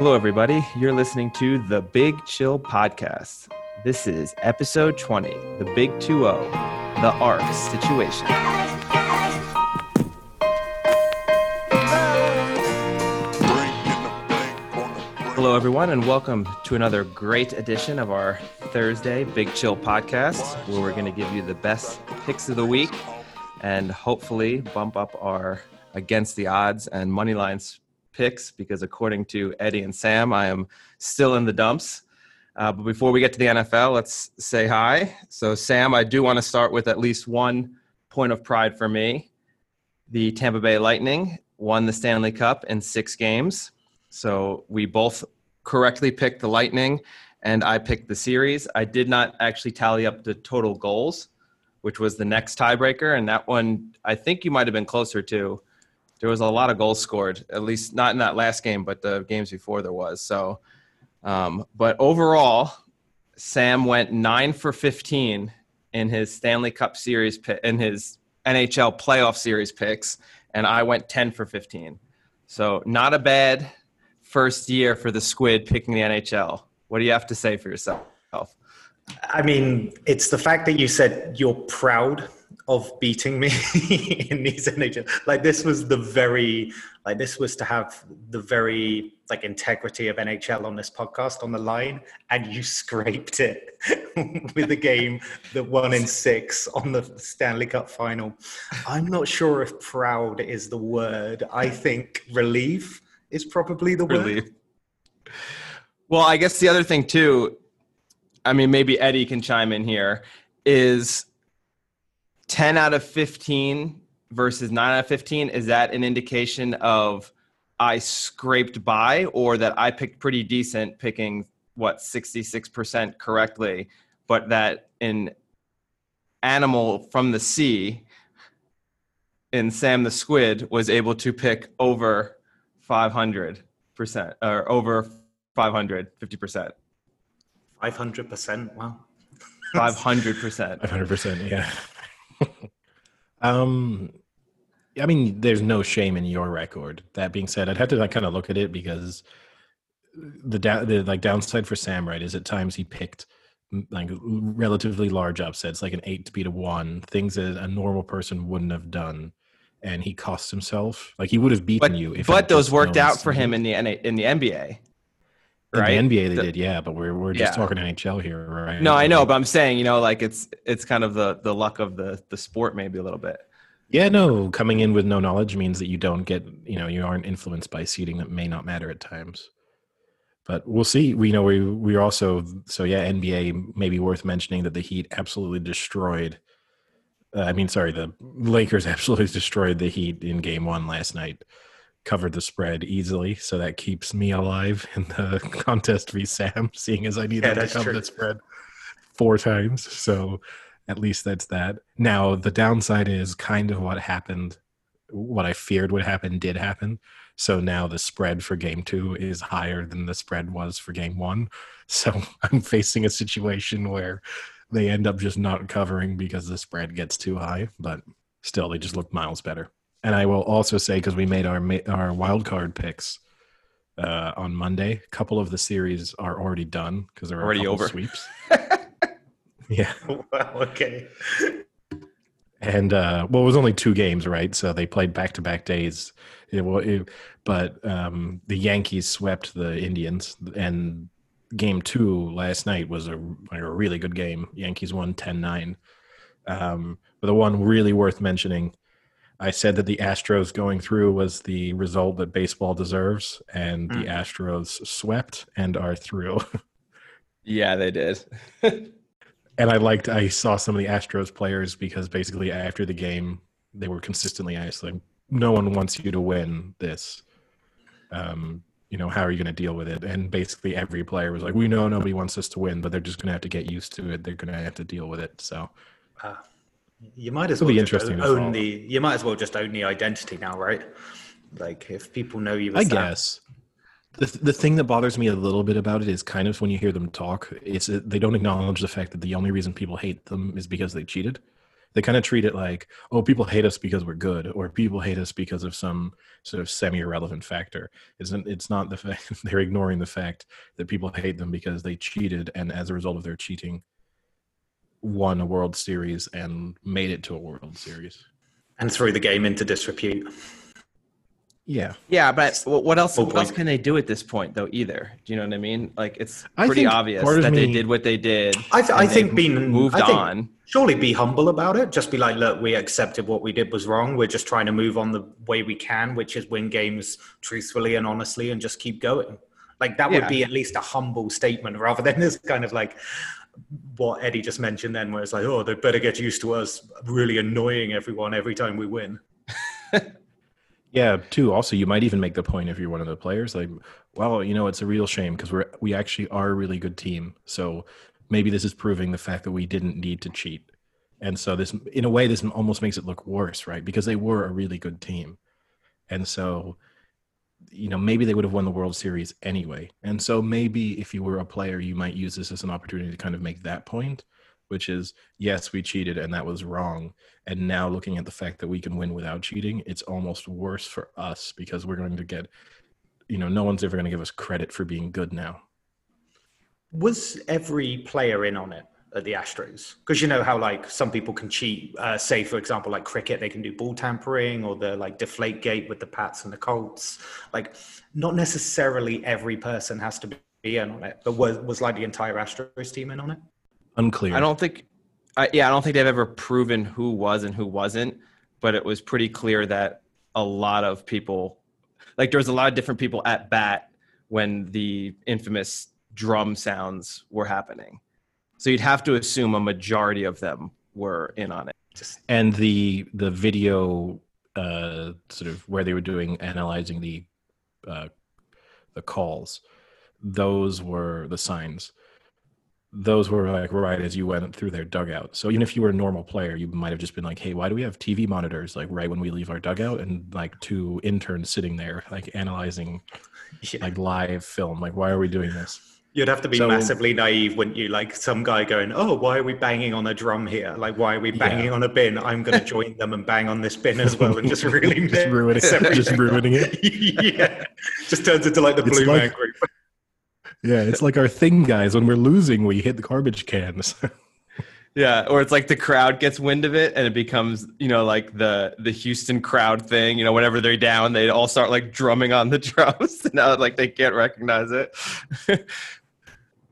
Hello, everybody. You're listening to the Big Chill Podcast. This is episode 20, the Big 2 0, the ARC situation. Hello, everyone, and welcome to another great edition of our Thursday Big Chill Podcast, where we're going to give you the best picks of the week and hopefully bump up our against the odds and money lines picks because according to Eddie and Sam, I am still in the dumps. Uh, but before we get to the NFL, let's say hi. So, Sam, I do want to start with at least one point of pride for me. The Tampa Bay Lightning won the Stanley Cup in six games. So, we both correctly picked the Lightning, and I picked the series. I did not actually tally up the total goals, which was the next tiebreaker. And that one, I think you might have been closer to there was a lot of goals scored. At least not in that last game, but the games before there was. So, um, but overall, Sam went nine for fifteen in his Stanley Cup Series in his NHL Playoff Series picks, and I went ten for fifteen. So not a bad first year for the Squid picking the NHL. What do you have to say for yourself? I mean, it's the fact that you said you're proud of beating me in these NHL. Like this was the very like this was to have the very like integrity of NHL on this podcast on the line, and you scraped it with a game that won in six on the Stanley Cup final. I'm not sure if proud is the word. I think relief is probably the word. Relief. Well, I guess the other thing too, I mean, maybe Eddie can chime in here, is 10 out of 15 versus 9 out of 15 is that an indication of i scraped by or that i picked pretty decent picking what 66% correctly but that in animal from the sea in sam the squid was able to pick over 500% or over 500 50% 500% wow. 500% 500% yeah um, I mean, there's no shame in your record. That being said, I'd have to like kind of look at it because the da- the like downside for Sam, right, is at times he picked like relatively large upsets, like an eight to beat a one, things that a normal person wouldn't have done, and he cost himself. Like he would have beaten but, you. If but those worked out for him in the in the NBA. Right? In the NBA they the, did, yeah, but we're we're just yeah. talking NHL here, right? No, I know, but I'm saying, you know, like it's it's kind of the the luck of the the sport maybe a little bit. Yeah, no, coming in with no knowledge means that you don't get, you know, you aren't influenced by seeding that may not matter at times. But we'll see. We know we we also so yeah, NBA may be worth mentioning that the Heat absolutely destroyed. Uh, I mean, sorry, the Lakers absolutely destroyed the Heat in Game One last night covered the spread easily, so that keeps me alive in the contest v Sam, seeing as I need yeah, to cover true. the spread four times. So at least that's that. Now the downside is kind of what happened, what I feared would happen did happen. So now the spread for game two is higher than the spread was for game one. So I'm facing a situation where they end up just not covering because the spread gets too high, but still they just look miles better. And I will also say because we made our our wild card picks uh, on Monday, a couple of the series are already done because they're already over sweeps. yeah. Wow. Okay. And uh, well, it was only two games, right? So they played back to back days. It, it, but um, the Yankees swept the Indians, and game two last night was a, like a really good game. Yankees won 10 9. Um, but the one really worth mentioning I said that the Astros going through was the result that baseball deserves, and mm. the hmm. Astros swept and are through. yeah, they did. and I liked. I saw some of the Astros players because basically after the game, they were consistently asked, like, "No one wants you to win this. Um, you know, how are you going to deal with it?" And basically every player was like, "We know nobody wants us to win, but they're just going to have to get used to it. They're going to have to deal with it." So. Uh you might as well be interesting own the. You might as well just own the identity now, right? Like if people know you. I that. guess. The, the thing that bothers me a little bit about it is kind of when you hear them talk, it's they don't acknowledge the fact that the only reason people hate them is because they cheated. they kind of treat it like, oh, people hate us because we're good, or people hate us because of some sort of semi-irrelevant factor. It's it's not the fact they're ignoring the fact that people hate them because they cheated, and as a result of their cheating, won a World Series and made it to a World Series. And threw the game into disrepute. Yeah. Yeah, but what else? Oh, what else can they do at this point, though? Either, do you know what I mean? Like it's pretty obvious part of that they did what they did. I, th- I think being moved I think on. Surely be humble about it. Just be like, look, we accepted what we did was wrong. We're just trying to move on the way we can, which is win games truthfully and honestly, and just keep going. Like that would be at least a humble statement, rather than this kind of like what Eddie just mentioned. Then, where it's like, oh, they better get used to us really annoying everyone every time we win. Yeah, too. Also, you might even make the point if you're one of the players, like, well, you know, it's a real shame because we're we actually are a really good team. So maybe this is proving the fact that we didn't need to cheat. And so this, in a way, this almost makes it look worse, right? Because they were a really good team, and so you know maybe they would have won the World Series anyway. And so maybe if you were a player, you might use this as an opportunity to kind of make that point, which is yes, we cheated and that was wrong. And now looking at the fact that we can win without cheating, it's almost worse for us because we're going to get, you know, no one's ever going to give us credit for being good now. Was every player in on it at the Astros? Because you know how like some people can cheat. Uh, say for example, like cricket, they can do ball tampering or the like deflate gate with the Pats and the Colts. Like, not necessarily every person has to be in on it, but was was like the entire Astros team in on it? Unclear. I don't think, I, yeah, I don't think they've ever proven who was and who wasn't. But it was pretty clear that a lot of people, like there was a lot of different people at bat when the infamous drum sounds were happening. So you'd have to assume a majority of them were in on it. And the the video uh sort of where they were doing analyzing the uh the calls those were the signs those were like right as you went through their dugout so even if you were a normal player you might have just been like hey why do we have tv monitors like right when we leave our dugout and like two interns sitting there like analyzing yeah. like live film like why are we doing this You'd have to be So- massively naive, wouldn't you? Like some guy going, "Oh, why are we banging on a drum here? Like, why are we banging Yeah. on a bin? I'm going to join them and bang on this bin as well, and just really just ruining mess it just ruining it yeah, just turns into like the It's Blue like- Man Group. yeah it's like our thing guys when we're losing we hit the garbage cans Yeah, or it's like the crowd gets wind of it and it becomes, you know, like the the Houston crowd thing. You know, whenever they're down, they all start like drumming on the drums. now, like they can't recognize it.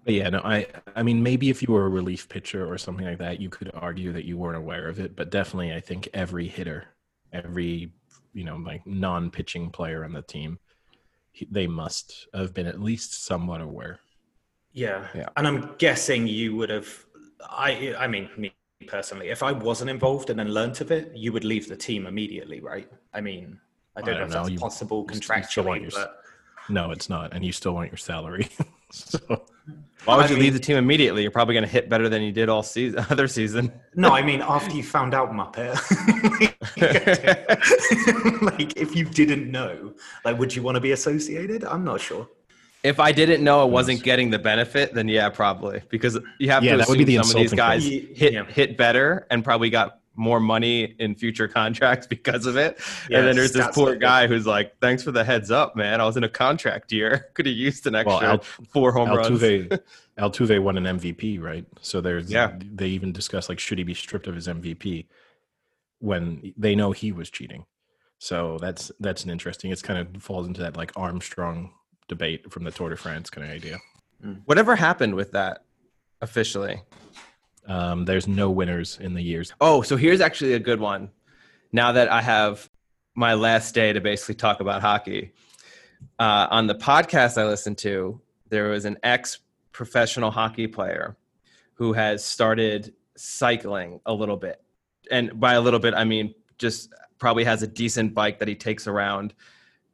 But yeah, no, I I mean maybe if you were a relief pitcher or something like that, you could argue that you weren't aware of it. But definitely, I think every hitter, every you know like non-pitching player on the team, they must have been at least somewhat aware. Yeah. Yeah. And I'm guessing you would have I I mean me personally, if I wasn't involved and then learnt of it, you would leave the team immediately, right? I mean, I don't, I know if don't know. that's You- possible you still- you still want contractually, your- but No, it's not, and you still want your salary. so Why would I you mean- leave the team immediately? You're probably going to hit better than you did all season, other season. no, I mean after you found out Muppet. like if you didn't know, like would you want to be associated? I'm not sure. if I didn't know I wasn't getting the benefit, then yeah, probably because you have Yeah, to that would be assume the some of these guys part. hit Yeah. hit better and probably got more money in future contracts because of it. Yeah, and then there's this poor like that. guy who's like, "Thanks for the heads up, man. I was in a contract year. Could have used an extra Well, Al- four home runs." Altuve Altuve won an MVP, right? So there's Yeah. They even discuss like should he be stripped of his MVP when they know he was cheating. So that's that's an interesting. It's kind of falls into that like Armstrong debate from the Tour de France kind of idea. Hmm. Whatever happened with that officially? Um, there's no winners in the years. Oh, so here's actually a good one. Now that I have my last day to basically talk about hockey, uh, on the podcast I listened to, there was an ex professional hockey player who has started cycling a little bit. And by a little bit, I mean just probably has a decent bike that he takes around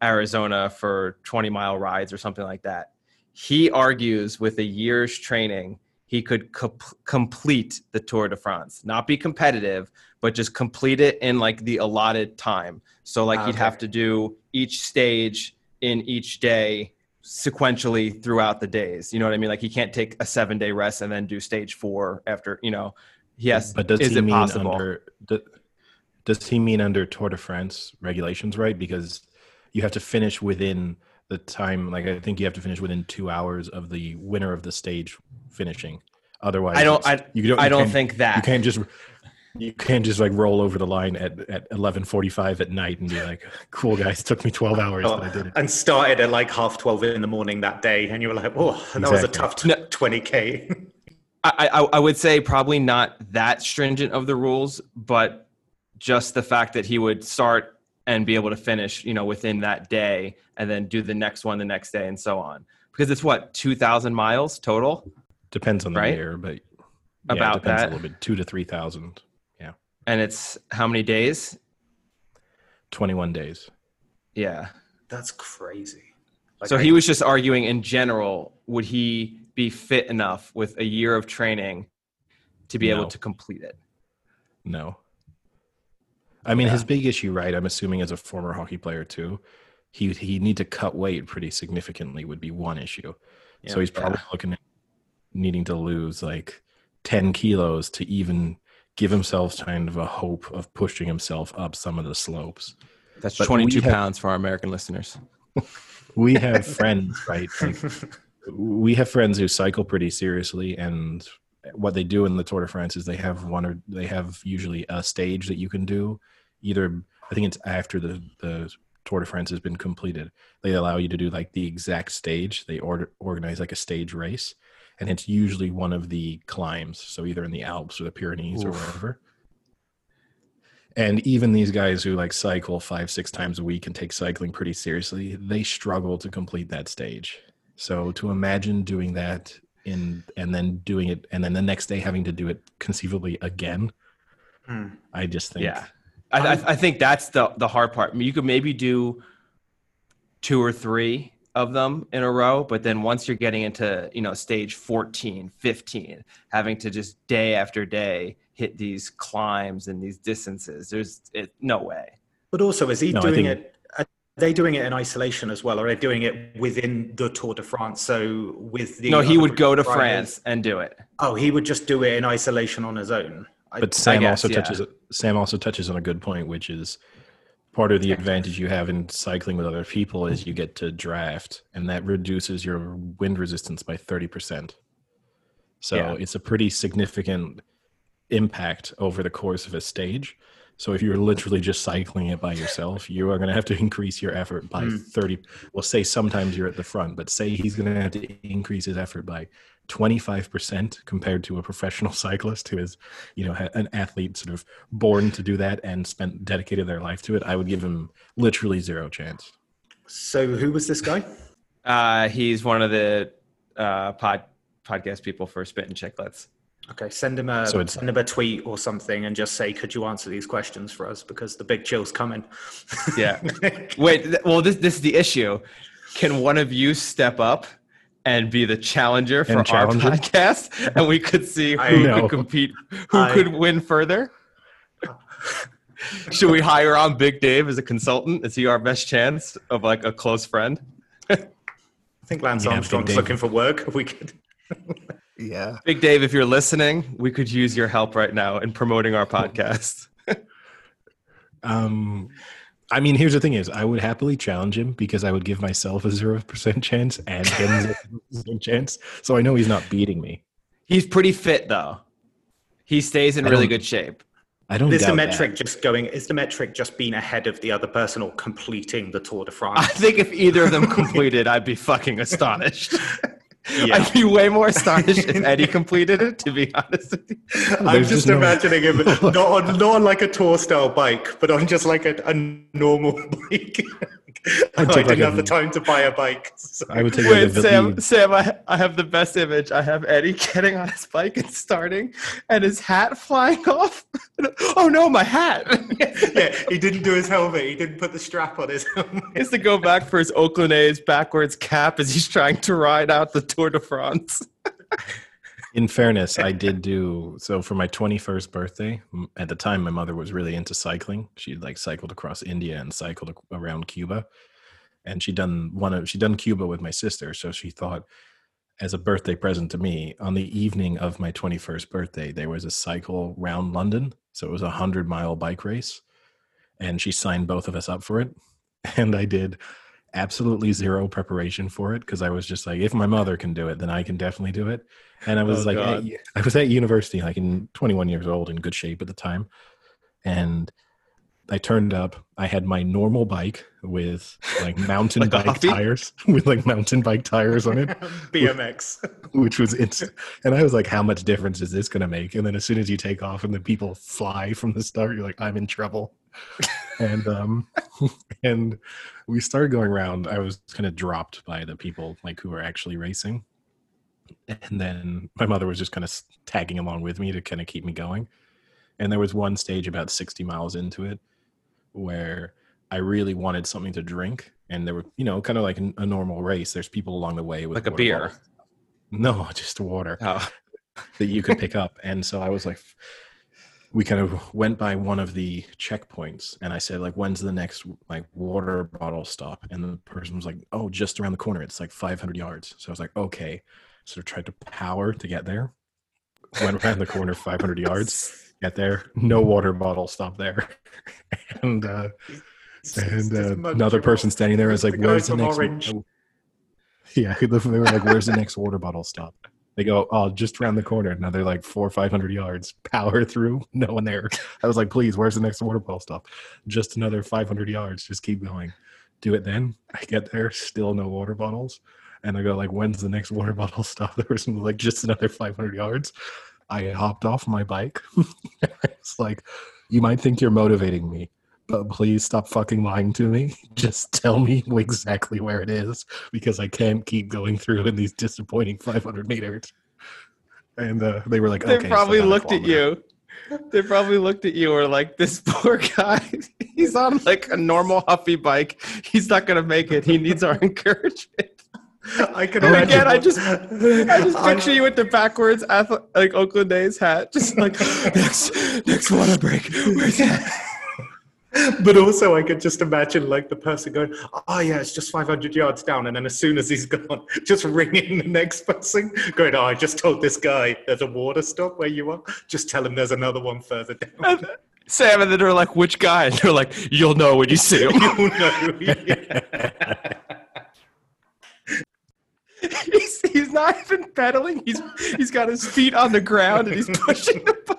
Arizona for 20 mile rides or something like that. He argues with a year's training, he could co- complete the Tour de France, not be competitive, but just complete it in like the allotted time. So like Ah, he'd have to do each stage in each day sequentially throughout the days. You know what I mean? Like he can't take a seven day rest and then do stage four after, you know, Yes. But does is he it mean possible? under do- does he mean under Tour de France regulations, right? Because you have to finish within the time like I think you have to finish within 2 hours of the winner of the stage finishing. Otherwise I don't. I, you don't I you don't think that. you can't just you can't just like roll over the line at at 11:45 at night and be like, "Cool guys, took me 12 hours, but I did it." and started at like half 12 in the morning that day and you were like oh that was a tough t- No. 20k I, I, I would say probably not that stringent of the rules, but just the fact that he would start and be able to finish, you know, within that day, and then do the next one the next day, and so on. Because it's what two thousand miles total, Depends on the Right? year, but yeah, About it depends that. a little bit. 2 to 3,000. Yeah. and it's how many days? 21 days. Yeah. that's crazy Like, so I- he was just arguing in general, would he be fit enough with a year of training to be No. able to complete it? No. I mean, Yeah. his big issue, right? I'm assuming as a former hockey player too, he he need to cut weight pretty significantly would be one issue. so he's probably looking at needing to lose like 10 kilos to even give himself kind of a hope of pushing himself up some of the slopes. That's But 22 have- pounds for our American listeners. We have friends, right? Like, we have friends who cycle pretty seriously and what they do in the Tour de France is they have one or they have usually a stage that you can do either I think it's after the the Tour de France has been completed. They allow you to do like the exact stage. They order organize like a stage race and it's usually one of the climbs, so either in the Alps or the Pyrenees or Oof. wherever. And even these guys who like cycle 5 6 times a week and take cycling pretty seriously, they struggle to complete that stage. So to imagine doing that in and then doing it and then the next day having to do it conceivably again, Hmm. I just think Yeah, I, I, I think that's the the hard part. I mean, you could maybe do two or three of them in a row, but then once you're getting into you know stage 14, 15, having to just day after day hit these climbs and these distances, there's it, no way. But also, is he No, doing think- it? Are they doing it in isolation as well, or are they doing it within the Tour de France? So with the no, he would go to riders- France and do it. Oh, he would just do it in isolation on his own. But Sam guess, also yeah. touches Sam also touches on a good point, which is part of the advantage you have in cycling with other people is you get to draft, and that reduces your wind resistance by thirty percent. So Yeah. it's a pretty significant impact over the course of a stage. So if you're literally just cycling it by yourself, you are going to have to increase your effort by Hmm. 30. Well, say sometimes you're at the front, but say he's going to have to increase his effort by 25% compared to a professional cyclist who is, you know, an athlete sort of born to do that and spent dedicated their life to it. I would give him literally zero chance. So who was this guy? Uh, he's one of the uh, pod podcast people for Spittin' Chiclets. Okay, send him a So send him a tweet or something, and just say, "Could you answer these questions for us?" Because the big chill's coming. Yeah. Wait, th- well, this this is the issue. Can one of you step up and be the challenger for And our podcast, and we could see who I could compete, who I- could win further? Should we hire on Big Dave as a consultant? Is he our best chance of like a close friend? I think Lance Yeah, Big Armstrong's Dave. looking for work. If We could. Yeah. Big Dave, if you're listening, we could use your help right now in promoting our podcast. Um, I mean, here's the thing: is I would happily challenge him because I would give myself a zero percent chance and him a zero percent chance, so I know he's not beating me. He's pretty fit though. He stays in I really good shape. I don't Is the metric that. just going? Is the metric just being ahead of the other person or completing the Tour de France? I think if either of them completed, I'd be fucking astonished. Yeah. I'd be way more astonished if Eddie completed it, to be honest with you. I'm just just imagining him not on not on like a tour style bike, but on just like a, a normal bike. I I'd didn't like have a- the time to buy a bike. so- I would take like Wait, Sam, Villiers- Sam, I, I have the best image. I have Eddie getting on his bike and starting, and his hat flying off. oh no, my hat! yeah, he didn't do his helmet. He didn't put the strap on his helmet. He has to go back for his Oakland A's backwards cap as he's trying to ride out the Tour de France. In fairness, I did do so for my 21st birthday. At the time, my mother was really into cycling. She'd like cycled across India and cycled around Cuba, and she'd done one of she'd done Cuba with my sister. So she thought, as a birthday present to me, on the evening of my 21st birthday, there was a cycle round London. So it was a 100 mile bike race. And she signed both of us up for it. And I did absolutely zero preparation for it because I was just like, if my mother can do it, then I can definitely do it. And I was Oh, like, eh, at- I was at university, like in 21 years old, in good shape at the time. And I turned up. I had my normal bike with like mountain Like bike tires, with like mountain bike tires on it BMX. which was instant. And I was like, how much difference is this going to make? And then as soon as you take off and the people fly from the start, you're like, I'm in trouble. and um, and we started going around. I was kind of dropped by the people like who were actually racing. And then my mother was just kind of tagging along with me to kind of keep me going. And there was one stage about 60 miles into it where I really wanted something to drink. And there were, you know, kind of like a normal race. There's people along the way with Like a beer. bottles. No, just water Oh, that you could pick up. And so I was like, we kind of went by one of the checkpoints, and I said, like, when's the next like water bottle stop? And the person was like, oh, just around the corner. It's like 500 yards. So I was like, okay. So I tried to power to get there. Went around the corner 500 yards. Get there, no water bottle stop there. and uh, and uh, another person standing there is like, The "Where's the next?" Orange. Yeah, they were like, "Where's the next water bottle stop?" They go, "Oh, just around the corner." Another like four or five hundred yards. Power through, no one there. I was like, "Please, where's the next water bottle stop?" Just another five hundred yards. Just keep going. Do it then. I get there, still no water bottles, and I go like, "When's the next water bottle stop?" The person was like, "Just another five hundred yards." I hopped off my bike. it's like, you might think you're motivating me, but please stop fucking lying to me. Just tell me exactly where it is because I can't keep going through in these disappointing 500 meters. And uh, they were like, they okay, probably a looked at you. They probably looked at you or like this poor guy. He's on like a normal Huffy bike. He's not gonna make it. He needs our encouragement. I can imagine. again, I just- I just picture you with the backwards ath- like Oakland A's hat, just like next next water break. Where's that? But also, I could just imagine like the person going, "Oh yeah, it's just 500 yards down," and then as soon as he's gone, just ringing the next person, going, "Oh, I just told this guy there's a water stop where you are. Just tell him there's another one further down." And Sam and then they're like, which guy? And they're like, you'll know when you see him. You'll know. he's, he's not even pedaling. He's he's got his feet on the ground and he's pushing the bike.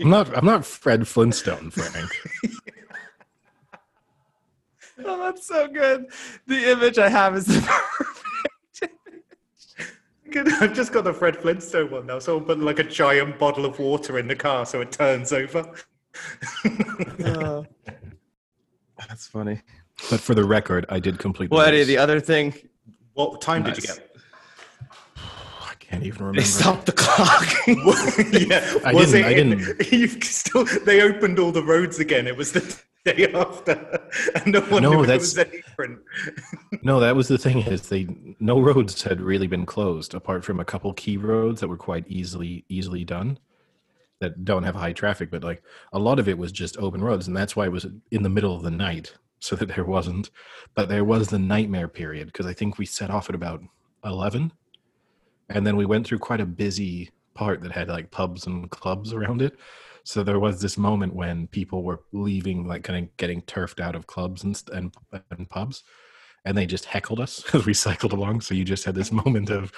I'm not. I'm not Fred Flintstone, Frank. Oh, that's so good. The image I have is the perfect. Good. I've just got the Fred Flintstone one now. Someone put like a giant bottle of water in the car so it turns over. Uh, that's funny. But for the record, I did complete. Well, Eddie, the other thing, what time did you get? I can't even remember. they stopped the clock. yeah, I was didn't- I it? in- didn't- You still, they opened all the roads again. It was the day after, and no one No, knew it was any different. No, that was the thing is they no roads had really been closed apart from a couple key roads that were quite easily easily done that don't have high traffic, but like a lot of it was just open roads, and that's why it was in the middle of the night, so that there wasn't. But there was the nightmare period because I think we set off at about eleven, and then we went through quite a busy part that had like pubs and clubs around it. So there was this moment when people were leaving, like kind of getting turfed out of clubs and and, and pubs, and they just heckled us as we cycled along. So you just had this moment of,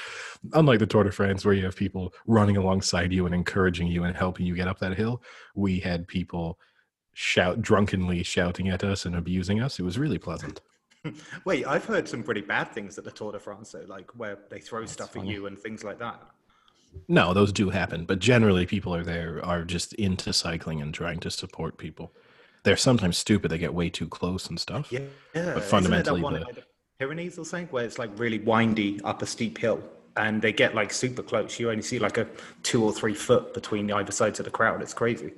unlike the Tour de France, where you have people running alongside you and encouraging you and helping you get up that hill. We had people shout drunkenly shouting at us and abusing us. It was really pleasant. Wait, I've heard some pretty bad things at the Tour de France, though, like where they throw stuff funny. at you and things like that. No, those do happen, but generally people are there are just into cycling and trying to support people. They're sometimes stupid. They get way too close and stuff. Yeah, yeah. But fundamentally, Isn't it that the- in the Pyrenees or something, where it's like really windy up a steep hill, and they get like super close. You only see like a two or three foot between either sides of the crowd. It's crazy.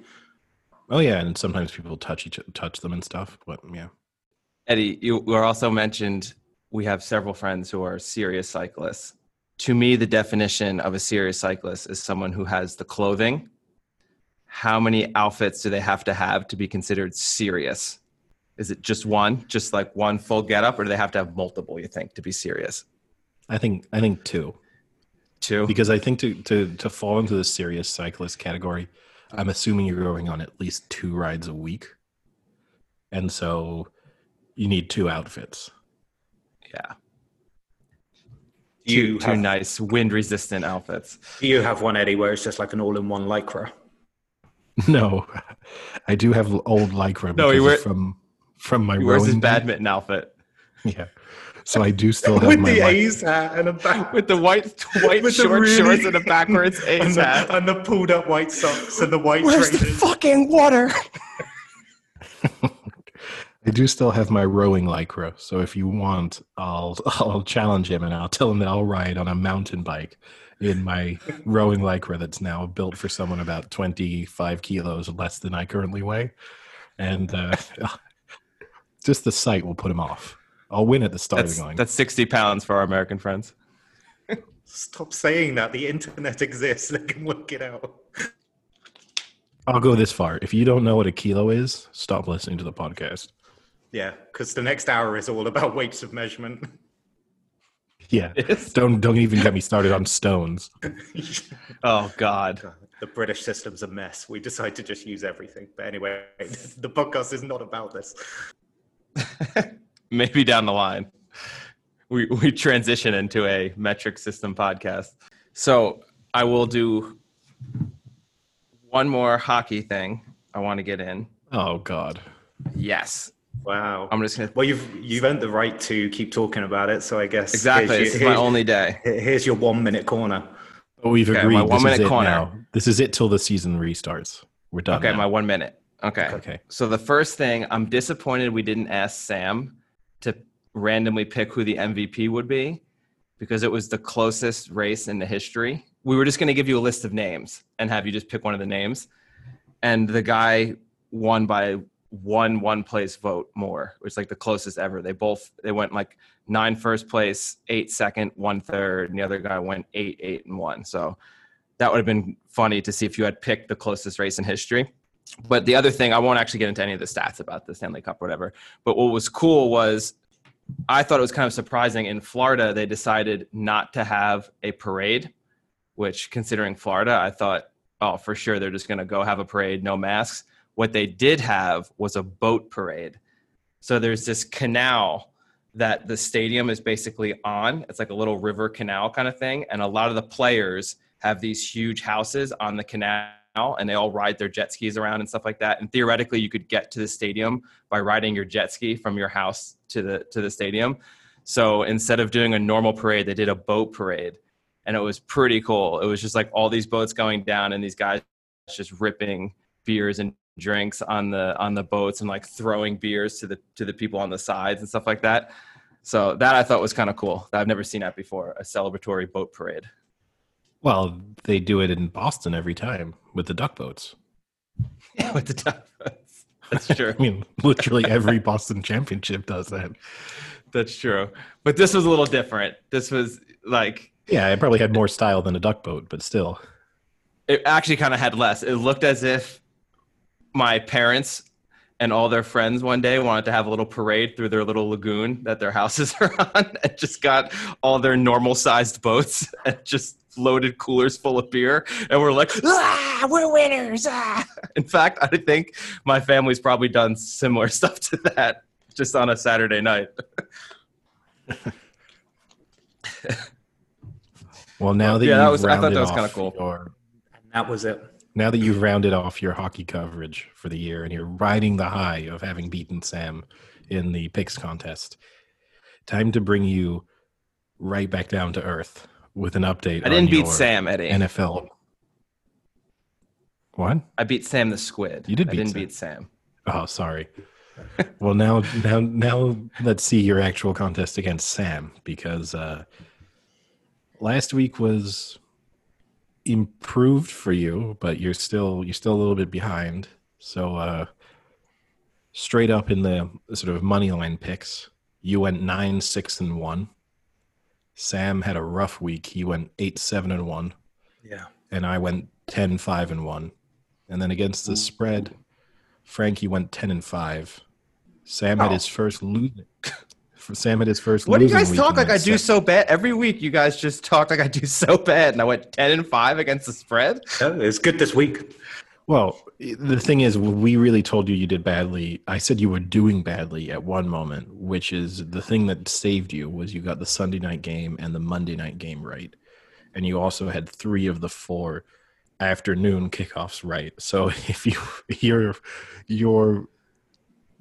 Oh yeah, and sometimes people touch each touch them and stuff. But yeah, Eddie, you were also mentioned we have several friends who are serious cyclists. To me, the definition of a serious cyclist is someone who has the clothing. How many outfits do they have to have to be considered serious? Is it just one, just like one full getup, or do they have to have multiple? You think to be serious? I think I think two. Two. because I think to to to fall into the serious cyclist category, I'm assuming you're going on at least two rides a week, and so you need two outfits. Yeah. Do you Two, two have- nice wind resistant outfits. Do you have one, Eddie, where it's just like an all-in-one lycra? No, I do have old lycra. No, he because wear- from from my He wears his badminton outfit Yeah, so I do still have With my the ly- A's hat and a back. with the white white With short really- shorts and a backwards A's and A's the, hat. and the pulled up white socks and the white Where's the fucking water? I do still have my rowing lycra. So if you want, I'll I'll challenge him and I'll tell him that I'll ride on a mountain bike in my rowing lycra that's now built for someone about 25 kilos less than I currently weigh. And uh, just the sight will put him off. I'll win at the start That's, of the going. that's 60 pounds for our American friends. Stop saying that. The internet exists. They can work it out. I'll go this far. If you don't know what a kilo is, stop listening to the podcast. Yeah, because the next hour is all about weights of measurement. Yeah. Don't don't even get me started on stones. Oh God. the British system's a mess. We decide to just use everything. But anyway, the podcast is not about this. Maybe down the line. We we transition into a metric system podcast. So I will do one more hockey thing I want to get in. Oh God. Yes. Wow. I'm just gonna well, you've you've earned the right to keep talking about it. So I guess Exactly. here's This is my only day. Here's your one minute corner. Oh, we've Okay, agreed. my this one-minute is it corner. now. This is it till the season restarts. We're done. Okay, now. my one minute. Okay. Okay. So the first thing, I'm disappointed we didn't ask Sam to randomly pick who the MVP would be because it was the closest race in the history. We were just going to give you a list of names and have you just pick one of the names. And the guy won by one one place vote more. which was like the closest ever. They both they went like nine first place, eight second, one third, and the other guy went eight, eight, and one. So that would have been funny to see if you had picked the closest race in history. But the other thing, I won't actually get into any of the stats about the Stanley Cup or whatever. But what was cool was I thought it was kind of surprising. In Florida, they decided not to have a parade, which, considering Florida, I thought, oh, for sure, they're just going to go have a parade, no masks. What they did have was a boat parade. So there's this canal that the stadium is basically on. It's like a little river canal kind of thing. And a lot of the players have these huge houses on the canal and they all ride their jet skis around and stuff like that. And theoretically, you could get to the stadium by riding your jet ski from your house to the to the stadium. So instead of doing a normal parade, they did a boat parade, and it was pretty cool. It was just like all these boats going down, and these guys just ripping beers and drinks on the on the boats and like throwing beers to the to the people on the sides and stuff like that. So that I thought was kind of cool. I've never seen that before, a celebratory boat parade. Well, they do it in Boston every time with the duck boats. Yeah, with the duck boats. That's true. I mean, literally every Boston championship does that. That's true. But this was a little different. This was like Yeah, it probably had more style than a duck boat, but still. it actually kind of had less. It looked as if my parents and all their friends one day wanted to have a little parade through their little lagoon that their houses are on and just got all their normal sized boats and just loaded coolers full of beer and we're like ah we're winners ah. in fact i think my family's probably done similar stuff to that just on a saturday night Well, now that Yeah, that you've was- I thought rounded that was off kinda cool. your- that was it. now that you've rounded off your hockey coverage for the year and you're riding the high of having beaten Sam in the picks contest, time to bring you right back down to earth with an update. i didn't on beat your sam eddie NFL. What? i beat sam the squid You did i beat didn't Sam. beat sam Oh, sorry. well, now, now, now, let's see your actual contest against Sam because uh, last week was improved for you, but you're still you're still a little bit behind. So, uh, straight up in the sort of money line picks, you went nine, six, and one. Sam had a rough week. He went eight, seven, and one Yeah. and I went 10, 5, and 1. And then against the mm-hmm. spread, Frankie went 10 and 5. Sam had Oh. his first losing Sam had his first. What do you guys talk like I do so bad? Every week you guys just talk like I do so bad, and I went ten and five against the spread. Yeah, it's good this week. Well, the thing is, we really told you you did badly. I said you were doing badly at one moment, which is the thing that saved you was you got the Sunday night game and the Monday night game right, and you also had three of the four afternoon kickoffs right. So if you you're your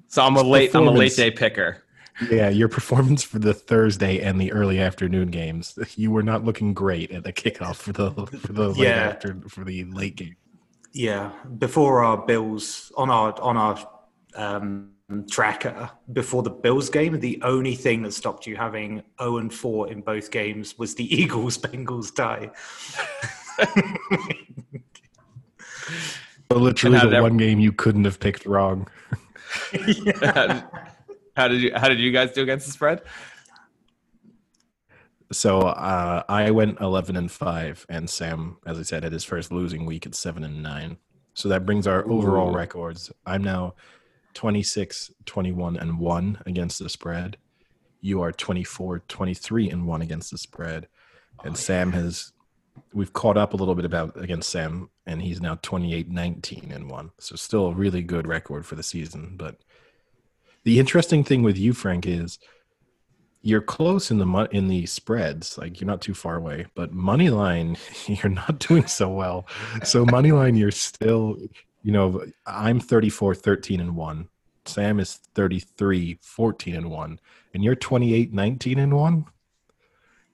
So I'm a late. I'm a late day picker. yeah your performance for the Thursday and the early afternoon games, you were not looking great at the kickoff for the for the late Yeah. after for the late game. Yeah, before our Bills on our on our um, tracker before the Bills game, the only thing that stopped you having zero and four in both games was the Eagles Bengals tie. So literally the ev- one game you couldn't have picked wrong. how did you How did you guys do against the spread? So uh, I went 11 and 5, and Sam, as I said, had his first losing week at 7 and 9. So that brings our overall Ooh. records. I'm now 26, 21 and 1 against the spread. You are 24, 23 and 1 against the spread. And Sam has, we've caught up a little bit about against Sam, and he's now 28, 19 and 1. So still a really good record for the season. But the interesting thing with you, Frank, is you're close in the in the spreads. Like you're not too far away but money line you're not doing so well. So money line you're still you know i'm 34 13 and 1 sam is 33 14 and 1 and you're 28 19 and 1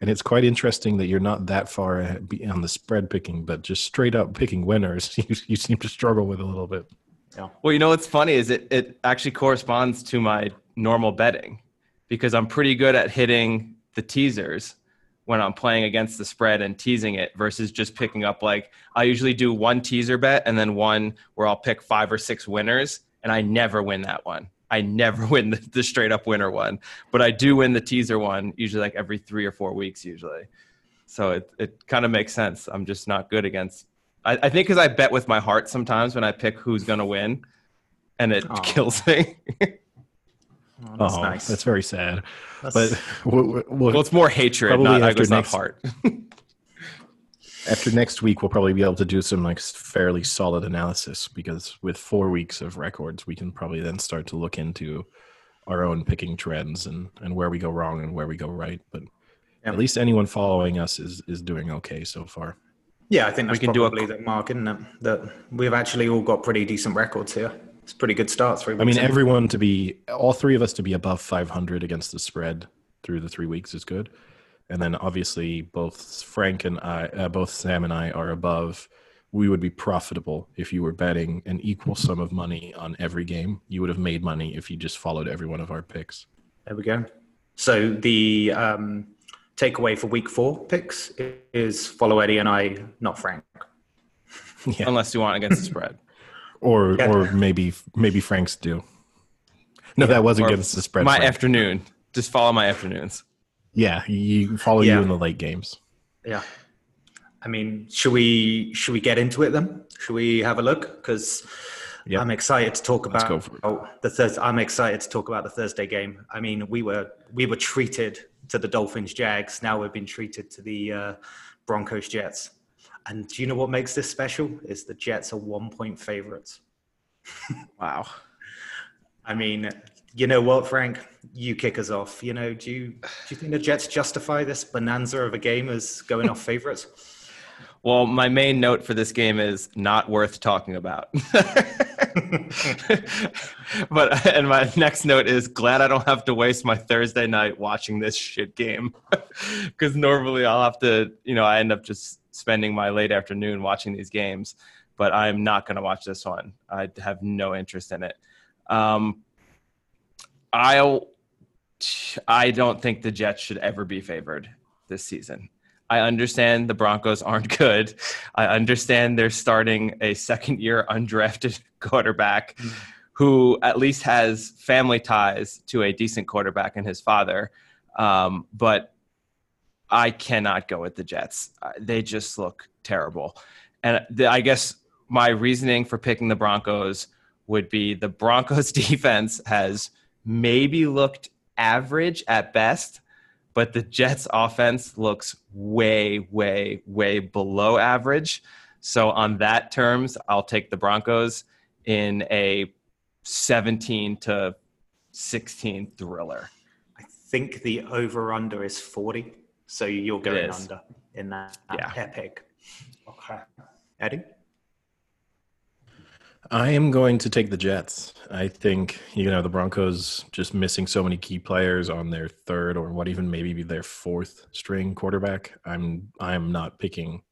and it's quite interesting that you're not that far on the spread picking but just straight up picking winners you, you seem to struggle with a little bit Yeah. Well, you know what's funny is it it actually corresponds to my normal betting because I'm pretty good at hitting the teasers when I'm playing against the spread and teasing it versus just picking up like I usually do one teaser bet and then one where I'll pick five or six winners and I never win that one. I never win the, the straight up winner one, but I do win the teaser one usually like every three or four weeks usually. So it it kind of makes sense. I'm just not good against. I, I think because I bet with my heart sometimes when I pick who's gonna win, and it Aw. kills me. Oh, that's oh nice. that's very sad That's- but we'll, we'll, well, it's more hatred, not I after guess not heart. after next week we'll probably be able to do some like fairly solid analysis because with four weeks of records we can probably then start to look into our own picking trends and and where we go wrong and where we go right but Yeah. at least anyone following us is is doing okay so far yeah, I think that's can do a- probably the mark, isn't it? That we've actually all got pretty decent records here. It's a pretty good start. Three. i mean in. everyone to be all three of us to be above 500 against the spread through the three weeks is good and then obviously both frank and i uh, both sam and i are above we would be profitable if you were betting an equal sum of money on every game you would have made money if you just followed every one of our picks There we go. So the um, takeaway for week four picks is follow Eddie and I, not Frank. yeah Unless you want against the spread. or Yeah. or maybe maybe frank's do no that was Or against the spread My Frank. afternoon. Just follow my afternoons. Yeah you follow Yeah. you in the late games Yeah. I mean, should we should we get into it then? Should we have a look? Because Yep. I'm excited to talk about go for it. oh, the Thurs I'm excited to talk about the Thursday game. I mean, we were we were treated to the Dolphins Jags. Now we've been treated to the uh, Broncos Jets. And do you know what makes this special? Is the Jets are one point favorites. Wow. I mean, you know what, Frank? You kick us off. You know, do you do you think the Jets justify this bonanza of a game as going off favorites? Well, my main note for this game is not worth talking about. but and my next note is glad I don't have to waste my Thursday night watching this shit game because normally I'll have to, you know, I end up just spending my late afternoon watching these games. But I'm not going to watch this one. I have no interest in it. Um, I'll. I don't think the Jets should ever be favored this season. I understand the Broncos aren't good. I understand they're starting a second year undrafted quarterback who at least has family ties to a decent quarterback and his father. Um, but I cannot go with the Jets. They just look terrible. And the, I guess my reasoning for picking the Broncos would be the Broncos defense has maybe looked average at best, but the Jets offense looks way, way, way below average. So on that terms, I'll take the Broncos in a 17 to 16 thriller. I think the over under is 40. So you're going under in that yeah. epic. Okay. Eddie? I am going to take the Jets. I think you know the Broncos just missing so many key players on their third or what even maybe be their fourth string quarterback. I'm I'm not picking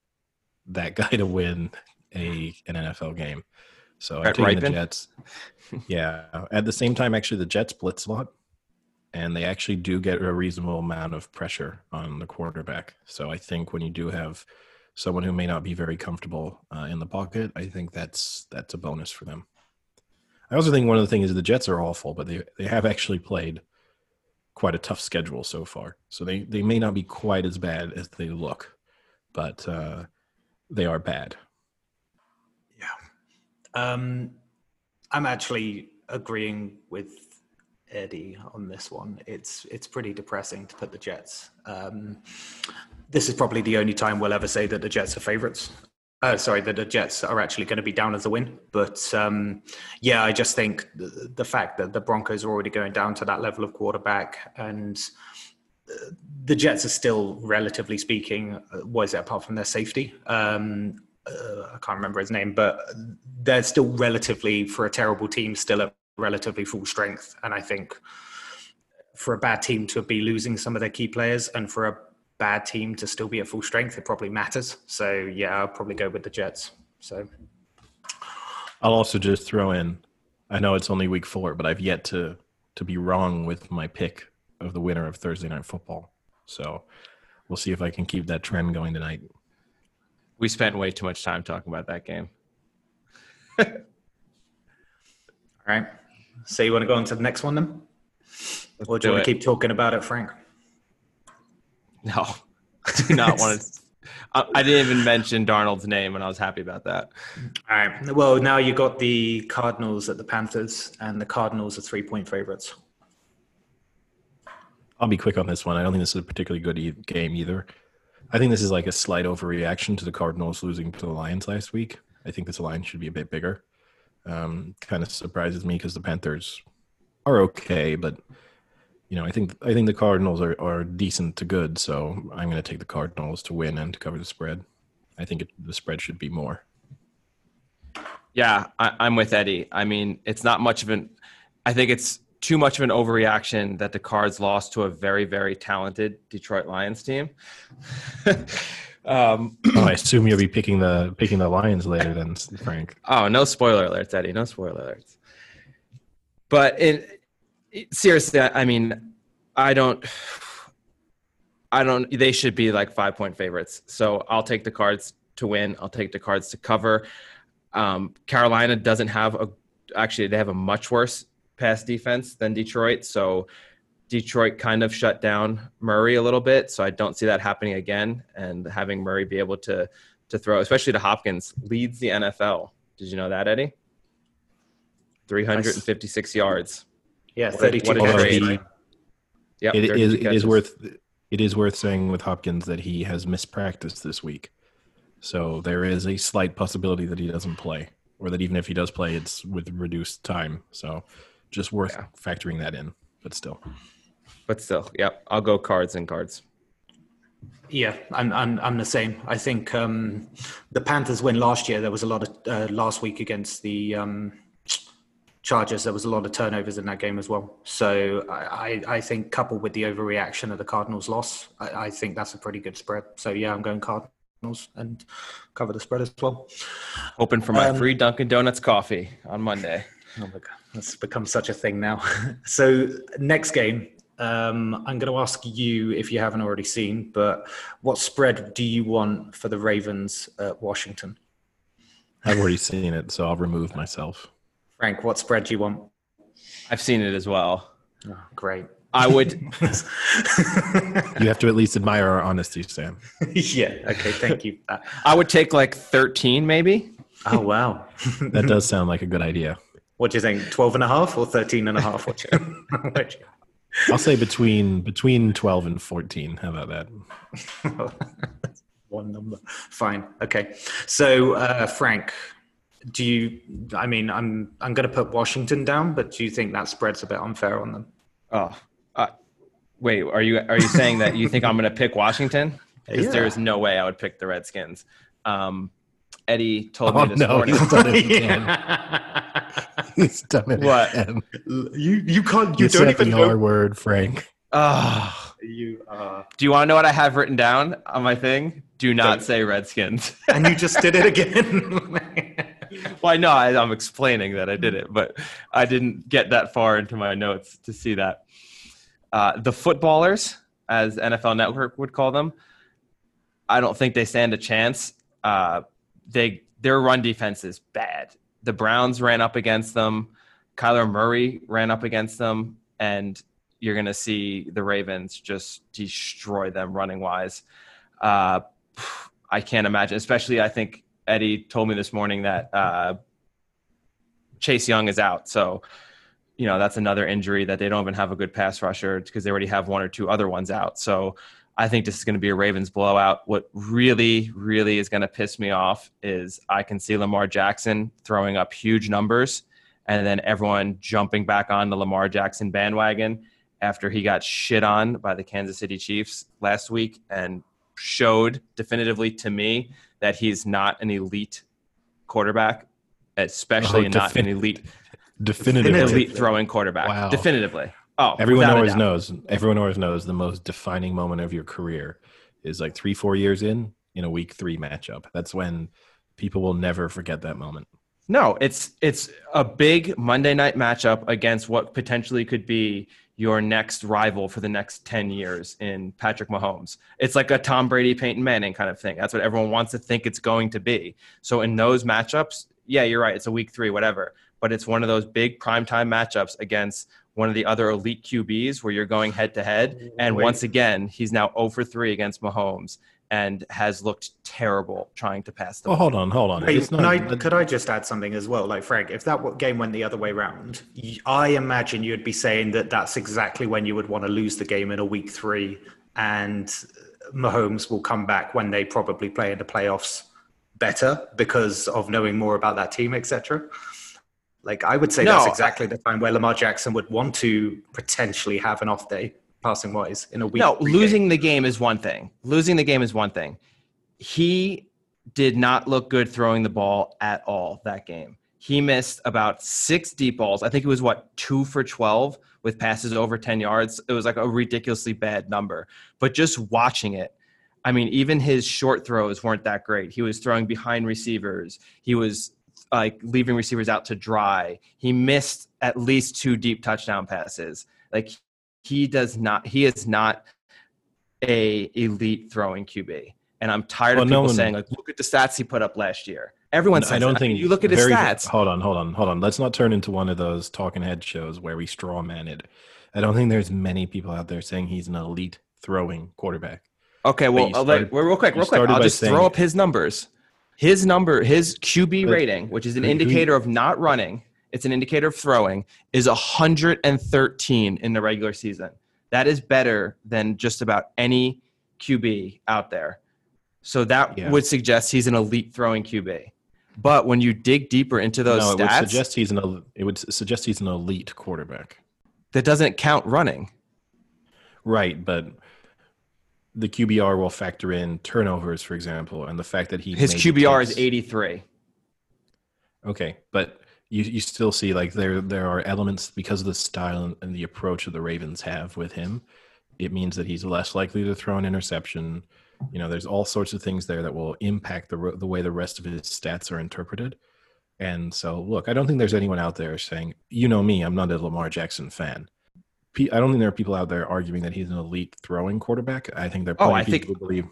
that guy to win a an NFL game. So I'm taking the Jets. yeah. At the same time, actually, the Jets blitz a lot, and they actually do get a reasonable amount of pressure on the quarterback. So I think when you do have someone who may not be very comfortable uh, in the pocket, I think that's that's a bonus for them. I also think one of the things is the Jets are awful, but they they have actually played quite a tough schedule so far. So they they may not be quite as bad as they look, but uh, they are bad. Yeah, um, I'm actually agreeing with Eddie on this one. It's it's pretty depressing to put the Jets. Um, this is probably the only time we'll ever say that the Jets are favourites. Uh, sorry, that the Jets are actually going to be down as a win. But um, yeah, I just think the, the, fact that the Broncos are already going down to that level of quarterback and uh, the Jets are still, relatively speaking, uh, what is it apart from their safety? Um, uh, I can't remember his name, but they're still relatively, for a terrible team, still at relatively full strength. And I think for a bad team to be losing some of their key players and for a bad team to still be at full strength, it probably matters. So yeah, I'll probably go with the Jets. So I'll also just throw in. I know it's only week four, but I've yet to to be wrong with my pick of the winner of Thursday night football. So we'll see if I can keep that trend going tonight. We spent way too much time talking about that game. All right. So you want to go on to the next one then? Let's or do, do you want to keep talking about it, Frank? No, I do not want to. I, didn't even mention Darnold's name, and I was happy about that. All right. Well, now you got the Cardinals at the Panthers, and the Cardinals are three point favorites. I'll be quick on this one. I don't think this is a particularly good e- game either. I think this is like a slight overreaction to the Cardinals losing to the Lions last week. I think this line should be a bit bigger. Um, kind of surprises me because the Panthers are okay, but you know, I think I think the Cardinals are, are decent to good, so I'm going to take the Cardinals to win and to cover the spread. I think it, the spread should be more. Yeah, I, am with Eddie. I mean, it's not much of an. I think it's too much of an overreaction that the Cards lost to a very, very talented Detroit Lions team. um, oh, I assume you'll be picking the picking the Lions later, then, Frank. Oh, no spoiler alerts, Eddie. No spoiler alerts. But in seriously, I mean, I don't. I don't. They should be like five point favorites. So I'll take the cards to win. I'll take the cards to cover. Um, Carolina doesn't have a. Actually, they have a much worse pass defense than Detroit. So Detroit kind of shut down Murray a little bit. So I don't see that happening again. And having Murray be able to to throw, especially to Hopkins, leads the NFL. Did you know that, Eddie? 356 yards. Yeah, thirty-two. What he, yep, it, is, it is worth it is worth saying with Hopkins that he has mispracticed this week, so there is a slight possibility that he doesn't play, or that even if he does play, it's with reduced time. So, just worth yeah. factoring that in. But still, but still, yeah, I'll go cards and cards. Yeah, I'm I'm I'm the same. I think um, the Panthers win last year. There was a lot of uh, last week against the um, Chargers, there was a lot of turnovers in that game as well. So I, I think coupled with the overreaction of the Cardinals' loss, I, I, think that's a pretty good spread. So yeah, I'm going Cardinals and cover the spread as well. Hoping for my um, free Dunkin' Donuts coffee on Monday. Oh my god, that's become such a thing now. so next game, um, I'm going to ask you if you haven't already seen, but what spread do you want for the Ravens at Washington? I've already seen it, so I'll remove myself. Frank, what spread do you want? I've seen it as well. Oh, great. I would. you have to at least admire our honesty, Sam. yeah. Okay. Thank you. I would take like 13, maybe. Oh, wow. that does sound like a good idea. What do you think? 12 and a half or 13 and a half? What you, I'll say between between twelve and fourteen. How about that? One number. Fine. Okay. So, uh, Frank, do you? I mean, I'm I'm going to put Washington down, but do you think that spread's a bit unfair on them? Oh, uh, wait. Are you are you saying that you think I'm going to pick Washington? Because Yeah. there's no way I would pick the Redskins. Um, Eddie told Oh me this no, morning. he's done it again. He's done it What? again. you you can't. You, You, don't said even the know. R word, Frank. Oh, You uh, do you want to know what I have written down on my thing? Do not say Redskins. and you just did it again. well, I know I, I'm explaining that I did it, but I didn't get that far into my notes to see that. Uh, the footballers, as NFL Network would call them, I don't think they stand a chance. Uh, they their run defense is bad. The Browns ran up against them. Kyler Murray ran up against them, and you're going to see the Ravens just destroy them running wise. Uh, I can't imagine, especially I think Eddie told me this morning that uh, Chase Young is out. So, you know, that's another injury that they don't even have a good pass rusher because they already have one or two other ones out. So, I think this is going to be a Ravens blowout. What really, really is going to piss me off is I can see Lamar Jackson throwing up huge numbers and then everyone jumping back on the Lamar Jackson bandwagon after he got shit on by the Kansas City Chiefs last week and showed definitively to me that he's not an elite quarterback, especially Oh, not an elite Definitively. elite throwing quarterback. Wow. Definitively. Oh, Everyone always knows. Everyone always knows the most defining moment of your career is like three, four years in in a week three matchup. That's when people will never forget that moment. No, it's it's a big Monday night matchup against what potentially could be your next rival for the next 10 years in Patrick Mahomes. It's like a Tom Brady, Peyton Manning kind of thing. That's what everyone wants to think it's going to be. So in those matchups, yeah, you're right. It's a week three, whatever. But it's one of those big primetime matchups against one of the other elite QBs where you're going head to head. And once again, he's now 0 for 3 against Mahomes and has looked terrible trying to pass the Oh, ball. hold on, hold on. Wait, It's not- I, could I just add something as well? Like, Frank, if that game went the other way around, I imagine you'd be saying that that's exactly when you would want to lose the game in a week three, and Mahomes will come back when they probably play in the playoffs better because of knowing more about that team, etc. Like, I would say that's No, exactly the time where Lamar Jackson would want to potentially have an off day, passing wise, in a week. No, game. losing the game is one thing. Losing the game is one thing. He did not look good throwing the ball at all that game. He missed about six deep balls. I think it was what two for twelve with passes over ten yards. It was like a ridiculously bad number. But just watching it, I mean, even his short throws weren't that great. He was throwing behind receivers. He was like leaving receivers out to dry. He missed at least two deep touchdown passes. Like he does not. He is not a elite throwing QB. And I'm tired Well, of no people one- saying like, look at the stats he put up last year. Everyone says I don't that. think you look at his very- stats. Hold on, hold on, hold on. Let's not turn into one of those talking head shows where we straw man it. I don't think there's many people out there saying he's an elite throwing quarterback. Okay, well, started- well, real quick, real quick. I'll just throw up his numbers. His number, his QB rating, which is an indicator of not running, it's an indicator of throwing, is 113 in the regular season. That is better than just about any QB out there. So that Yeah. would suggest he's an elite throwing QB. But when you dig deeper into those no, it would stats, suggest he's an it would suggest he's an elite quarterback. that doesn't count running. Right, but the QBR will factor in turnovers, for example, and the fact that he His QBR is 83. Okay, but you you still see like there there are elements because of the style and, the approach that the Ravens have with him. It means that he's less likely to throw an interception. You know, there's all sorts of things there that will impact the the way the rest of his stats are interpreted. And so, look, I don't think there's anyone out there saying, you know me, I'm not a Lamar Jackson fan. I don't think there are people out there arguing that he's an elite throwing quarterback. I think there are Oh, plenty I of people think- who believe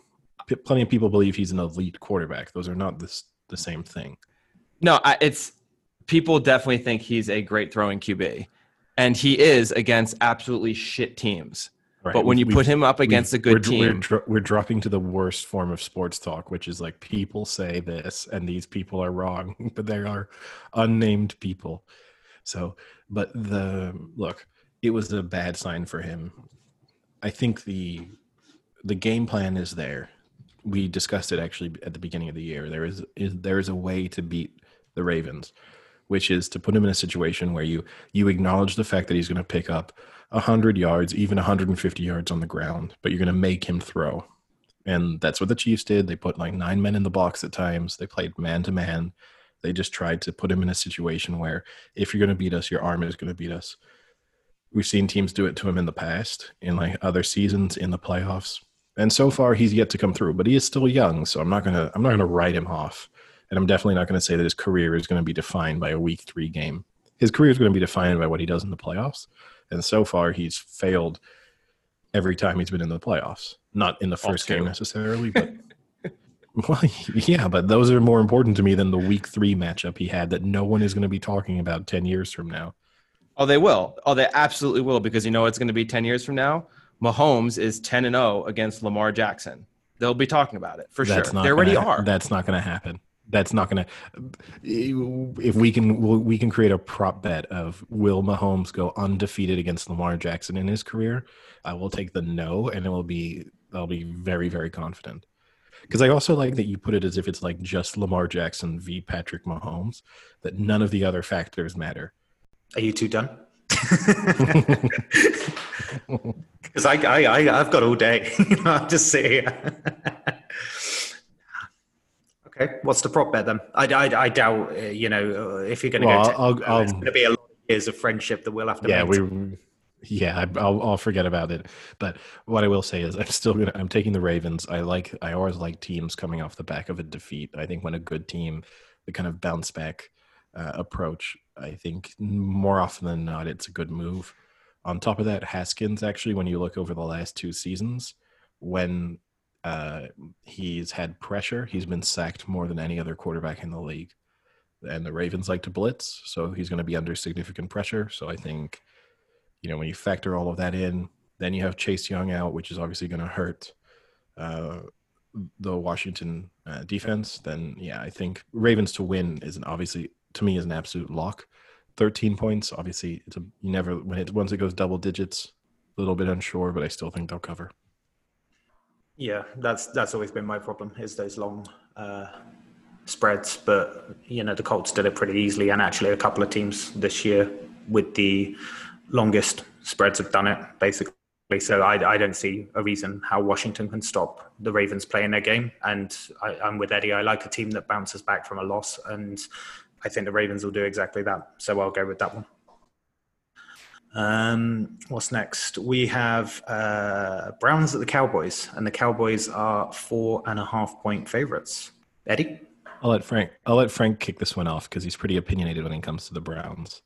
plenty of people believe he's an elite quarterback. Those are not this the same thing. No, I, it's people definitely think he's a great throwing QB, and he is against absolutely shit teams. Right. But when you We've- put him up against a we're, good we're, team, dro- we're dropping to the worst form of sports talk, which is like people say this and these people are wrong, but they are unnamed people. So, but the look, it was a bad sign for him. I think the the game plan is there. We discussed it actually at the beginning of the year. There is, is there is a way to beat the Ravens, which is to put him in a situation where you you acknowledge the fact that he's going to pick up 100 yards, even 150 yards on the ground, but you're going to make him throw. And that's what the Chiefs did. They put like nine men in the box at times. They played man to man. They just tried to put him in a situation where if you're going to beat us, your arm is going to beat us. We've seen teams do it to him in the past, in like other seasons in the playoffs. And so far he's yet to come through, but he is still young, so I'm not going to I'm not going to write him off. And I'm definitely not going to say that his career is going to be defined by a week 3 game. His career is going to be defined by what he does in the playoffs. And so far he's failed every time he's been in the playoffs. Not in the first game necessarily, but well, yeah, but those are more important to me than the week 3 matchup he had that no one is going to be talking about 10 years from now. Oh, they will. Oh, they absolutely will because you know it's going to be 10 years from now. Mahomes is 10 and 0 against Lamar Jackson. They'll be talking about it for that's sure. They already gonna, are. That's not going to happen. That's not going to. If we can, we can create a prop bet of will Mahomes go undefeated against Lamar Jackson in his career. I will take the no, and it will be. I'll be very, very confident. Because I also like that you put it as if it's like just Lamar Jackson v. Patrick Mahomes, that none of the other factors matter. Are you two done? Because I, I, I, I've got all day. I'll just sit here. Okay, what's the prop bet then? I, I, I doubt, uh, you know, if you're going to Well, go, I'll- 10, I'll- it's going to be a lot of years of friendship that we'll have to yeah, maintain. we. Yeah, I- I'll, I'll forget about it. But what I will say is, I'm still gonna. I'm taking the Ravens. I like. I always like teams coming off the back of a defeat. I think when a good team, the kind of bounce back uh, approach, I think more often than not, it's a good move. On top of that, Haskins actually, when you look over the last two seasons, when uh, he's had pressure, he's been sacked more than any other quarterback in the league. And the Ravens like to blitz, so he's going to be under significant pressure. So I think, you know, when you factor all of that in, then you have Chase Young out, which is obviously going to hurt uh, the Washington uh, defense. Then, yeah, I think Ravens to win is an obviously to me is an absolute lock. 13 points, obviously, it's a you never when it once it goes double digits, a little bit unsure, but I still think they'll cover. Yeah, that's that's always been my problem is those long uh, spreads. But you know, the Colts did it pretty easily, and actually, a couple of teams this year with the longest spreads have done it basically. So I, I don't see a reason how Washington can stop the Ravens playing their game. And I, I'm with Eddie. I like a team that bounces back from a loss, and I think the Ravens will do exactly that. So I'll go with that one. Um, what's next? We have uh, Browns at the Cowboys, and the Cowboys are four and a half point favorites. Eddie? I'll let Frank. I'll let Frank kick this one off because he's pretty opinionated when it comes to the Browns.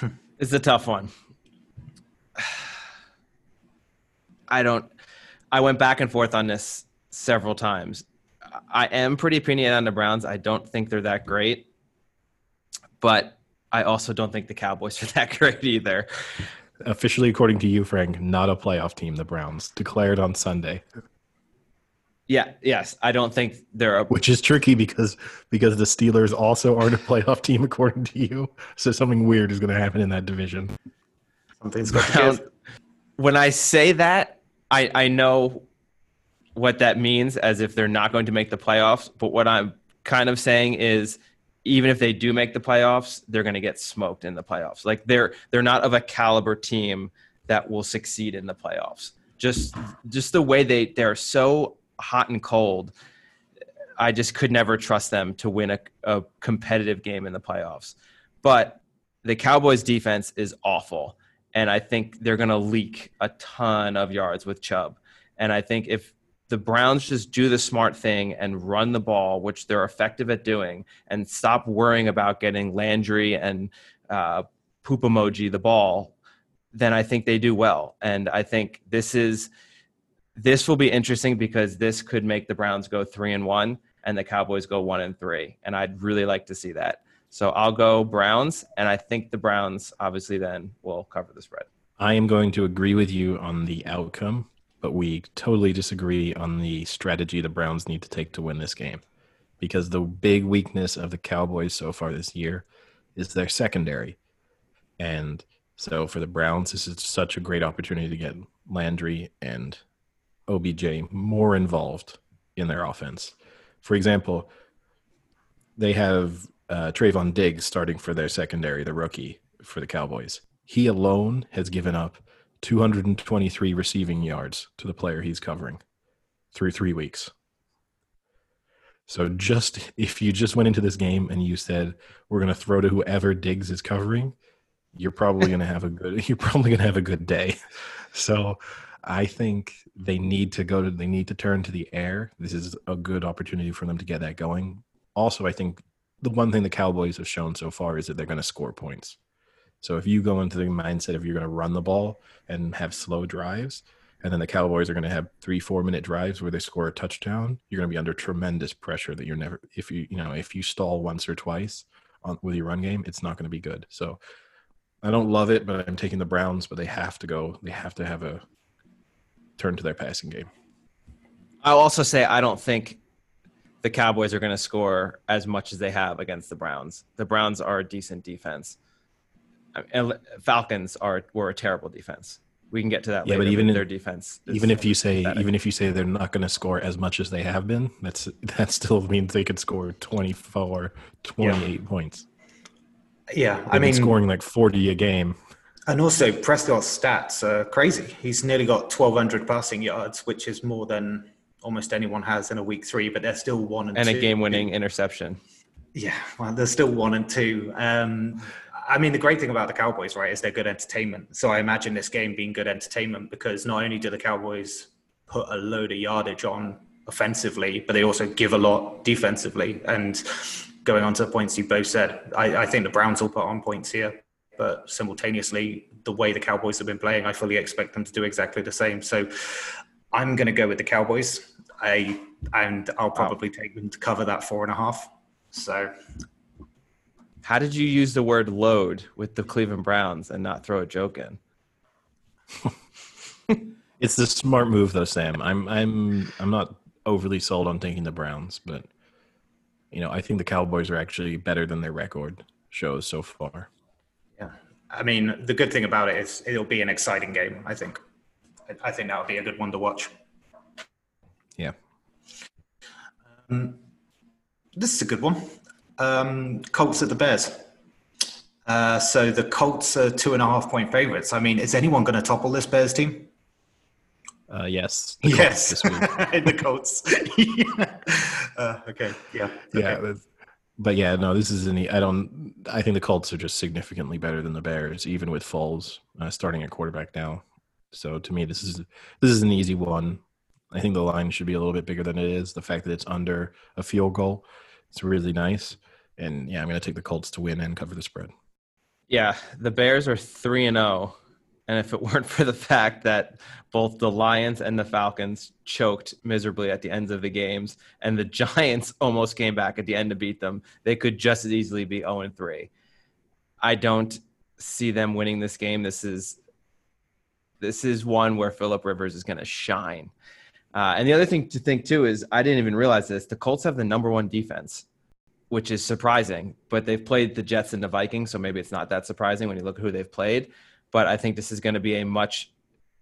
It's a tough one. I don't. I went back and forth on this several times. I am pretty opinionated on the Browns. I don't think they're that great, but I also don't think the Cowboys are that great either. Officially, according to you, Frank, not a playoff team. The Browns declared on Sunday, Yeah, yes, I don't think they're a. which is tricky because because the Steelers also aren't a playoff team according to you. So something weird is going to happen in that division. Something's going got to Browns- When I say that, I I know what that means as if they're not going to make the playoffs. But what I'm kind of saying is, even if they do make the playoffs, they're going to get smoked in the playoffs. Like they're they're not of a caliber team that will succeed in the playoffs. Just just the way they they're so hot and cold. I just could never trust them to win a, a competitive game in the playoffs. But the Cowboys defense is awful. And I think they're going to leak a ton of yards with Chubb. And I think if the Browns just do the smart thing and run the ball, which they're effective at doing, and stop worrying about getting Landry and uh, poop emoji the ball, then I think they do well. And I think this is this will be interesting because this could make the Browns go three and one and the Cowboys go one and three. And I'd really like to see that. So I'll go Browns, and I think the Browns obviously then will cover the spread. I am going to agree with you on the outcome, but we totally disagree on the strategy the Browns need to take to win this game. Because the big weakness of the Cowboys so far this year is their secondary. And so for the Browns, this is such a great opportunity to get Landry and OBJ more involved in their offense. For example, they have uh, Trevon Diggs starting for their secondary, the rookie for the Cowboys. He alone has given up 223 receiving yards to the player he's covering through three weeks. So just if you just went into this game and you said we're going to throw to whoever Diggs is covering, you're probably going to have a good you're probably going to have a good day. So I think they need to go to they need to turn to the air. This is a good opportunity for them to get that going. Also, I think the one thing the Cowboys have shown so far is that they're going to score points. So if you go into the mindset of you're going to run the ball and have slow drives, and then the Cowboys are going to have three, four minute drives where they score a touchdown, you're going to be under tremendous pressure that you're never, if you, you know, if you stall once or twice on, with your run game, it's not going to be good. So I don't love it, but I'm taking the Browns, but they have to go, they have to have a turn to their passing game. I'll also say I don't think the Cowboys are going to score as much as they have against the Browns. The Browns are a decent defense. And Falcons are were a terrible defense. We can get to that yeah, later. but even their defense, even if you say pathetic. even if you say they're not going to score as much as they have been, that's that still means they could score 24, 28 yeah. points. Yeah, They've I mean scoring like 40 a game. And also Prescott's stats are crazy. He's nearly got 1200 passing yards, which is more than almost anyone has in a week 3, but they're still 1 and, and two. a game-winning interception. Yeah, well, they're still 1 and 2. Um, I mean, the great thing about the Cowboys, right, is they're good entertainment. So I imagine this game being good entertainment because not only do the Cowboys put a load of yardage on offensively, but they also give a lot defensively. And going on to the points you both said, I, I think the Browns will put on points here. But simultaneously, the way the Cowboys have been playing, I fully expect them to do exactly the same. So I'm going to go with the Cowboys. I and I'll probably take them to cover that four and a half. So how did you use the word load with the Cleveland Browns and not throw a joke in? it's the smart move though, Sam. I'm I'm I'm not overly sold on taking the Browns, but you know, I think the Cowboys are actually better than their record shows so far. Yeah. I mean, the good thing about it is it'll be an exciting game, I think. I think that'll be a good one to watch. Yeah. Um, this is a good one um, Colts at the Bears. Uh, so the Colts are two and a half point favorites. I mean, is anyone going to topple this Bears team? Uh, yes. Yes. the Colts. yeah. uh, okay. Yeah. Okay. Yeah. But yeah, no, this is any. I don't. I think the Colts are just significantly better than the Bears, even with Foles uh, starting at quarterback now. So to me, this is this is an easy one. I think the line should be a little bit bigger than it is. The fact that it's under a field goal, it's really nice. And yeah, I'm going to take the Colts to win and cover the spread. Yeah, the Bears are 3 and 0. And if it weren't for the fact that both the Lions and the Falcons choked miserably at the ends of the games and the Giants almost came back at the end to beat them, they could just as easily be 0 and 3. I don't see them winning this game. This is this is one where Philip Rivers is going to shine. Uh, and the other thing to think too is I didn't even realize this: the Colts have the number one defense which is surprising. But they've played the Jets and the Vikings, so maybe it's not that surprising when you look at who they've played. But I think this is going to be a much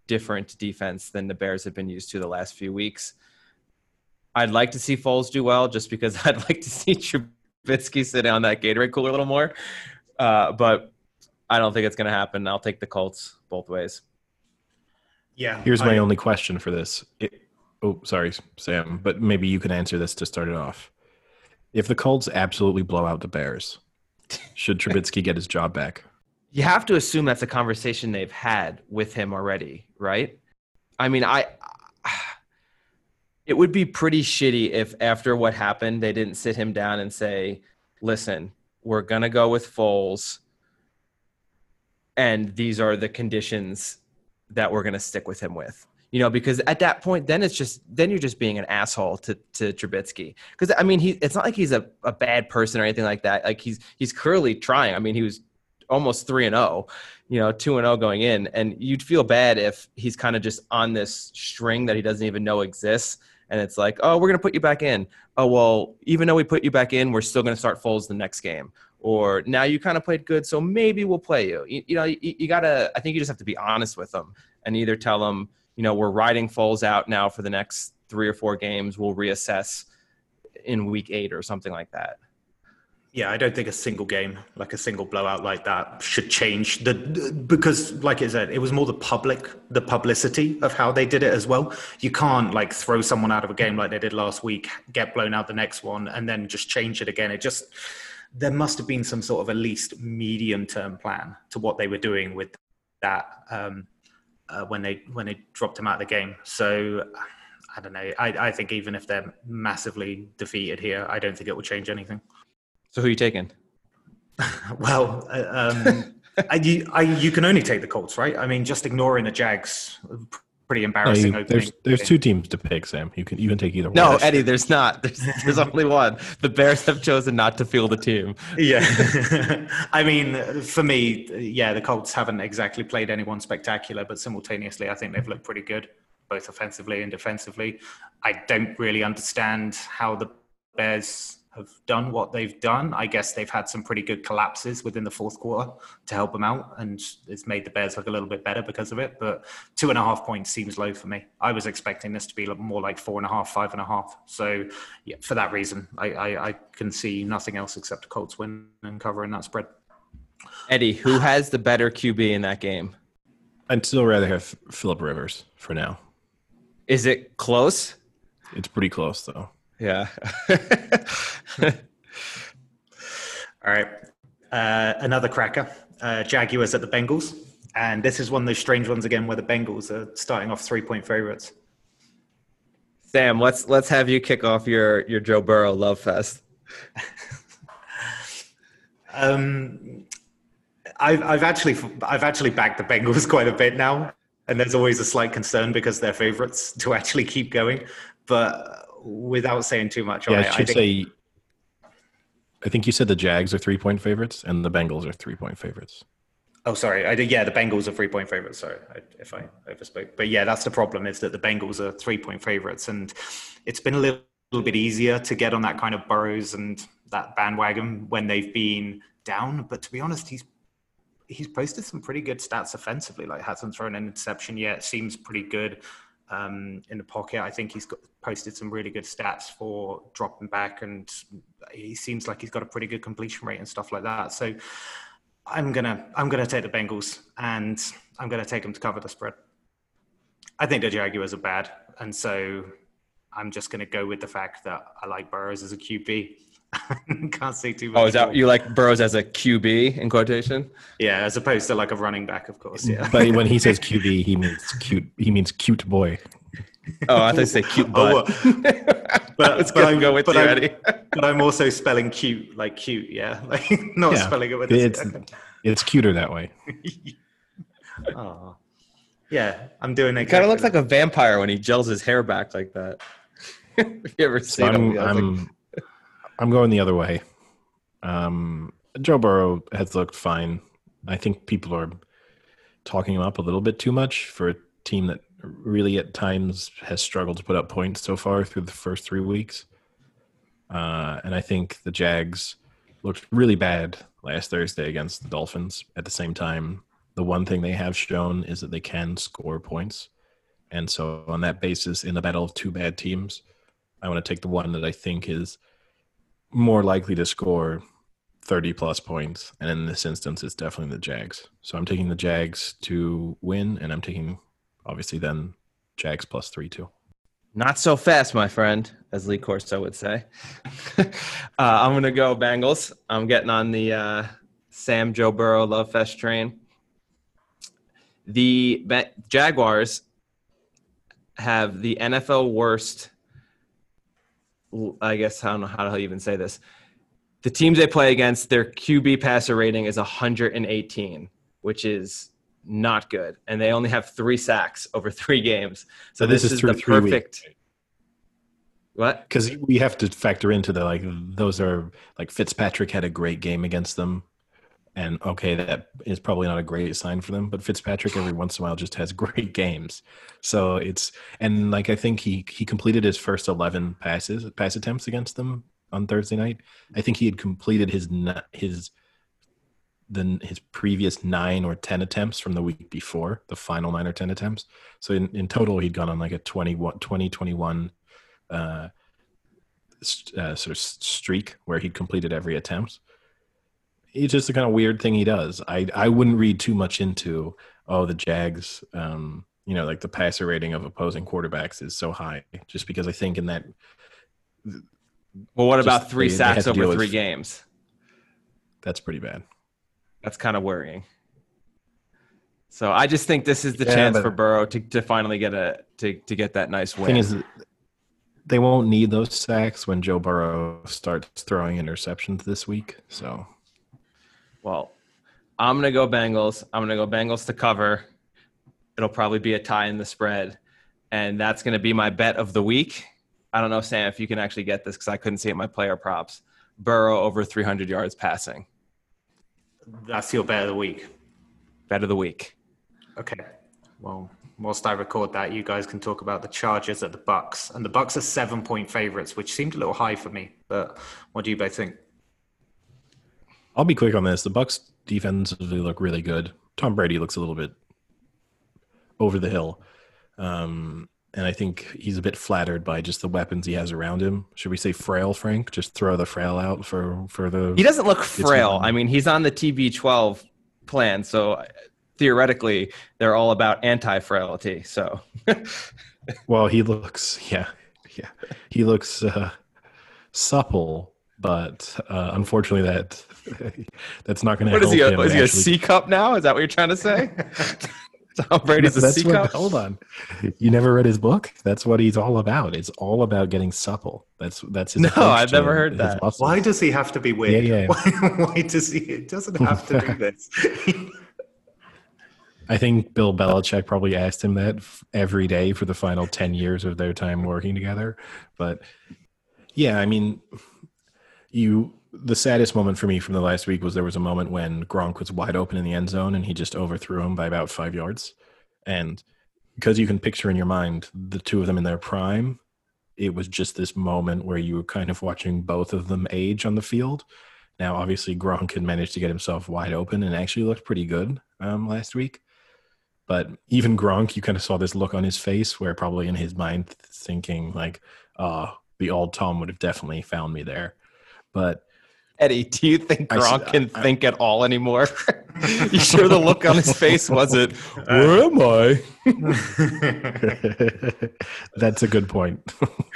different defense than the Bears have been used to the last few weeks. I'd like to see Foles do well, just because I'd like to see Trubisky sit on that Gatorade cooler a little more. Uh, but I don't think it's going to happen. I'll take the Colts both ways. Yeah. Here's my I, only question for this. It, oh, sorry, Sam, but maybe you can answer this to start it off. If the Colts absolutely blow out the Bears, should Trubisky get his job back? You have to assume that's a conversation they've had with him already, right? I mean, I it would be pretty shitty if after what happened they didn't sit him down and say, "Listen, we're going to go with Foles and these are the conditions that we're going to stick with him with." You know, because at that point, then it's just then you're just being an asshole to to Trubisky. Because I mean, he it's not like he's a, a bad person or anything like that. Like he's he's clearly trying. I mean, he was almost three and zero, oh, you know, two and zero oh going in, and you'd feel bad if he's kind of just on this string that he doesn't even know exists. And it's like, oh, we're gonna put you back in. Oh well, even though we put you back in, we're still gonna start Foles the next game or now you kind of played good, so maybe we'll play you. You, you know, you, you gotta. I think you just have to be honest with them and either tell them, you know, we're riding Foles out now for the next three or four games. We'll reassess in week eight or something like that. Yeah, I don't think a single game, like a single blowout like that, should change the because, like I said, it was more the public, the publicity of how they did it as well. You can't like throw someone out of a game like they did last week, get blown out the next one, and then just change it again. It just there must have been some sort of at least medium term plan to what they were doing with that um, uh, when they when they dropped him out of the game. So I don't know. I, I think even if they're massively defeated here, I don't think it will change anything. So who are you taking? well, uh, um, I, you, I, you can only take the Colts, right? I mean, just ignoring the Jags, pretty embarrassing. No, you, there's there's two teams to pick, Sam. You can you can take either no, one. No, Eddie, there's not. There's, there's only one. The Bears have chosen not to field the team. Yeah, I mean, for me, yeah, the Colts haven't exactly played anyone spectacular, but simultaneously, I think they've looked pretty good, both offensively and defensively. I don't really understand how the Bears have done what they've done. I guess they've had some pretty good collapses within the fourth quarter to help them out, and it's made the Bears look a little bit better because of it. But two and a half points seems low for me. I was expecting this to be more like four and a half, five and a half. So, yeah, for that reason, I, I, I can see nothing else except the Colts win and covering that spread. Eddie, who has the better QB in that game? I'd still rather have Philip Rivers for now. Is it close? It's pretty close, though. Yeah. All right. Uh, another cracker. Uh, Jaguars at the Bengals. And this is one of those strange ones again where the Bengals are starting off three point favorites. Sam, let's let's have you kick off your your Joe Burrow love fest. um, I've I've actually I've actually backed the Bengals quite a bit now, and there's always a slight concern because they're favorites to actually keep going. But without saying too much. Yeah, I, should I think, say. I think you said the Jags are three point favorites and the Bengals are three point favorites. Oh, sorry. I did. Yeah, the Bengals are three point favorites. Sorry if I overspoke. But yeah, that's the problem is that the Bengals are three point favorites, and it's been a little, little bit easier to get on that kind of Burrows and that bandwagon when they've been down. But to be honest, he's he's posted some pretty good stats offensively. Like hasn't thrown an interception yet. Seems pretty good um, in the pocket. I think he's got, posted some really good stats for dropping back, and he seems like he's got a pretty good completion rate and stuff like that. So I'm gonna I'm gonna take the Bengals, and I'm gonna take them to cover the spread. I think the Jaguars are bad, and so I'm just gonna go with the fact that I like Burrows as a QB. I can't say too oh, much. Oh, is that more. you like Burrows as a QB in quotation? Yeah, as opposed to like a running back, of course. Yeah. But when he says QB, he means cute. He means cute boy. Oh, I thought you say cute oh, butt. Oh, but, it's but I'm, go with but you, I'm, Eddie. but I'm also spelling cute like cute, yeah, like not yeah, spelling it with it's it's cuter that way. oh, yeah, I'm doing it. Kind of looks like a vampire when he gels his hair back like that. Have you ever seen so him? I'm, like, I'm going the other way. Um, Joe Burrow has looked fine. I think people are talking him up a little bit too much for a team that really at times has struggled to put up points so far through the first three weeks. Uh, and I think the Jags looked really bad last Thursday against the Dolphins. At the same time, the one thing they have shown is that they can score points. And so, on that basis, in the battle of two bad teams, I want to take the one that I think is more likely to score 30 plus points. And in this instance, it's definitely the Jags. So I'm taking the Jags to win, and I'm taking, obviously, then Jags plus three, too. Not so fast, my friend, as Lee Corso would say. uh, I'm going to go Bengals. I'm getting on the uh, Sam Joe Burrow Love Fest train. The Jaguars have the NFL worst I guess I don't know how to even say this. The teams they play against, their QB passer rating is 118, which is not good, and they only have three sacks over three games. So, this, this, is, is the perfect. Weeks. What? Because we have to factor into the like those are like Fitzpatrick had a great game against them and okay, that is probably not a great sign for them. But Fitzpatrick every once in a while just has great games. So it's and like I think he he completed his first eleven passes pass attempts against them on Thursday night. I think he had completed his his the his previous nine or ten attempts from the week before, the final nine or ten attempts. So in, in total, he'd gone on like a 20, 20 21 uh, uh, sort of streak where he'd completed every attempt. It's just a kind of weird thing he does. I I wouldn't read too much into oh the Jags, um, you know, like the passer rating of opposing quarterbacks is so high, just because I think in that. Well, what about three they, sacks they over three with, games? That's pretty bad. That's kind of worrying. So I just think this is the yeah, chance for Burrow to, to finally get a to, to get that nice win. Thing is, they won't need those sacks when Joe Burrow starts throwing interceptions this week. So, well, I'm gonna go Bengals. I'm gonna go Bengals to cover. It'll probably be a tie in the spread, and that's gonna be my bet of the week. I don't know, Sam, if you can actually get this because I couldn't see it my player props. Burrow over 300 yards passing. That's your bet of the week. Bet of the week. Okay. Well, whilst I record that, you guys can talk about the Chargers at the Bucs, and the Bucs are seven point favorites, which seemed a little high for me. But what do you both think? I'll be quick on this. The Bucs defensively look really good. Tom Brady looks a little bit over the hill. Um, and I think he's a bit flattered by just the weapons he has around him. Should we say frail, Frank? Just throw the frail out for for the. He doesn't look frail. I mean, he's on the TB12 plan, so theoretically, they're all about anti-frailty. So. well, he looks, yeah, yeah, he looks uh, supple, but uh, unfortunately, that that's not going to. What is he? A, is he a C cup now? Is that what you're trying to say? Tom Brady's a C what, Hold on, you never read his book. That's what he's all about. It's all about getting supple. That's that's his. No, I've never heard that. Why does he have to be weird? Yeah, yeah. Why, why does he? It doesn't have to do this. I think Bill Belichick probably asked him that every day for the final ten years of their time working together. But yeah, I mean, you the saddest moment for me from the last week was there was a moment when Gronk was wide open in the end zone and he just overthrew him by about five yards. And because you can picture in your mind the two of them in their prime, it was just this moment where you were kind of watching both of them age on the field. Now, obviously, Gronk had managed to get himself wide open and actually looked pretty good um, last week. But even Gronk, you kind of saw this look on his face where probably in his mind thinking like, "Oh, the old Tom would have definitely found me there." But Eddie, do you think Gronk can I, think I, at all anymore? you sure the look on his face wasn't, where am I? That's a good point.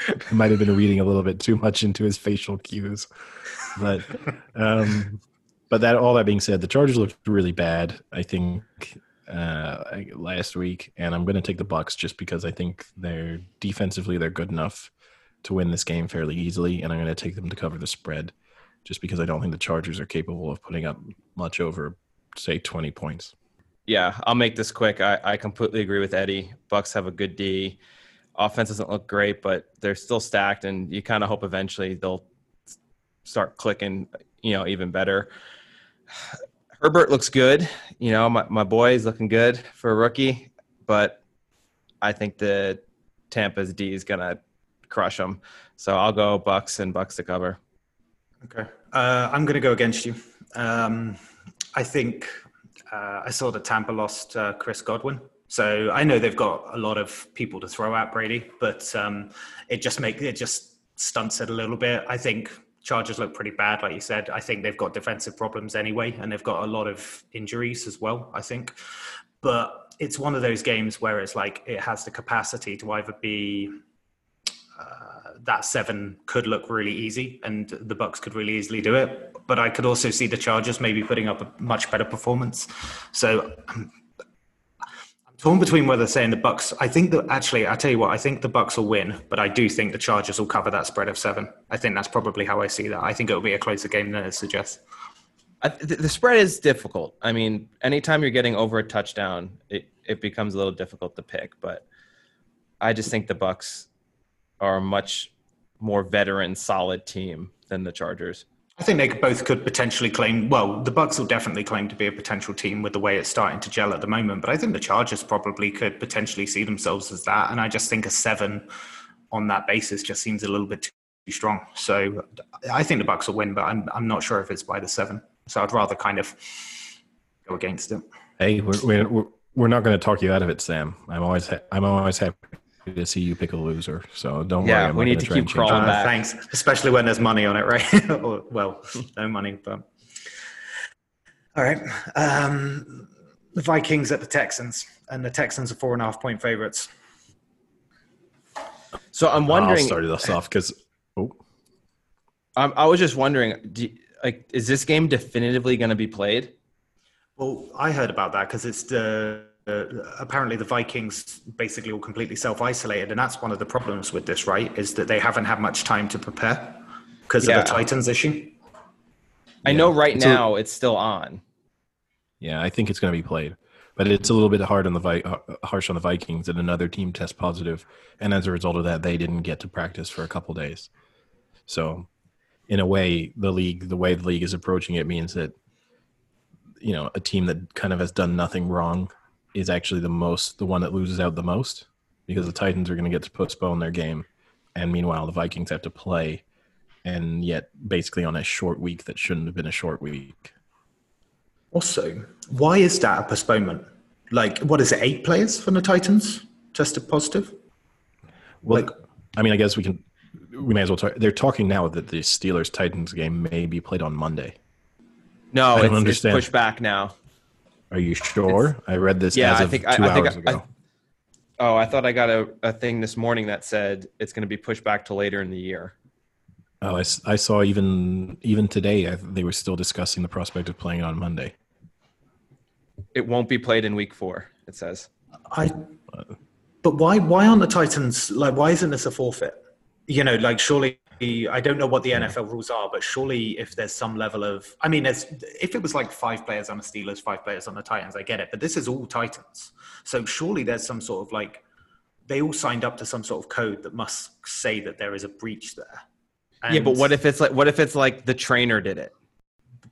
I Might have been reading a little bit too much into his facial cues. But um, but that all that being said, the Chargers looked really bad, I think, uh, last week. And I'm gonna take the Bucs just because I think they're defensively they're good enough to win this game fairly easily, and I'm gonna take them to cover the spread just because I don't think the Chargers are capable of putting up much over, say, 20 points. Yeah, I'll make this quick. I, I completely agree with Eddie. Bucs have a good D. Offense doesn't look great, but they're still stacked, and you kind of hope eventually they'll start clicking, you know, even better. Herbert looks good. You know, my, my boy is looking good for a rookie, but I think the Tampa's D is going to crush them. So I'll go Bucs and Bucks to cover. Okay. Uh, I'm going to go against you. Um, I think uh, I saw that Tampa lost uh, Chris Godwin. So I know they've got a lot of people to throw at Brady, but um, it just make it just stunts it a little bit. I think Chargers look pretty bad, like you said. I think they've got defensive problems anyway, and they've got a lot of injuries as well. I think, but it's one of those games where it's like it has the capacity to either be Uh, that seven could look really easy, and the Bucs could really easily do it. But I could also see the Chargers maybe putting up a much better performance. So I'm, I'm torn between whether saying the Bucs. I think that actually, I tell you what, I think the Bucs will win, but I do think the Chargers will cover that spread of seven. I think that's probably how I see that. I think it'll be a closer game than it suggests. the spread is difficult. I mean, anytime you're getting over a touchdown, it, it becomes a little difficult to pick. But I just think the Bucs are a much more veteran, solid team than the Chargers. I think they both could potentially claim. Well, the Bucs will definitely claim to be a potential team with the way it's starting to gel at the moment. But I think the Chargers probably could potentially see themselves as that. And I just think a seven on that basis just seems a little bit too strong. So I think the Bucs will win, but I'm I'm not sure if it's by the seven. So I'd rather kind of go against it. Hey, we're we're, we're not going to talk you out of it, Sam. I'm always ha- I'm always happy to see you pick a loser. So don't Yeah, worry. I'm we need gonna to try and keep change it. crawling Uh, thanks, especially when there's money on it, right? or, well, no money, but all right. Um, the Vikings at the Texans, and the Texans are four and a half point favorites. So I'm wondering. I'll wondering. start us off because oh, I'm, I was just wondering, do like, is this game definitively going to be played? Well, I heard about that because it's the uh, apparently the Vikings basically all completely self isolated, and that's one of the problems with this, right? Is that they haven't had much time to prepare because Yeah. of the Titans issue. I know right It's a- now it's still on. yeah, I think it's going to be played, but it's a little bit hard on the Vi- uh, harsh on the Vikings that another team test positive, and as a result of that, they didn't get to practice for a couple days. So, in a way, the league, the way the league is approaching it, means that you know a team that kind of has done nothing wrong is actually the most the one that loses out the most because the Titans are going to get to postpone their game, and meanwhile the Vikings have to play, and yet basically on a short week that shouldn't have been a short week. Also, why is that a postponement? Like, what is it? Eight players from the Titans tested positive. Well, Like- I mean, I guess we can. We may as well talk. They're talking now that the Steelers Titans game may be played on Monday. No, I don't it's, it's understand. pushed back now. Are you sure? I read this Yeah, as I of think two I, I think hours I, ago. oh, I thought I got a, a thing this morning that said it's going to be pushed back to later in the year. oh, I, s- I saw even even today I, they were still discussing the prospect of playing it on Monday. It won't be played in week four. It says. I. But why? Why aren't the Titans like? Why isn't this a forfeit? You know, like surely. I don't know what the NFL rules are, but surely if there's some level of, I mean, there's, if it was like five players on the Steelers, five players on the Titans, I get it. But this is all Titans, so surely there's some sort of like, they all signed up to some sort of code that must say that there is a breach there. yeah, but what if it's like what if it's like the trainer did it?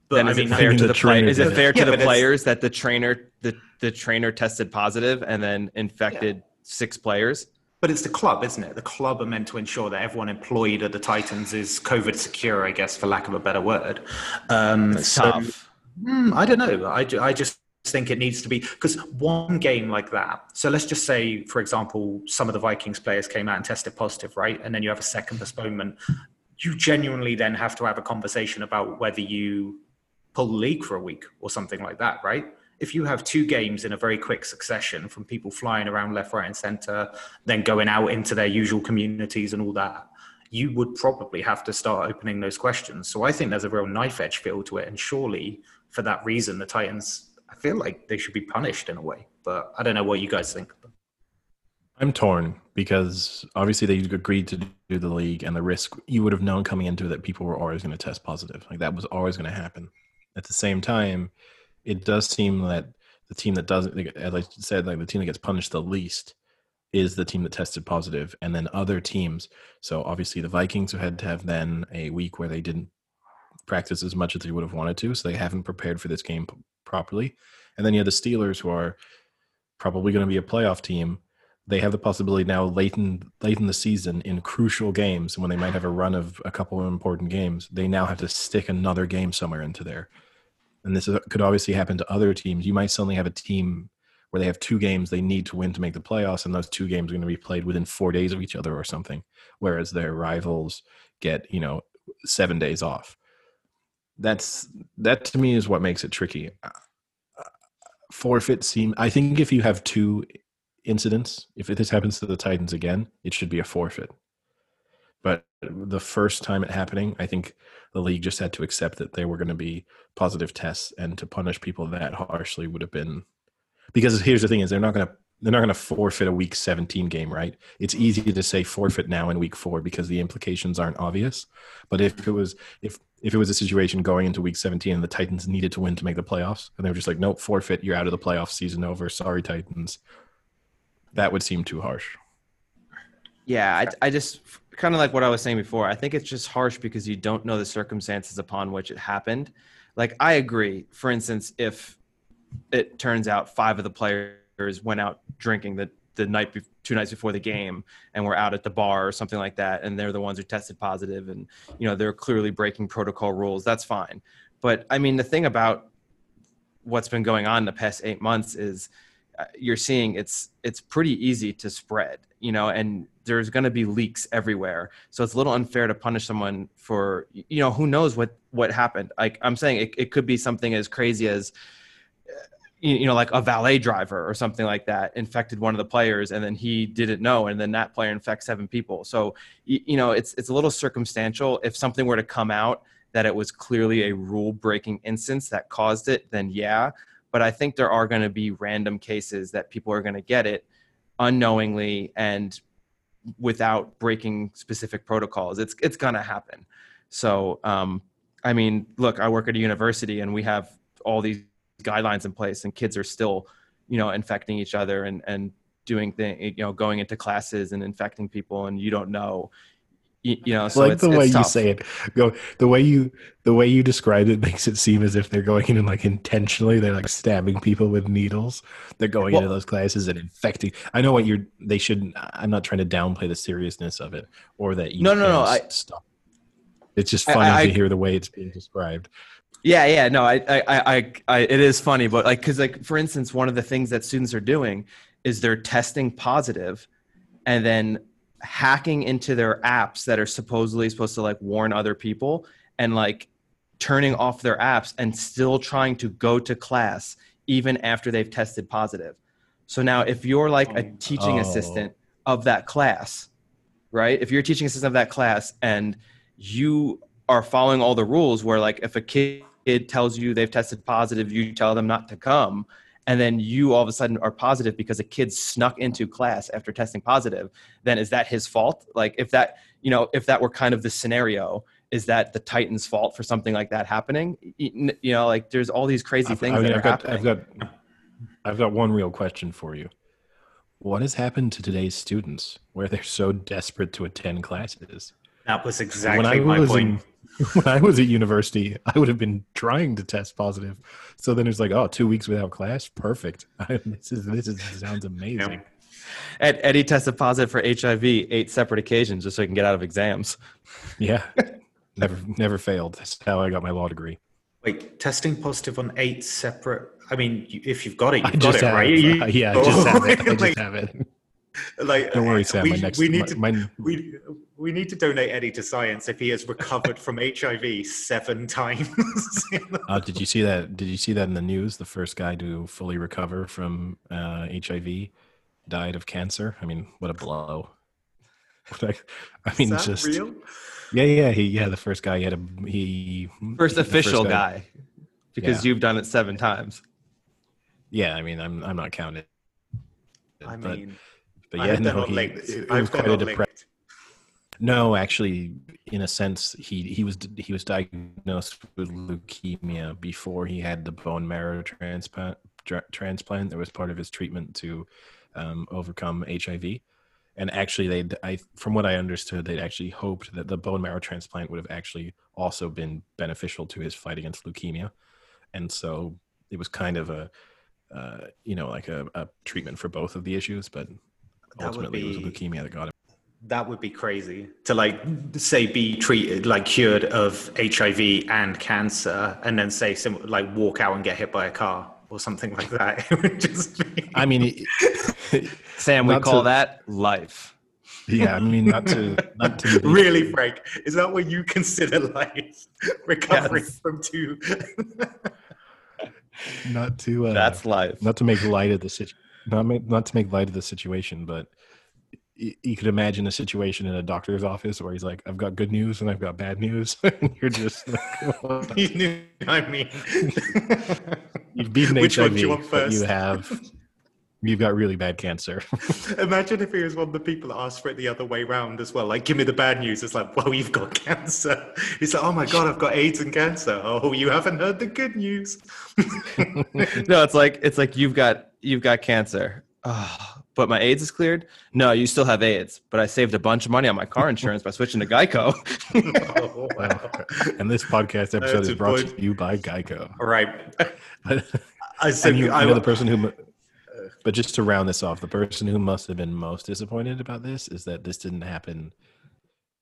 But then I is mean, it fair mean, to the the player? Is it did it. fair to Yeah, the players that the trainer the, the trainer tested positive and then infected six players? But it's the club, isn't it? The club are meant to ensure that everyone employed at the Titans is COVID secure, I guess, for lack of a better word. Um, so, Tough. hmm, I don't know. I, I just think it needs to be because one game like that. So let's just say, for example, some of the Vikings players came out and tested positive, right? And then you have a second postponement. You genuinely then have to have a conversation about whether you pull the league for a week or something like that, right? If you have two games in a very quick succession from people flying around left, right, and center, then going out into their usual communities and all that, you would probably have to start opening those questions. So I think there's a real knife edge feel to it. And surely for that reason, the Titans, I feel like they should be punished in a way. But I don't know what you guys think. I'm torn because obviously they agreed to do the league and the risk you would have known coming into it that people were always going to test positive. Like that was always going to happen. At the same time, it does seem that the team that doesn't, as I said, like the team that gets punished the least is the team that tested positive, and then other teams. So obviously the Vikings who had to have then a week where they didn't practice as much as they would have wanted to, so they haven't prepared for this game properly. And then you have the Steelers who are probably going to be a playoff team they have the possibility now late in late in the season in crucial games when they might have a run of a couple of important games they now have to stick another game somewhere into there and this is, could obviously happen to other teams you might suddenly have a team where they have two games they need to win to make the playoffs and those two games are going to be played within four days of each other or something whereas their rivals get you know seven days off that's that to me is what makes it tricky uh, uh, forfeit seem i think if you have two incidents. If this happens to the Titans again, it should be a forfeit. But the first time it happening, I think the league just had to accept that there were going to be positive tests, and to punish people that harshly would have been because here's the thing: is they're not going to they're not going to forfeit a week 17 game, right? It's easy to say forfeit now in week four because the implications aren't obvious. But if it was if if it was a situation going into week 17 and the Titans needed to win to make the playoffs, and they were just like, nope, forfeit, you're out of the playoff season over. Sorry, Titans that would seem too harsh. Yeah, I, I just kind of like what I was saying before. I think it's just harsh because you don't know the circumstances upon which it happened. Like, I agree. For instance, if it turns out five of the players went out drinking the the night be- two nights before the game and we're out at the bar or something like that and they're the ones who tested positive and you know they're clearly breaking protocol rules that's fine but i mean the thing about what's been going on in the past 8 months is uh, you're seeing it's it's pretty easy to spread you know and there's going to be leaks everywhere so it's a little unfair to punish someone for you know who knows what what happened like i'm saying it, it could be something as crazy as uh, you know, like a valet driver or something like that infected one of the players, and then he didn't know, and then that player infects seven people. So, you know, it's it's a little circumstantial. If something were to come out that it was clearly a rule breaking instance that caused it, then yeah. But I think there are going to be random cases that people are going to get it unknowingly and without breaking specific protocols. It's it's to happen. So, um, I mean, look, I work at a university, and we have all these guidelines in place and kids are still you know infecting each other and and doing things you know going into classes and infecting people and you don't know you, you know so like it's, the way you tough. say it. Go the way you the way you described it makes it seem as if they're going in and like intentionally. They're like stabbing people with needles. They're going Well- into those classes and infecting. I know what you're they shouldn't. i'm not trying to downplay the seriousness of it or that you No, no, no, I- stop. It's just funny I- to hear the way it's being described. Yeah, yeah, no, I, I, I, I, I it is funny, but like, cause like, for instance, one of the things that students are doing is they're testing positive and then hacking into their apps that are supposedly supposed to like warn other people and like turning off their apps and still trying to go to class even after they've tested positive. So now if you're like a oh. teaching Oh. assistant of that class, right? If you're a teaching assistant of that class and you are following all the rules where like if a kid tells you they've tested positive, you tell them not to come, and then you all of a sudden are positive because a kid snuck into class after testing positive, then is that his fault? Like if that, you know, if that were kind of the scenario, is that the Titans' fault for something like that happening? You you know, like there's all these crazy I've, things I mean, that I've got, happening. I've got i've got one real question for you what has happened to today's students where they're so desperate to attend classes That was when exactly I my was point. in, when I was at university, I would have been trying to test positive. So then it's like, oh, two weeks without class, perfect. this is this is sounds amazing. Yep. Ed, Eddie tested positive for HIV eight separate occasions just so he can get out of exams. Yeah, never never failed. That's how I got my law degree. Wait, testing positive on eight separate. I mean, if you've got it, you've got just it, have, right? Uh, yeah, I just have it. I just have it. like, Don't worry, Sam. We, my next, we need my, to my- we we need to donate Eddie to science if he has recovered from HIV seven times. uh, did you see that? Did you see that in the news? The first guy to fully recover from uh, HIV died of cancer. I mean, what a blow! Like, I mean, Is that just real? yeah, yeah, he yeah, the first guy he had a he First the official guy, because Yeah. you've done it seven times. Yeah, I mean, I'm I'm not counting. I but, mean, but yeah, no, he, linked. it, it was quite a linked. No, actually, in a sense, he he was he was diagnosed with leukemia before he had the bone marrow transplant. Tra- transplant that was part of his treatment to um, overcome HIV. And actually, they I from what I understood, they actually hoped that the bone marrow transplant would have actually also been beneficial to his fight against leukemia. And so it was kind of a uh, you know like a, a treatment for both of the issues, but That would ultimately it was be- leukemia that got him. That would be crazy to like say be treated like cured of HIV and cancer, and then say some like walk out and get hit by a car or something like that. It would just be. I mean, Sam, we call to- that life. yeah, I mean, not to not to be- really, Frank, is that what you consider life? Recovering Yes. from two. not to uh, That's life. not to make light of the situation, not make, not to make light of the situation, but y- you could imagine a situation in a doctor's office where he's like, "I've got good news and I've got bad news," and you're just like, you knew I mean. "You've beaten Which HIV, one do you want you have you've got really bad cancer." Imagine if he was one of the people that asked for it the other way around as well. Like, give me the bad news. It's like, well, you've got cancer. He's like, oh my God, I've got AIDS and cancer. Oh, you haven't heard the good news. no, it's like it's like you've got you've got cancer. Oh, but my AIDS is cleared. No, you still have AIDS. But I saved a bunch of money on my car insurance by switching to Geico. oh, wow. and this podcast episode That's is brought point. to you by Geico. All right. I said, you, you I, know the person who But just to round this off, the person who must have been most disappointed about this is that this didn't happen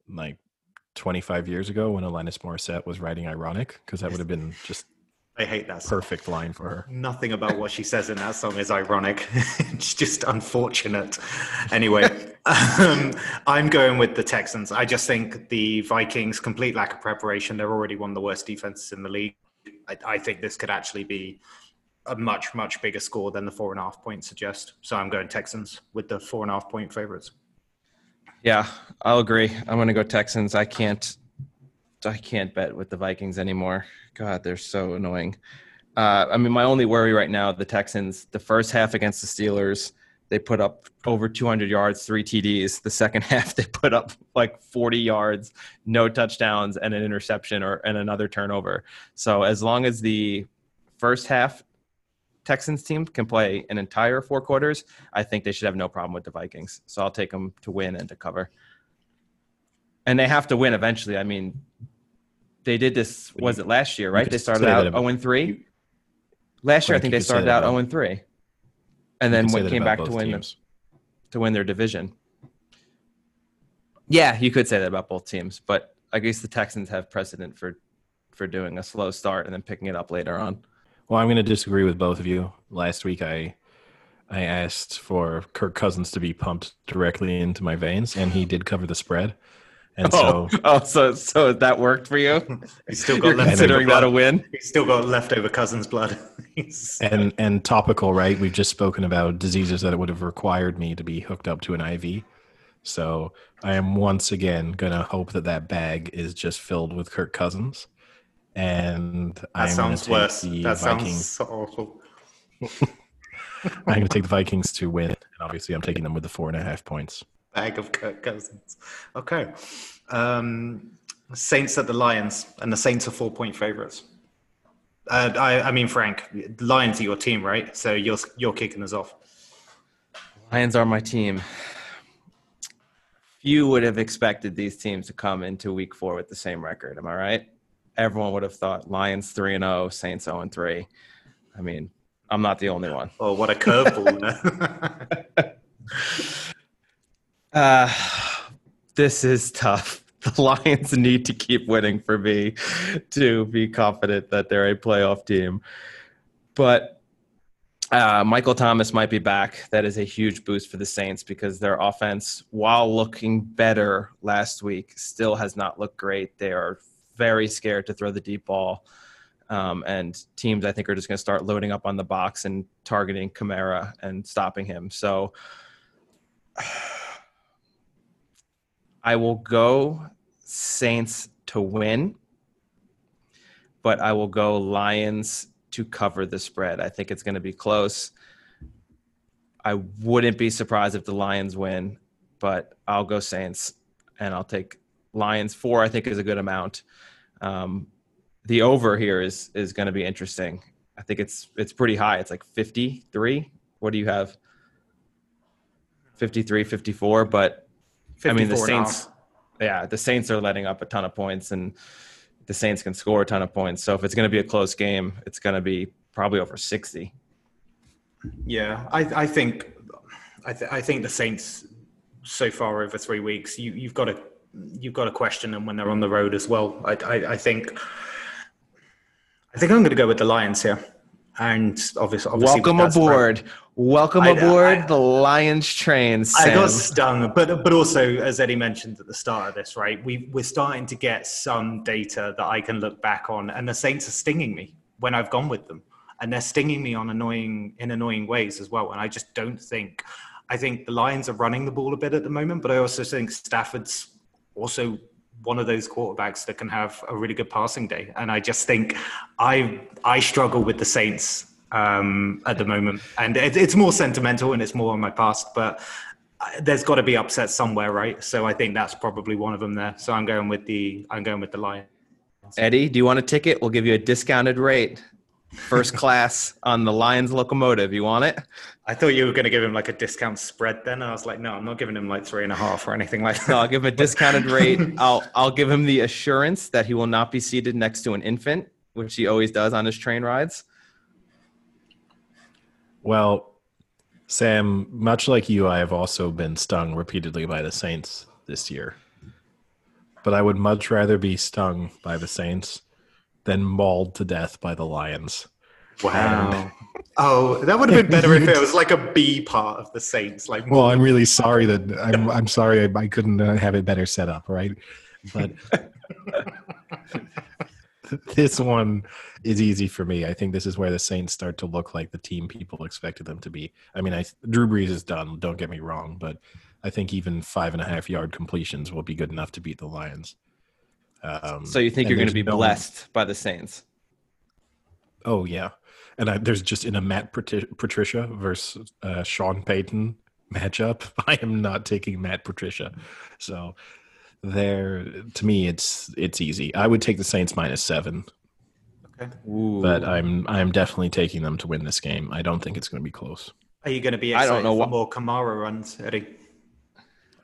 like 25 years ago when Alanis Morissette was writing Ironic, because that would have been just I hate that song. perfect line for her. Nothing about what she says in that song is ironic. it's just unfortunate. Anyway, um, I'm going with the Texans. I just think the Vikings' complete lack of preparation. They're already one of the worst defenses in the league. I, I think this could actually be a much, much bigger score than the four and a half points suggest. So I'm going Texans with the four and a half point favorites. Yeah, I'll agree. I'm going to go Texans. I can't. I can't bet with the Vikings anymore. God, they're so annoying. Uh, I mean, my only worry right now, the Texans, the first half against the Steelers, they put up over 200 yards, three TDs. The second half, they put up like 40 yards, no touchdowns, and an interception or and another turnover. So as long as the first half Texans team can play an entire four quarters, I think they should have no problem with the Vikings. So I'll take them to win and to cover. And they have to win eventually. I mean, they did this. Was it last year? Right? They started out zero oh and three. Last year, I think they started out zero oh and three, and then came back to win teams. to win their division. Yeah, you could say that about both teams, but I guess the Texans have precedent for for doing a slow start and then picking it up later on. Well, I'm going to disagree with both of you. Last week, I I asked for Kirk Cousins to be pumped directly into my veins, and he did cover the spread. And oh, so, oh, so so that worked for you. He's still got You're considering that a win. He's still got leftover Cousins blood. and and topical, right? We've just spoken about diseases that it would have required me to be hooked up to an IV. So I am once again gonna hope that that bag is just filled with Kirk Cousins, and that I'm sounds worse. The that Vikings. sounds so awful. I'm going to take the Vikings to win, and obviously I'm taking them with the four and a half points. Bag of Kirk Cousins. Okay. Um, Saints at the Lions, and the Saints are four point favorites. Uh, I, I mean, Frank, Lions are your team, right? So you're you're kicking us off. Lions are my team. Few would have expected these teams to come into Week Four with the same record. Am I right? Everyone would have thought Lions three and zero, Saints zero and three. I mean, I'm not the only one. Oh, what a curveball! uh, this is tough. The Lions need to keep winning for me to be confident that they're a playoff team. But uh, Michael Thomas might be back. That is a huge boost for the Saints because their offense, while looking better last week, still has not looked great. They are very scared to throw the deep ball. Um, and teams, I think, are just going to start loading up on the box and targeting Kamara and stopping him. So I will go Saints to win, but I will go Lions to cover the spread. I think it's going to be close. I wouldn't be surprised if the Lions win, but I'll go Saints and I'll take Lions. Four, I think, is a good amount. Um, the over here is is going to be interesting. I think it's it's pretty high. It's like 53. What do you have? 53, 54, but I mean the Saints yeah, the Saints are letting up a ton of points and the Saints can score a ton of points. So if it's going to be a close game, it's going to be probably over 60. Yeah, I, I think I, th- I think the Saints so far over three weeks, you, you've got to you've got to question them when they're on the road as well. I, I, I think I think I'm going to go with the Lions here, and obviously, obviously welcome aboard. Welcome I, aboard I, the Lions train. Sam. I got stung, but but also as Eddie mentioned at the start of this, right? We we're starting to get some data that I can look back on, and the Saints are stinging me when I've gone with them, and they're stinging me on annoying in annoying ways as well. And I just don't think. I think the Lions are running the ball a bit at the moment, but I also think Stafford's also one of those quarterbacks that can have a really good passing day. And I just think I I struggle with the Saints um, at the moment, and it, it's more sentimental and it's more on my past, but. There's got to be upset somewhere, right? So I think that's probably one of them there. So I'm going with the I'm going with the Lions. Eddie, do you want a ticket? We'll give you a discounted rate first class on the Lions locomotive. You want it? I thought you were going to give him like a discount spread. Then I was like, no, I'm not giving him like three and a half or anything like that. No, I'll give him a discounted rate. I'll I'll give him the assurance that he will not be seated next to an infant, which he always does on his train rides. Well, Sam, much like you, I have also been stung repeatedly by the Saints this year. But I would much rather be stung by the Saints than mauled to death by the Lions. Wow. oh, that would have been better if it was like a B part of the Saints. Like, well, I'm really sorry that I'm. I'm sorry I, I couldn't uh, have it better set up, right? But this one is easy for me. I think this is where the Saints start to look like the team people expected them to be. I mean, I Drew Brees is done. Don't get me wrong, but I think even five and a half yard completions will be good enough to beat the Lions. Um, so you think you're going to be no, blessed by the Saints? Oh yeah, and I, there's just in a Matt Patricia versus uh, Sean Payton matchup. I am not taking Matt Patricia, so there to me it's it's easy. I would take the Saints minus seven. Okay. Ooh. But I'm I'm definitely taking them to win this game. I don't think it's going to be close. Are you going to be excited I don't know for what... more Kamara runs, Eddie?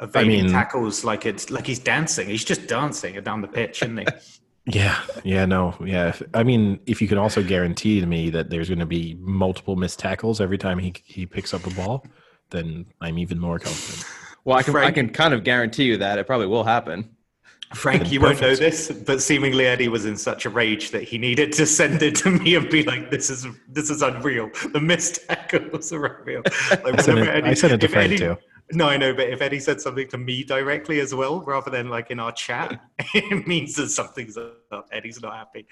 Evading I mean, tackles like it's like he's dancing. He's just dancing down the pitch, isn't he? Yeah, yeah, no, yeah. I mean, if you can also guarantee to me that there's going to be multiple missed tackles every time he he picks up a ball, then I'm even more confident. Well, I can Frank, I can kind of guarantee you that it probably will happen. Frank, you won't know this, but seemingly Eddie was in such a rage that he needed to send it to me and be like, "This is this is unreal. The missed tackles are unreal." Like, I, sent it, Eddie, I sent it to Frank Eddie, too. No, I know, but if Eddie said something to me directly as well, rather than like in our chat, it means that something's up. Eddie's not happy.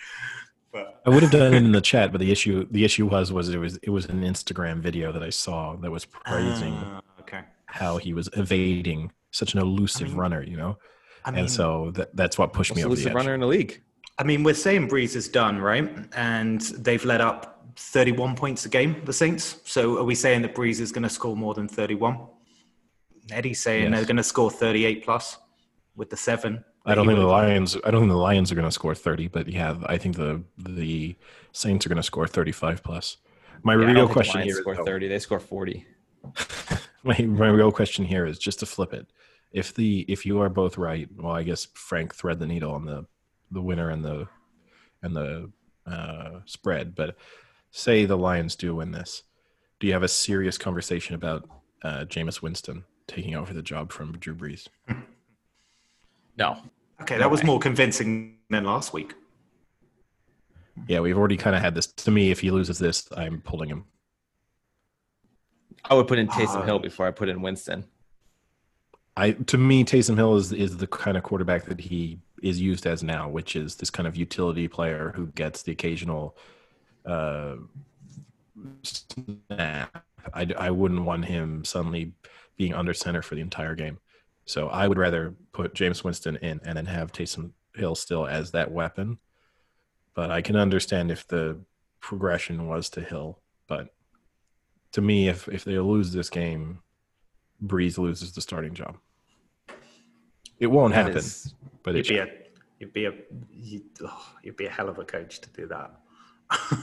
But. I would have done it in the chat, but the issue the issue was was it was it was an Instagram video that I saw that was praising uh, okay. how he was evading such an elusive I mean, runner, you know. I mean, and so that, that's what pushed me over the edge. runner in the league. I mean, we're saying Brees is done, right? And they've let up 31 points a game, the Saints. So are we saying that Brees is going to score more than 31? Eddie's saying yes. they're going to score 38 plus with the seven. I don't think the Lions. I don't think the Lions are going to score 30, but yeah, I think the the Saints are going to score 35 plus. My yeah, real question here score 30. They score 40. my my real question here is just to flip it. If the if you are both right, well, I guess Frank thread the needle on the the winner and the and the uh, spread. But say the Lions do win this, do you have a serious conversation about uh, Jameis Winston taking over the job from Drew Brees. No. Okay, that was more convincing than last week. Yeah, we've already kind of had this. To me, if he loses this, I'm pulling him. I would put in Taysom uh, Hill before I put in Winston. I to me, Taysom Hill is is the kind of quarterback that he is used as now, which is this kind of utility player who gets the occasional uh, snap. I, I wouldn't want him suddenly being under center for the entire game. So I would rather put Jameis Winston in and then have Taysom Hill still as that weapon. But I can understand if the progression was to Hill. But to me, if if they lose this game, Brees loses the starting job. It won't that happen, is, but you'd be a you'd be a you'd, oh, you'd be a hell of a coach to do that.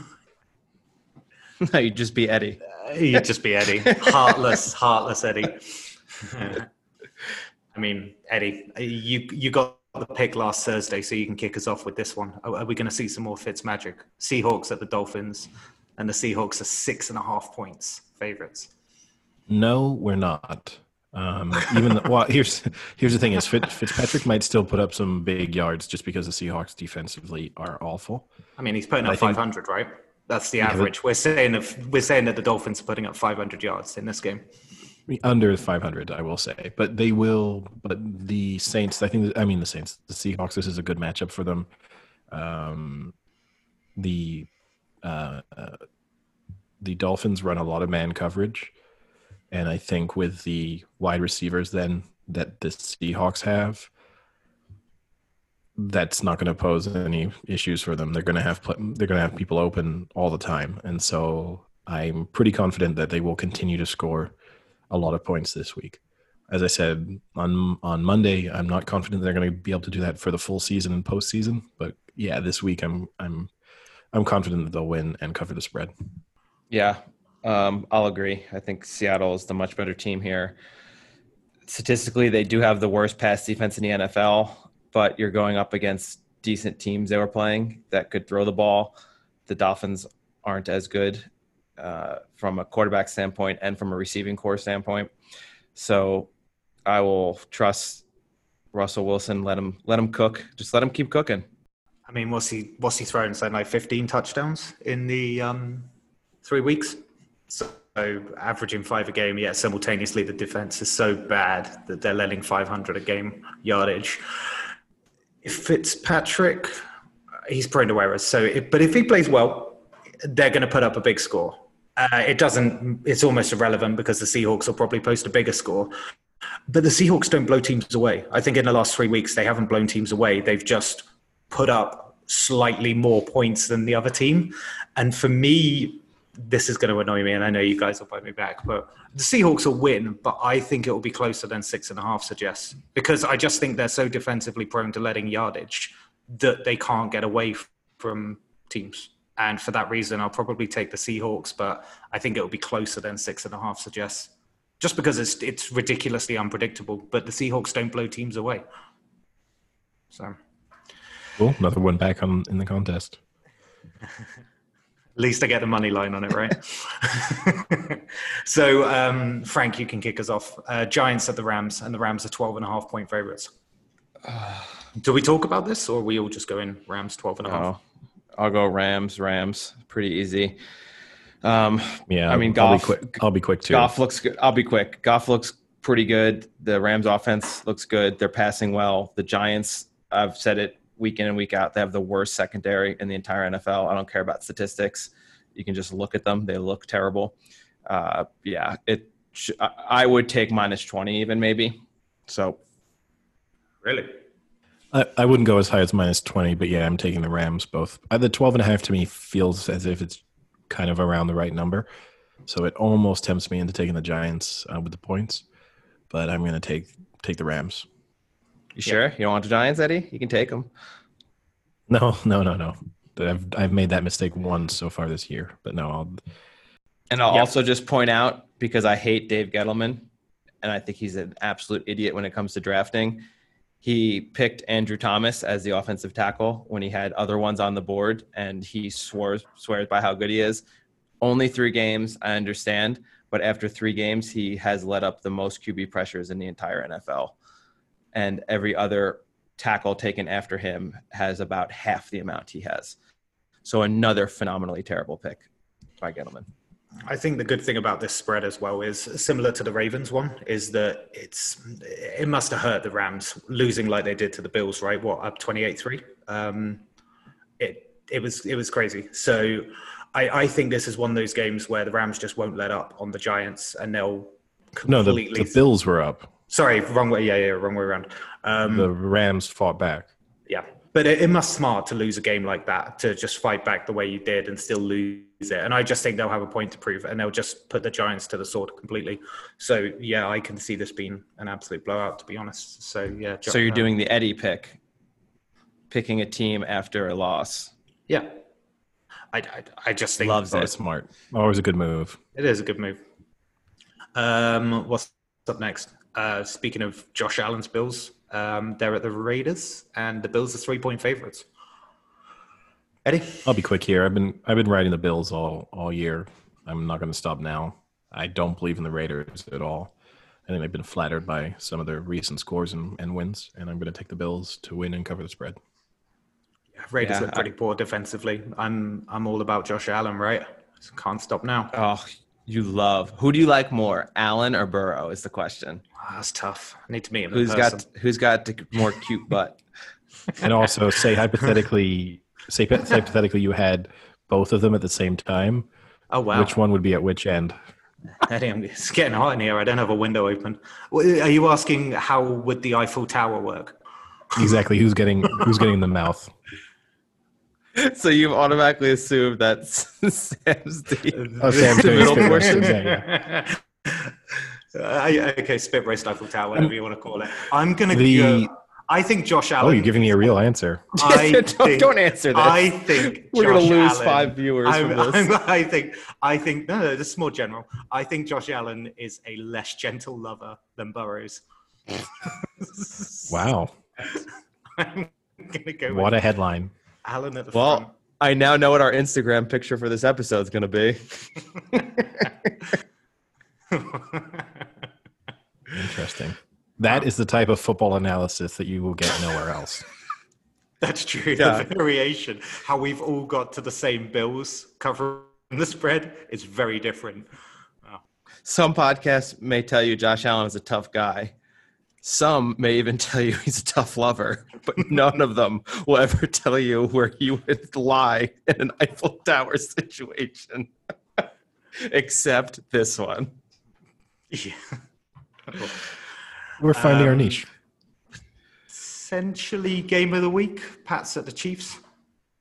no, you'd just be Eddie. You'd just be Eddie. Heartless, heartless Eddie. I mean, Eddie, you you got the pick last Thursday, so you can kick us off with this one. Are, are we going to see some more Fitz magic? Seahawks at the Dolphins, and the Seahawks are six and a half points favorites. No, we're not. Um, even the, well, here's here's the thing: is Fitz, Fitzpatrick might still put up some big yards just because the Seahawks defensively are awful. I mean, he's putting up 500, right? That's the average. We're saying if we're saying that the Dolphins are putting up 500 yards in this game. Under 500, I will say, but they will. But the Saints, I think. I mean, the Saints, the Seahawks. This is a good matchup for them. Um, the uh, the Dolphins run a lot of man coverage, and I think with the wide receivers then that the Seahawks have, that's not going to pose any issues for them. They're going to have they're going to have people open all the time, and so I'm pretty confident that they will continue to score a lot of points this week. As I said on on Monday, I'm not confident they're going to be able to do that for the full season and postseason. But yeah, this week I'm I'm I'm confident that they'll win and cover the spread. Yeah, um, I'll agree. I think Seattle is the much better team here. Statistically, they do have the worst pass defense in the NFL but you're going up against decent teams they were playing that could throw the ball. The Dolphins aren't as good. uh, from a quarterback standpoint and from a receiving corps standpoint. So I will trust Russell Wilson. Let him let him cook. Just let him keep cooking. I mean, what's he what's he thrown? Saying like 15 touchdowns in the um, three weeks. So averaging five a game. Yet simultaneously, the defense is so bad that they're letting 500 a game yardage. If Fitzpatrick, he's prone to errors. So, but if he plays well, they're going to put up a big score. Uh, it doesn't. It's almost irrelevant because the Seahawks will probably post a bigger score. But the Seahawks don't blow teams away. I think in the last three weeks they haven't blown teams away. They've just put up slightly more points than the other team. And for me, this is going to annoy me, and I know you guys will bite me back, but the Seahawks will win, but I think it will be closer than six and a half suggests because I just think they're so defensively prone to letting yardage that they can't get away from teams. And for that reason, I'll probably take the Seahawks, but I think it will be closer than six and a half suggests just because it's, it's ridiculously unpredictable, but the Seahawks don't blow teams away. So. Cool. Another one back on in the contest. At least I get the money line on it, right? so, um, Frank, you can kick us off. Uh, Giants at the Rams, and the Rams are 12 and a half point favorites. Do we talk about this, or we all just go in Rams 12 and a half? Oh, I'll go Rams, Rams. Pretty easy. Um, Yeah, I mean, I'll be quick. I'll be quick too. Goff looks good. I'll be quick. Goff looks pretty good. The Rams offense looks good. They're passing well. The Giants, I've said it week in and week out, they have the worst secondary in the entire NFL. I don't care about statistics. You can just look at them. They look terrible. Uh, yeah, it. Sh- I- I would take minus 20 even maybe. So Really? I, I wouldn't go as high as minus 20, but yeah, I'm taking the Rams both. Uh, the 12 and a half to me feels as if it's kind of around the right number. So it almost tempts me into taking the Giants uh, with the points, but I'm going to take take the Rams. You sure you don't want the Giants, Eddie? You can take them. No, no, no, no. I've I've made that mistake once so far this year, but no, I'll And I'll Yep. also just point out because I hate Dave Gettleman, and I think he's an absolute idiot when it comes to drafting. He picked Andrew Thomas as the offensive tackle when he had other ones on the board, and he swears swears by how good he is. Only three games, I understand, but after three games, he has let up the most QB pressures in the entire NFL, and every other tackle taken after him has about half the amount he has. So another phenomenally terrible pick by Gettleman. I think the good thing about this spread as well is similar to the Ravens one is that it's it must have hurt the Rams losing like they did to the Bills, right? What up 28-3? Um, it it was it was crazy. So I, I think this is one of those games where the Rams just won't let up on the Giants and they'll completely no. The, the Bills were up. Sorry wrong way yeah yeah wrong way around. Um, The Rams fought back. yeah, but it, it must smart to lose a game like that to just fight back the way you did and still lose it. And I just think they'll have a point to prove, and they'll just put the Giants to the sword completely. So yeah, I can see this being an absolute blowout, to be honest. So yeah. So you're uh, doing the Eddie pick, picking a team after a loss. yeah. I, I, I just think Loves it. smart. Always a good move. it is a good move. Um, what's up next? Uh, speaking of Josh Allen's Bills, um, they're at the Raiders, and the Bills are three point favorites. Eddie, I'll be quick here. I've been I've been riding the Bills all all year. I'm not going to stop now. I don't believe in the Raiders at all. I think they've been flattered by some of their recent scores and, and wins, and I'm going to take the Bills to win and cover the spread. Yeah, Raiders Yeah, look pretty poor defensively. I'm I'm all about Josh Allen, right? Can't stop now. Oh, you love. Who do you like more, Allen or Burrow? Is the question. Ah, that's tough. I need to meet him. in Who's person. got Who's got the more cute butt? And also, say hypothetically, say, say hypothetically you had both of them at the same time. Oh wow! Which one would be at which end? Eddie, I'm- it's getting hot in here. I don't have a window open. Are you asking how would the Eiffel Tower work? Exactly. Who's getting who's getting the mouth? so you've automatically assumed that Sam's the, Oh, Sam's the doing middle portion. yeah, Uh, okay, spit roast Eiffel Tower, whatever you want to call it. I'm gonna The- go. I think Josh Allen. Oh, you're giving me a real answer. I don't, think, don't answer this. I think We're Josh gonna lose Allen- five viewers I'm, from this. I'm, I think. I think. No, no, this is more general. I think Josh Allen is a less gentle lover than Burrows. Wow. I'm gonna go What with a headline. Allen at the Well, front. I now know what our Instagram picture for this episode is going to be. Interesting. That is the type of football analysis that you will get nowhere else. That's true. Yeah. The variation, how we've all got to the same bills covering the spread, is very different. Some podcasts may tell you Josh Allen is a tough guy. Some may even tell you he's a tough lover, but none of them will ever tell you where he would lie in an Eiffel Tower situation, except this one. Yeah. We're finding our Um, niche. Essentially, game of the week. Pats at the Chiefs.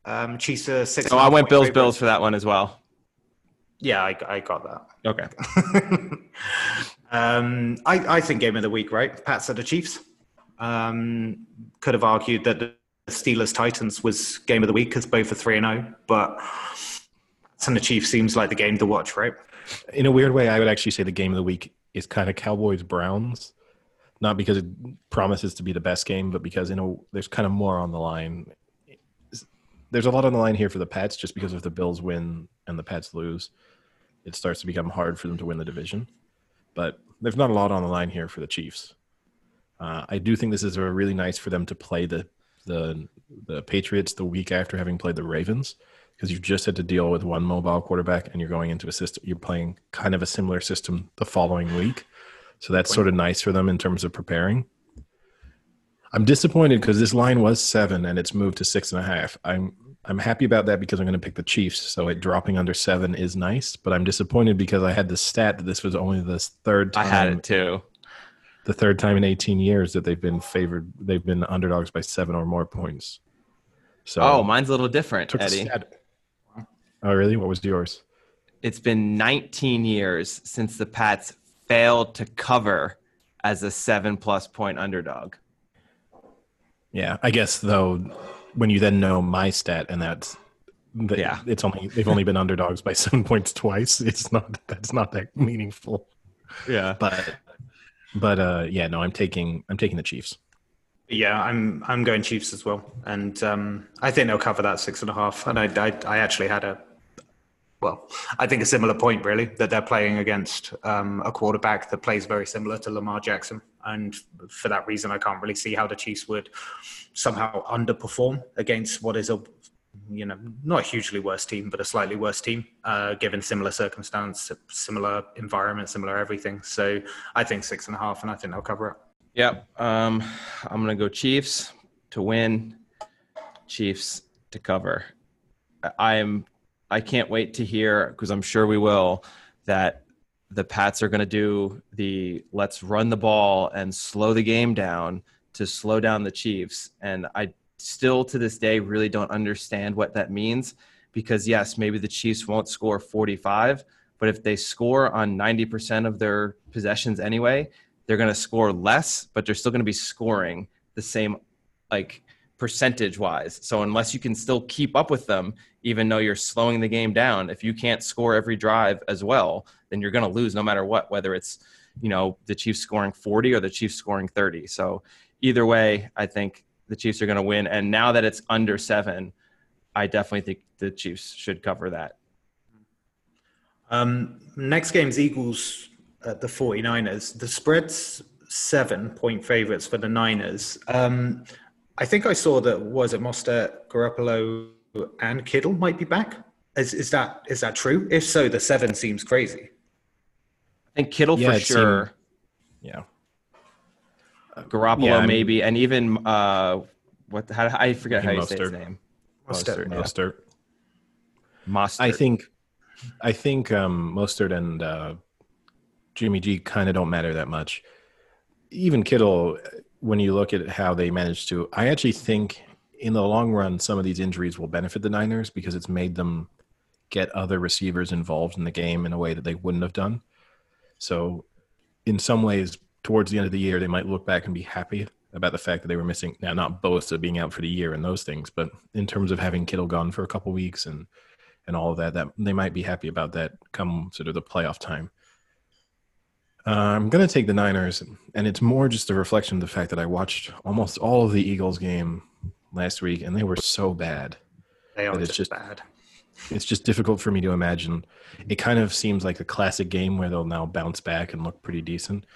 Um, Chiefs are six. So and a I half went Bills favourites. Bills for that one as well. Yeah, I, I got that. Okay. Um, I, I think game of the week, right? Pats at the Chiefs. Um, could have argued that the Steelers Titans was game of the week because both are three and zero, but Pats and the Chiefs seems like the game to watch, right? In a weird way, I would actually say the game of the week is kind of Cowboys Browns, not because it promises to be the best game, but because you know there's kind of more on the line. There's a lot on the line here for the Pats, just because if the Bills win and the Pats lose, it starts to become hard for them to win the division. But there's not a lot on the line here for the Chiefs. Uh, I do think this is a really nice for them to play the the the Patriots the week after having played the Ravens because you've just had to deal with one mobile quarterback and you're going into a system you're playing kind of a similar system the following week. So that's sort of nice for them in terms of preparing. I'm disappointed because this line was seven and it's moved to six and a half. I'm i'm happy about that because i'm going to pick the chiefs so it dropping under seven is nice but i'm disappointed because i had the stat that this was only the third time. I had it too. the third time in 18 years that they've been favored they've been underdogs by seven or more points so Oh, mine's a little different, Eddie. stat- oh really what was yours It's been 19 years since the Pats failed to cover as a seven plus point underdog. Yeah, I guess though, when you then know my stat and that's that Yeah. it's only they've only been underdogs by seven points twice. It's not that's not that meaningful. Yeah. But but uh yeah, no, I'm taking I'm taking the Chiefs. Yeah, I'm I'm going Chiefs as well, and um, I think they'll cover that six and a half. And I, I I actually had a well, I think a similar point really that they're playing against um, a quarterback that plays very similar to Lamar Jackson, and for that reason, I can't really see how the Chiefs would somehow underperform against what is a you know not a hugely worse team, but a slightly worse team, uh, given similar circumstance, similar environment, similar everything. So I think six and a half, and I think they'll cover it. Yep. Um, I'm gonna go Chiefs to win, Chiefs to cover. I am. I can't wait to hear because I'm sure we will that the Pats are gonna do the let's run the ball and slow the game down to slow down the Chiefs. And I still to this day really don't understand what that means because yes, maybe the Chiefs won't score 45, but if they score on 90% of their possessions anyway, they're going to score less, but they're still going to be scoring the same, like percentage wise. So unless you can still keep up with them, even though you're slowing the game down, if you can't score every drive as well, then you're going to lose no matter what, whether it's, you know, the Chiefs scoring 40 or the Chiefs scoring 30. So either way, I think the Chiefs are going to win. And now that it's under seven, I definitely think the Chiefs should cover that. Um, next game's Eagles at the 49ers. The spread's seven point favorites for the Niners. Um, I think I saw that was it Mostert, Garoppolo, and Kittle might be back. Is, is that is that true? If so, the seven seems crazy. I think Kittle Yeah, for it seemed- sure. Yeah. Garoppolo Yeah, I mean- maybe, and even uh, what? How, I forget how you say his Mostert. name. Mostert, yeah. Mostert. Mostert. I think I think um Mostert and uh Jimmy G kind of don't matter that much. Even Kittle, when you look at how they managed to, I actually think in the long run, some of these injuries will benefit the Niners because it's made them get other receivers involved in the game in a way that they wouldn't have done. So, in some ways, towards the end of the year, they might look back and be happy about the fact that they were missing now not Bosa being out for the year and those things, but in terms of having Kittle gone for a couple weeks and and all of that, that they might be happy about that come sort of the playoff time. Uh, I'm going to take the Niners, and it's more just a reflection of the fact that I watched almost all of the Eagles game last week, and they were so bad. They are it's just, just- bad. it's just difficult for me to imagine. It kind of seems like a classic game where they'll now bounce back and look pretty decent.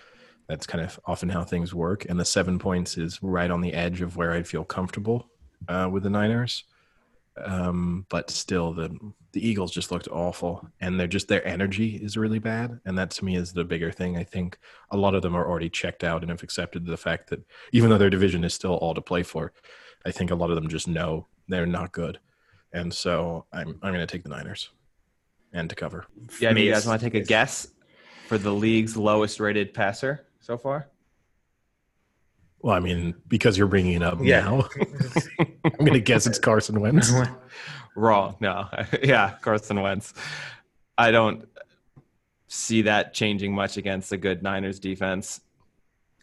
That's kind of often how things work. And the seven points is right on the edge of where I'd feel comfortable uh, with the Niners. Um, but still, the the Eagles just looked awful, and they're just their energy is really bad, and that to me is the bigger thing. I think a lot of them are already checked out and have accepted the fact that even though their division is still all to play for, I think a lot of them just know they're not good, and so I'm I'm going to take the Niners and to cover. Yeah, For do you guys want to take a guess for the league's lowest rated passer so far? Well, I mean, because you're bringing it up Yeah. now, I'm going to guess it's Carson Wentz. Wrong. No. yeah, Carson Wentz. I don't see that changing much against a good Niners defense.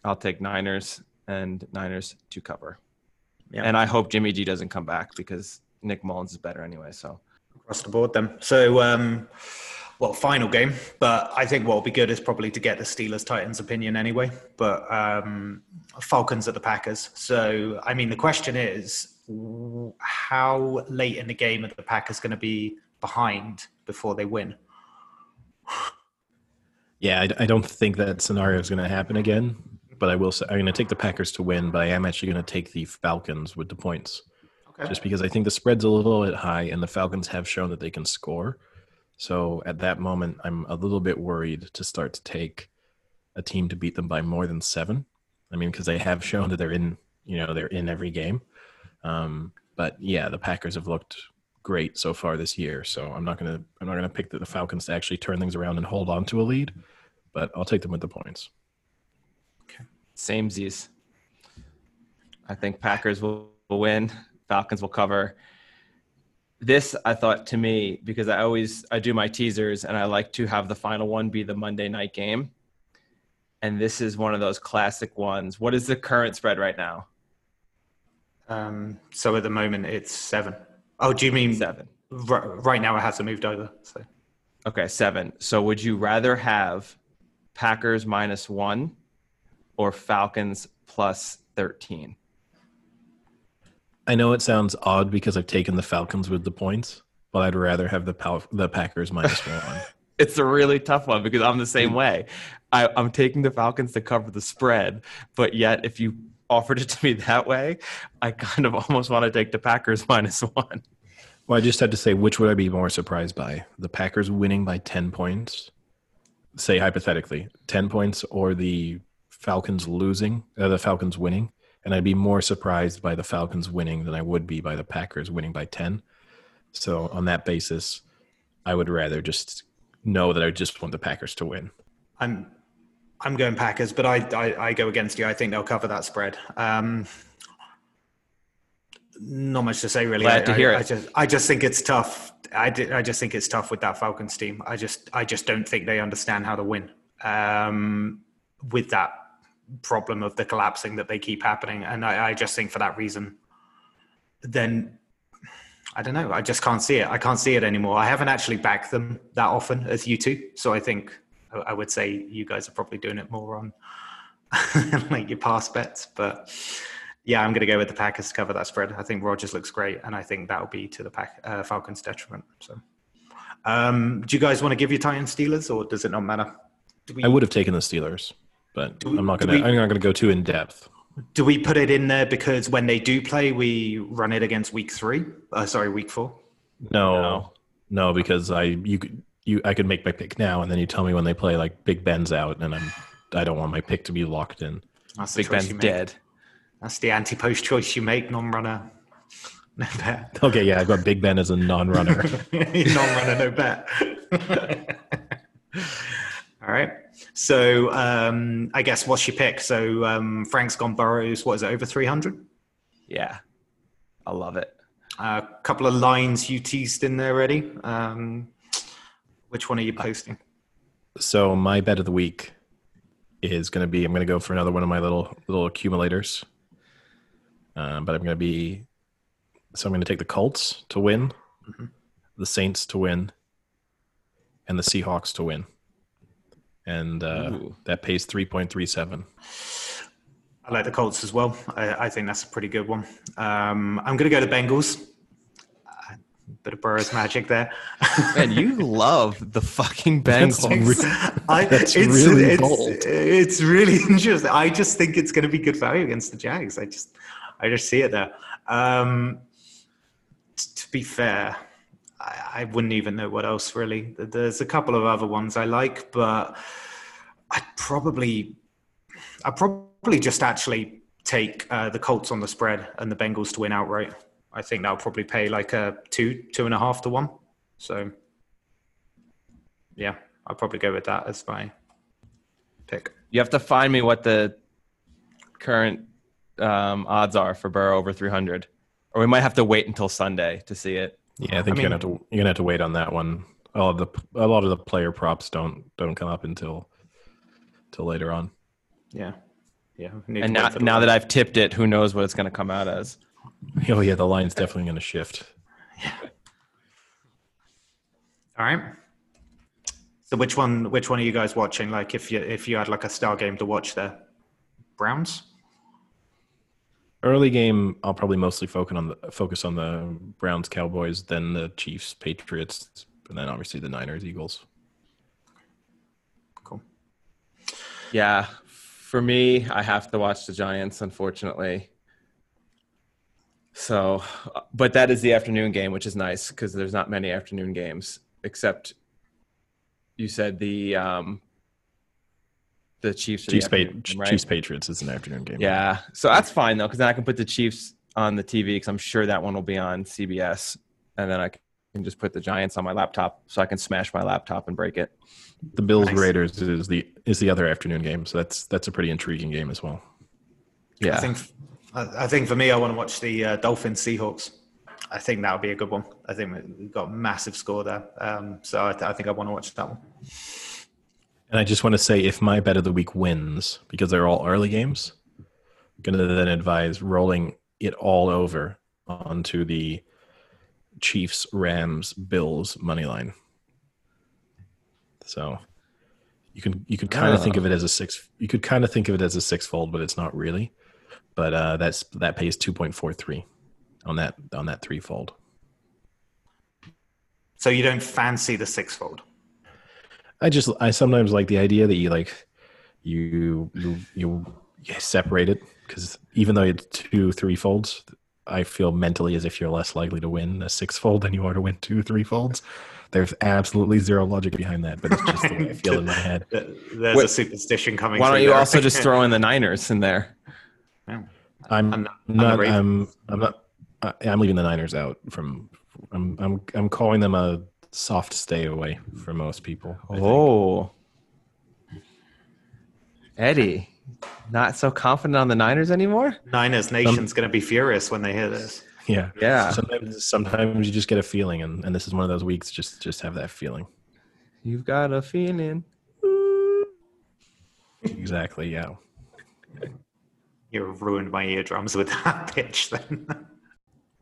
I'll take Niners and Niners to cover. Yeah. And I hope Jimmy G doesn't come back because Nick Mullens is better anyway. So across the board then. So, um, well, final game, but I think what will be good is probably to get the Steelers Titans opinion anyway. But um, Falcons at the Packers. So, I mean, the question is, how late in the game are the Packers going to be behind before they win? Yeah, I, I don't think that scenario is going to happen again. But I will say I'm going to take the Packers to win, but I am actually going to take the Falcons with the points, Okay. just because I think the spread's a little bit high, and the Falcons have shown that they can score. So at that moment, I'm a little bit worried to start to take a team to beat them by more than seven. I mean, because they have shown that they're in, you know, they're in every game. Um, but yeah, the Packers have looked great so far this year. So I'm not gonna I'm not gonna pick the, the Falcons to actually turn things around and hold on to a lead, but I'll take them with the points. Same Z's. I think Packers will, will win. Falcons will cover. This I thought to me because I always I do my teasers and I like to have the final one be the Monday night game. And this is one of those classic ones. What is the current spread right now? Um, so at the moment, it's seven. Oh, do you mean Seven. r- right now it hasn't moved over? So Okay, seven. So would you rather have Packers minus one or Falcons plus 13? I know it sounds odd because I've taken the Falcons with the points, but I'd rather have the Pal- the Packers minus one. It's a really tough one because I'm the same way. I, I'm taking the Falcons to cover the spread, but yet if you offered it to me that way, I kind of almost want to take the Packers minus one. Well, I just had to say, which would I be more surprised by? The Packers winning by 10 points, say hypothetically, 10 points, or the Falcons losing, uh, the Falcons winning? And I'd be more surprised by the Falcons winning than I would be by the Packers winning by 10. So, on that basis, I would rather just know that I just want the Packers to win. I'm I'm going Packers, but I, I I go against you. I think they'll cover that spread. Um, not much to say really. Glad I, to I- hear I, it. just I just think it's tough. I, di- I just think it's tough with that Falcons team. I just I just don't think they understand how to win um, with that problem of the collapsing that they keep happening. And I, I just think for that reason, then I don't know. I just can't see it. I can't see it anymore. I haven't actually backed them that often as you two, so I think I would say you guys are probably doing it more on like your past bets. But yeah, I'm going to go with the Packers to cover that spread. I think Rodgers looks great, and I think that will be to the Pack, uh, Falcons' detriment. So, um, do you guys want to give your Titans Steelers, or does it not matter? We, I would have taken the Steelers, but we- I'm not going to. we- I'm not going to go too in depth. do we put it in there because when they do play, we run it against week three? Uh, sorry, week four. No, No. no, because I you could you I could make my pick now, and then you tell me when they play like Big Ben's out, and I'm I don't want my pick to be locked in. That's the Big choice Ben's dead. That's the anti-post choice you make, non-runner. No bet. Okay, yeah, I've got Big Ben as a non-runner. non-runner, no bet. All right. So um, I guess what's your pick? So um, Frank's gone Burrows. What is it? Over three hundred. Yeah. I love it. A couple of lines you teased in there already. Um, which one are you posting? so my bet of the week is going to be I'm going to go for another one of my little little accumulators, um, but I'm going to be so I'm going to take the Colts to win, Mhm. the Saints to win, and the Seahawks to win, and uh, that pays three point three seven. I like the Colts as well. I, I think that's a pretty good one. Um, I'm going to go to Bengals. bit of Burrow's magic there. Man, you love the fucking Bengals. I, That's it's, really it's, bold. it's really interesting. I just think it's going to be good value against the Jags. I just, I just see it there. Um, t- to be fair, I, I wouldn't even know what else really. There's a couple of other ones I like, but I'd probably, I'd probably just actually take uh, the Colts on the spread and the Bengals to win outright. I think that'll probably pay like a two, two and a half to one. So, yeah, I'll probably go with that as my pick. You have to find me what the current um, odds are for Burrow over 300, or we might have to wait until Sunday to see it. Yeah, I think I you're gonna have to you're gonna have to wait on that one. A lot of the a lot of the player props don't don't come up until till later on. Yeah, yeah. And to now, for now that. I've tipped it, who knows what it's going to come out as? Oh yeah, the line's definitely gonna shift. Yeah. all right. So which one? Which one are you guys watching? Like, if you if you had like a star game to watch there, Browns. Early game, I'll probably mostly focus on the focus on the Browns, Cowboys, then the Chiefs, Patriots, and then obviously the Niners, Eagles. Cool. Yeah, for me, I have to watch the Giants, unfortunately. So, but that is the afternoon game, which is nice because there's not many afternoon games, except you said the um, the Chiefs. are the Chiefs, Pa- right? Chiefs, Patriots is an afternoon game. Yeah, so that's fine though, because then I can put the Chiefs on the TV because I'm sure that one will be on CBS, and then I can just put the Giants on my laptop so I can smash my laptop and break it. the Bills Nice. Raiders is the is the other afternoon game, so that's that's a pretty intriguing game as well. Yeah, I think I I think for me, I want to watch the uh, Dolphins Seahawks. I think that would be a good one. I think we've got massive score there, um, so I, I think I want to watch that one. And I just want to say, if my bet of the week wins, because they're all early games, I'm going to then advise rolling it all over onto the Chiefs, Rams, Bills money line. So you can you could kind of think of it as a six. You could kind of think of it as a sixfold, but it's not really. But uh, that's that pays two point four three on that on that threefold. So you don't fancy the sixfold? I just I sometimes like the idea that you like you you you separate it because even though it's two three folds, I feel mentally as if you're less likely to win a six fold than you are to win two three folds. There's absolutely zero logic behind that, but it's just the way I feel in my head. There's Wait, a superstition coming. why don't you there. also just throw in the Niners in there? I'm, I'm not- I'm not. I'm. I'm not. I- I'm leaving the Niners out from. I'm. I'm. I'm calling them a soft stay away for most people. I think. Oh, Eddie, not so confident on the Niners anymore. Niners Nation's going to be furious when they hear this. Yeah. Yeah. Sometimes. Sometimes you just get a feeling, and, and this is one of those weeks. Just. Just have that feeling. You've got a feeling. Exactly. Yeah. You ruined my eardrums with that pitch. Then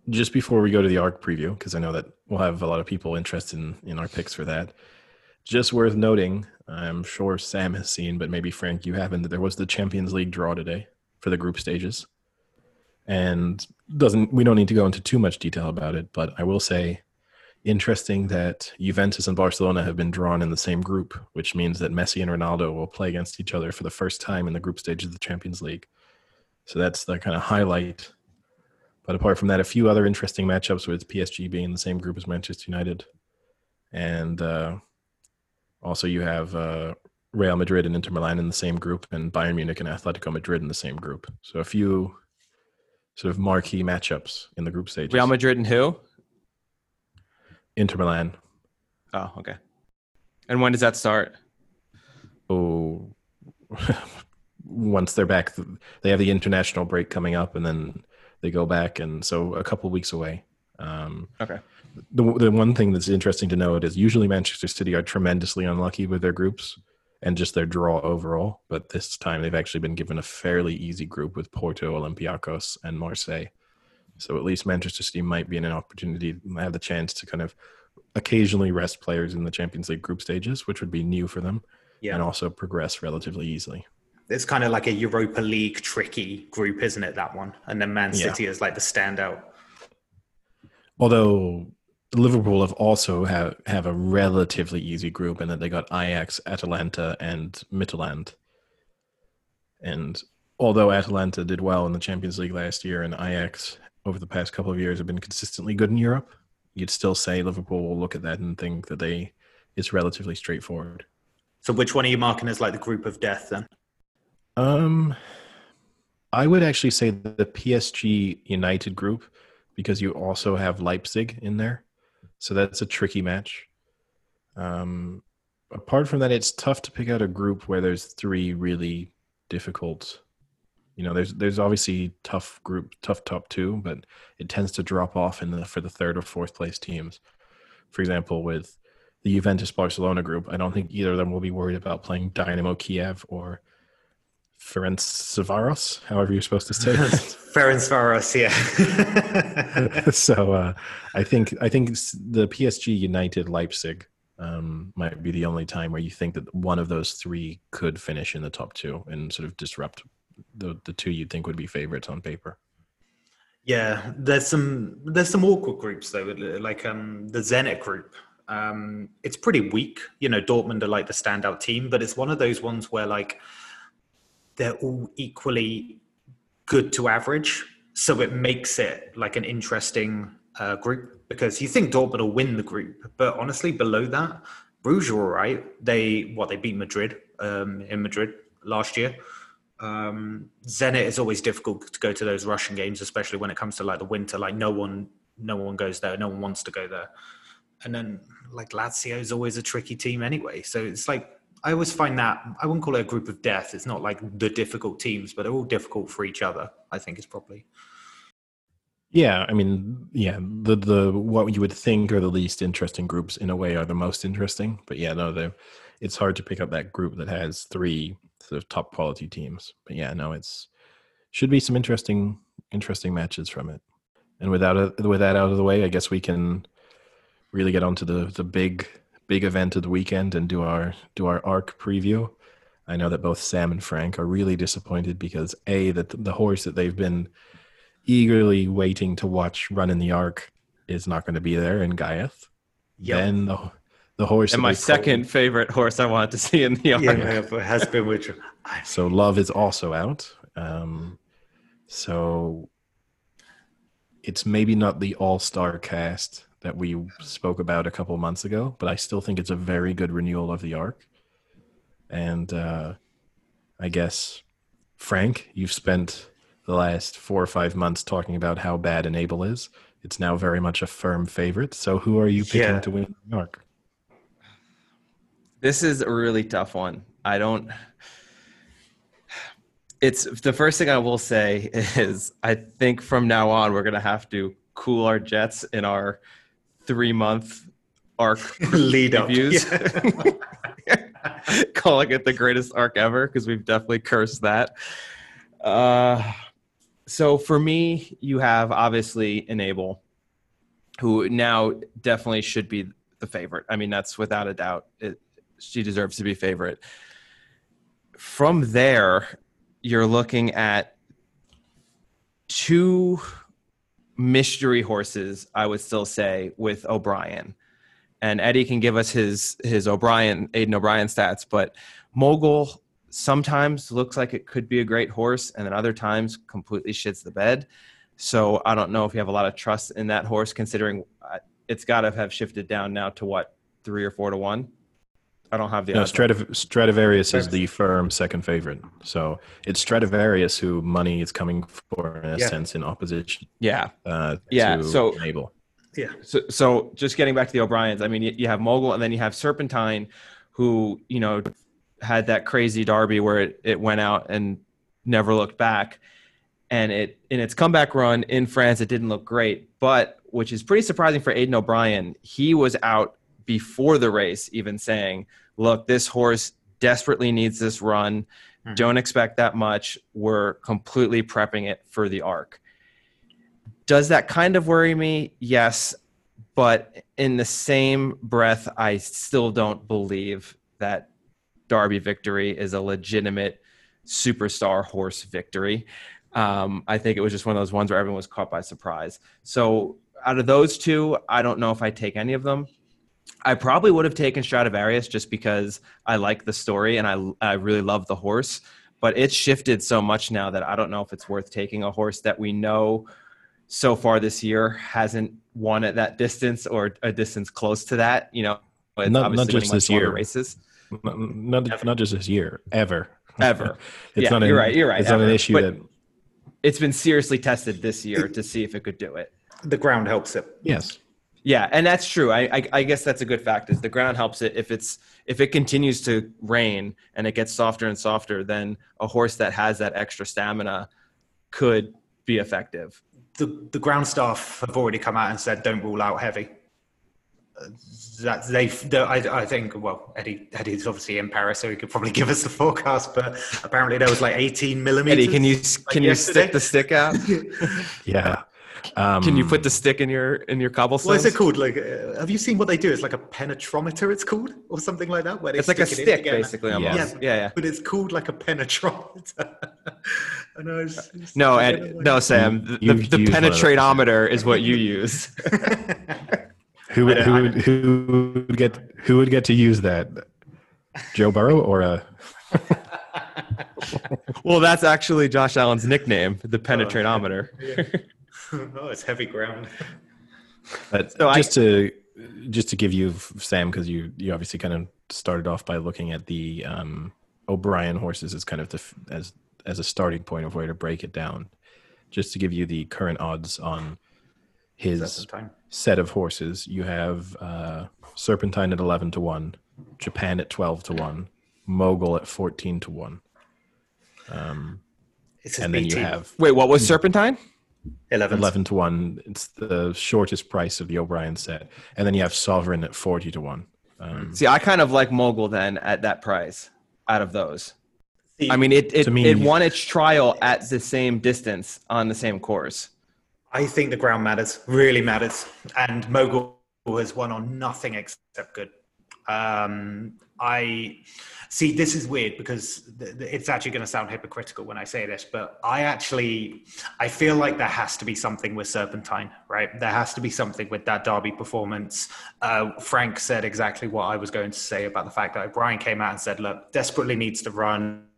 just before we go to the arc preview, because I know that we'll have a lot of people interested in, in our picks for that. Just worth noting, I'm sure Sam has seen, but maybe Frank, you haven't, that there was the Champions League draw today for the group stages. And doesn't we don't need to go into too much detail about it, but I will say interesting that Juventus and Barcelona have been drawn in the same group, which means that Messi and Ronaldo will play against each other for the first time in the group stage of the Champions League. So that's the kind of highlight but apart from that, a few other interesting matchups with PSG being in the same group as Manchester United. And uh, also, you have uh, Real Madrid and Inter Milan in the same group, and Bayern Munich and Atletico Madrid in the same group. So, a few sort of marquee matchups in the group stage. Real Madrid and who? Inter Milan. Oh, okay. And when does that start? Oh, once they're back, they have the international break coming up, and then they go back, and so a couple weeks away. Um, Okay. the the one thing that's interesting to note is usually Manchester City are tremendously unlucky with their groups and just their draw overall, but this time they've actually been given a fairly easy group with Porto, Olympiacos, and Marseille. So at least Manchester City might be in an opportunity have the chance to kind of occasionally rest players in the Champions League group stages, which would be new for them, yeah, and also progress relatively easily. It's kind of like a Europa League tricky group, isn't it? That one, and then Man Yeah. City is like the standout. Although Liverpool have also have have a relatively easy group, and that they got Ajax, Atalanta, and Midtjylland. And although Atalanta did well in the Champions League last year, and Ajax over the past couple of years have been consistently good in Europe, you'd still say Liverpool will look at that and think that they it's relatively straightforward. So, which one are you marking as like the group of death then? Um, I would actually say the PSG United group because you also have Leipzig in there, so that's a tricky match. Um, apart from that, it's tough to pick out a group where there's three really difficult. You know, there's there's obviously tough group, tough top two, but it tends to drop off in the for the third or fourth place teams. For example, with the Juventus Barcelona group, I don't think either of them will be worried about playing Dynamo Kiev or Ferencvaros, however you're supposed to say it. Ferencvaros, yeah. so uh, I think I think the PSG United Leipzig um, might be the only time where you think that one of those three could finish in the top two and sort of disrupt the the two you'd think would be favorites on paper. Yeah, there's some there's some awkward groups though, like um, the Zenit group. Um, it's pretty weak. You know, Dortmund are like the standout team, but it's one of those ones where like they're all equally good to average. So it makes it like an interesting uh, group because you think Dortmund will win the group, but honestly, below that, Bruges are all right. They what they beat Madrid um, in Madrid last year. Um, Zenit is always difficult to go to those Russian games, especially when it comes to like the winter. Like no one, no one goes there. No one wants to go there. And then like Lazio is always a tricky team anyway. So it's like I always find that I wouldn't call it a group of death. It's not like the difficult teams, but they're all difficult for each other. I think is probably. Yeah, I mean, yeah, the the what you would think are the least interesting groups in a way are the most interesting. But yeah, no, the it's hard to pick up that group that has three sort of top quality teams. But yeah, no, it's should be some interesting interesting matches from it. And without with that out of the way, I guess we can really get onto the the big big event of the weekend and do our do our arc preview. I know that both Sam and Frank are really disappointed because a that the horse that they've been eagerly waiting to watch run in the arc is not going to be there in Ghaiyyath. Yep. Then the the horse and my second favorite horse I wanted to see in the arc yeah, has been which so love is also out. Um, so it's maybe not the all star cast that we spoke about a couple months ago, but I still think it's a very good renewal of the arc. And uh, I guess, Frank, you've spent the last four or five months talking about how bad Enable is. It's now very much a firm favorite. So, who are you picking yeah. to win the arc? This is a really tough one. I don't. It's the first thing I will say is I think from now on we're gonna have to cool our jets in our three month arc lead reviews. Calling it the greatest arc ever because we've definitely cursed that. Uh, so for me, you have obviously Enable, who now definitely should be the favorite. I mean, that's without a doubt. It, she deserves to be favorite. From there, you're looking at two mystery horses, I would still say, with O'Brien. And Eddie can give us his his O'Brien, Aidan O'Brien stats, but Mogul sometimes looks like it could be a great horse, and then other times completely shits the bed. So I don't know if you have a lot of trust in that horse, considering uh, it's got to have shifted down now to what three or four to one. I don't have the. No, Stradiv- Stradivarius is the firm second favorite. So it's Stradivarius who money is coming for in a yeah. sense in opposition. Yeah. Uh, yeah. so Abel. Yeah. So, so just getting back to the O'Briens, I mean, you, you have Mogul and then you have Serpentine, who you know had that crazy derby where it, it went out and never looked back, and it in its comeback run in France, it didn't look great, but which is pretty surprising for Aidan O'Brien, he was out before the race, even saying look, this horse desperately needs this run. Mm-hmm. Don't expect that much. We're completely prepping it for the arc. Does that kind of worry me? Yes. But in the same breath, I still don't believe that Derby victory is a legitimate superstar horse victory. Um, I think it was just one of those ones where everyone was caught by surprise. So out of those two, I don't know if I take any of them. I probably would have taken Stradivarius just because I like the story and I I really love the horse. But it's shifted so much now that I don't know if it's worth taking a horse that we know so far this year hasn't won at that distance or a distance close to that. You know, Not- not just this year. races Not, not, not just this year, ever. ever. It's Yeah, not an, you're right, you're right, It's not an issue But- that. It's been seriously tested this year to see if it could do it. The ground helps it. Yes. Yeah, and that's true. I, I I guess that's a good fact. Is the ground helps it if it's if it continues to rain and it gets softer and softer, then a horse that has that extra stamina could be effective. The the ground staff have already come out and said don't rule out heavy. Uh, That they, I, I think. Well, Eddie, Eddie's obviously in Paris, so he could probably give us the forecast. But apparently, there was like 18 millimeters. Eddie, can you can you stick the stick out? Yeah. Um, Can you put the stick in your in your cobblestone? What is it called? Like, uh, have you seen what they do? It's like a penetrometer. It's called, or something like that. Where they It's like a stick it stick, basically. Yeah. Almost. Yeah, yeah. But it's called like a penetrometer. I know. it's- it's- No, Ed, no, Sam. The, the, You've the used one of those. penetratometer is what you use. Who would, who would who would get who would get to use that? Joe Burrow or a well, that's actually Josh Allen's nickname, the penetratometer. oh, it's heavy ground. But So I- just to just to give you Sam, because you you obviously kind of started off by looking at the um, O'Brien horses as kind of the as as a starting point of where to break it down. Just to give you the current odds on his set of horses, you have uh, Serpentine at eleven to one, Japan at twelve to one, Mogul at fourteen to one, um, It's and then you team. have Wait, what was Serpentine? 11. 11 to 1 it's the shortest price of the o'brien set and then you have sovereign at 40 to 1 um, See, I kind of like Mogul then at that price out of those. See, I mean, it it, me- it won its trial at the same distance on the same course. I think the ground matters, really matters. And Mogul has won on nothing except good. Um, I see this is weird because th- th- it's actually going to sound hypocritical when I say this, but I actually I feel like there has to be something with Serpentine, right? There has to be something with that Derby performance. Uh, Frank said exactly what I was going to say about the fact that O'Brien came out and said, "Look, desperately needs to run."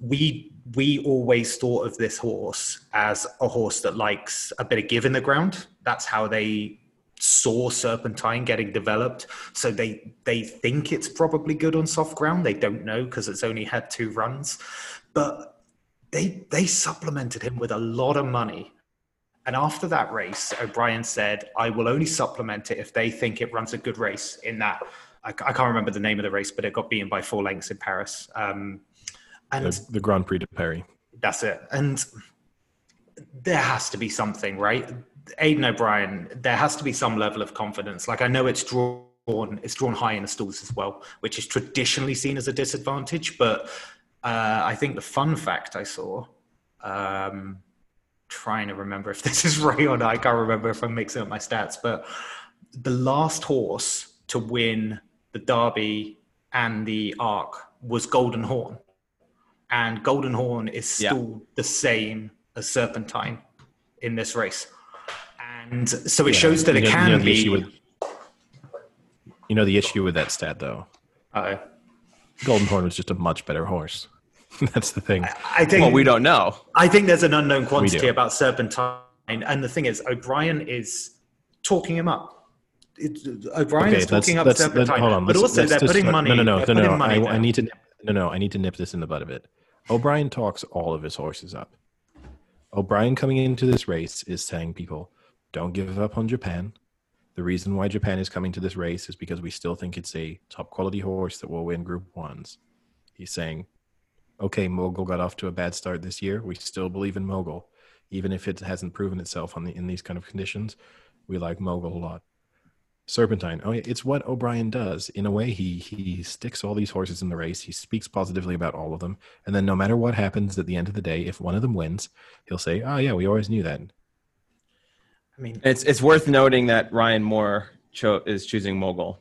we we always thought of this horse as a horse that likes a bit of give in the ground. That's how they saw Serpentine getting developed. So they they think it's probably good on soft ground. They don't know because it's only had two runs, but they they supplemented him with a lot of money. And after that race, O'Brien said, "I will only supplement it if they think it runs a good race." In that, I, I can't remember the name of the race, but it got beaten by four lengths in Paris. Um, and the, the grand prix de paris that's it. And there has to be something, right? Aidan O'Brien, there has to be some level of confidence. Like I know it's drawn, it's drawn high in the stalls as well, which is traditionally seen as a disadvantage. But uh, I think the fun fact I saw, um, trying to remember if this is right or not. I can't remember if I'm mixing up my stats, but the last horse to win the Derby and the Arc was Golden Horn and Golden Horn is Yeah. still the same as Serpentine in this race. And so it Yeah, shows that you it know- you can know be. with- you know the issue with that stat though uh, golden horn was just a much better horse that's the thing I think Well, we don't know. I think there's an unknown quantity about Serpentine, and the thing is, O'Brien is talking him up. It, O'Brien is let's- talking up let's- let's- Serpentine, hold on but also they're just- putting money. no no no no no, I. I need to no no i need to nip this in the butt of it o'brien talks all of his horses up o'brien coming into this race is saying people don't give up on japan the reason why japan is coming to this race is because we still think it's a top quality horse that will win group ones he's saying okay mogul got off to a bad start this year we still believe in mogul even if it hasn't proven itself on the in these kind of conditions we like mogul a lot Serpentine. Oh, yeah, it's what O'Brien does. In a way, he he sticks all these horses in the race. He speaks positively about all of them, and then no matter what happens at the end of the day, if one of them wins, he'll say, "Oh yeah, we always knew that." I mean, It's it's worth noting that Ryan Moore cho- is choosing Mogul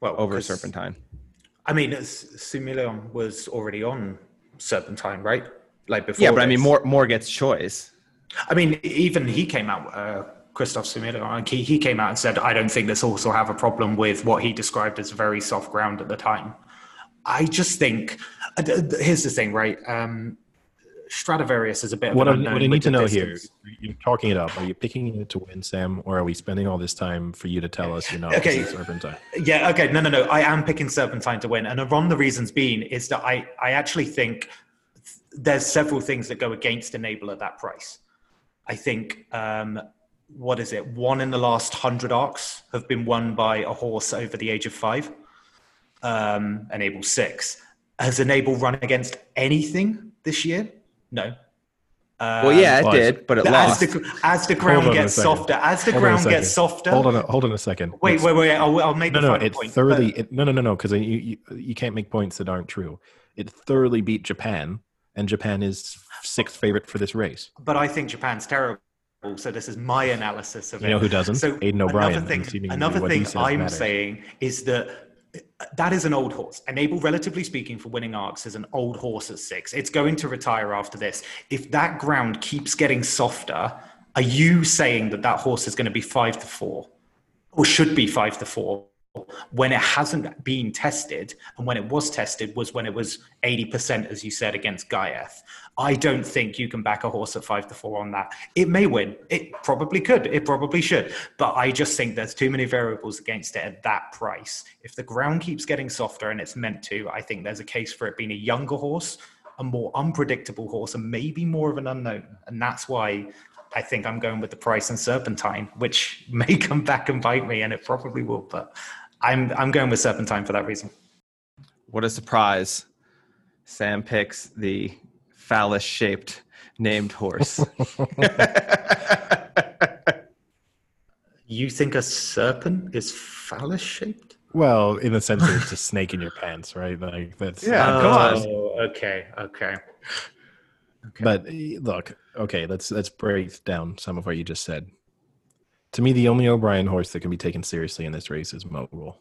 well, over Serpentine. I mean, Soumillon was already on Serpentine, right? Like before. Yeah, but I mean, this. Moore Moore gets choice. I mean, even he came out uh, Christophe Soumillon, he, he came out and said, I don't think this horse will have a problem with what he described as very soft ground at the time. I just think, uh, here's the thing, right? Um, Stradivarius is a bit. what, I, what I need to know distance. here, you're talking it up. Are you picking it to win, Sam, or are we spending all this time for you to tell us you're not okay. Serpentine? Yeah, okay, no, no, no. I am picking Serpentine to win, and one of the reasons being is that I, I actually think there's several things that go against Enable at that price. I think um, what is it? One in the last hundred arcs have been won by a horse over the age of five. Um, Enable six has Enable run against anything this year? No. Um, well, yeah, it did, but it as lost. The, as the ground gets softer, as the hold ground gets softer. Hold on, a, hold on a second. Wait, Let's, wait, wait. I'll, I'll make no, no, it point, thoroughly. But, it, no, no, no, no, because you, you you can't make points that aren't true. It thoroughly beat Japan, and Japan is sixth favorite for this race. But I think Japan's terrible. So this is my analysis of you it. You know who doesn't? So Aidan O'Brien. Another thing, another thing I'm matters. saying is that that is an old horse. Enable, relatively speaking, for winning arcs is an old horse at six. It's going to retire after this. If that ground keeps getting softer, are you saying that that horse is going to be five to four, or should be five to four? When it hasn't been tested and when it was tested was when it was 80% as you said against Ghaiyyath. I don't think you can back a horse at 5 to 4 on that. It may win. It probably could. It probably should. But I just think there's too many variables against it at that price. If the ground keeps getting softer and it's meant to, I think there's a case for it being a younger horse, a more unpredictable horse and maybe more of an unknown. And that's why I think I'm going with the price and Serpentine, which may come back and bite me, and it probably will. But I'm I'm going with Serpentine for that reason. What a surprise! Sam picks the phallus shaped named horse. you think a serpent is phallus shaped? Well, in the sense that it's a snake in your pants, right? Like that's yeah. Oh, okay, okay. Okay. But look, okay, let's let's break down some of what you just said. To me, the only O'Brien horse that can be taken seriously in this race is Mogul.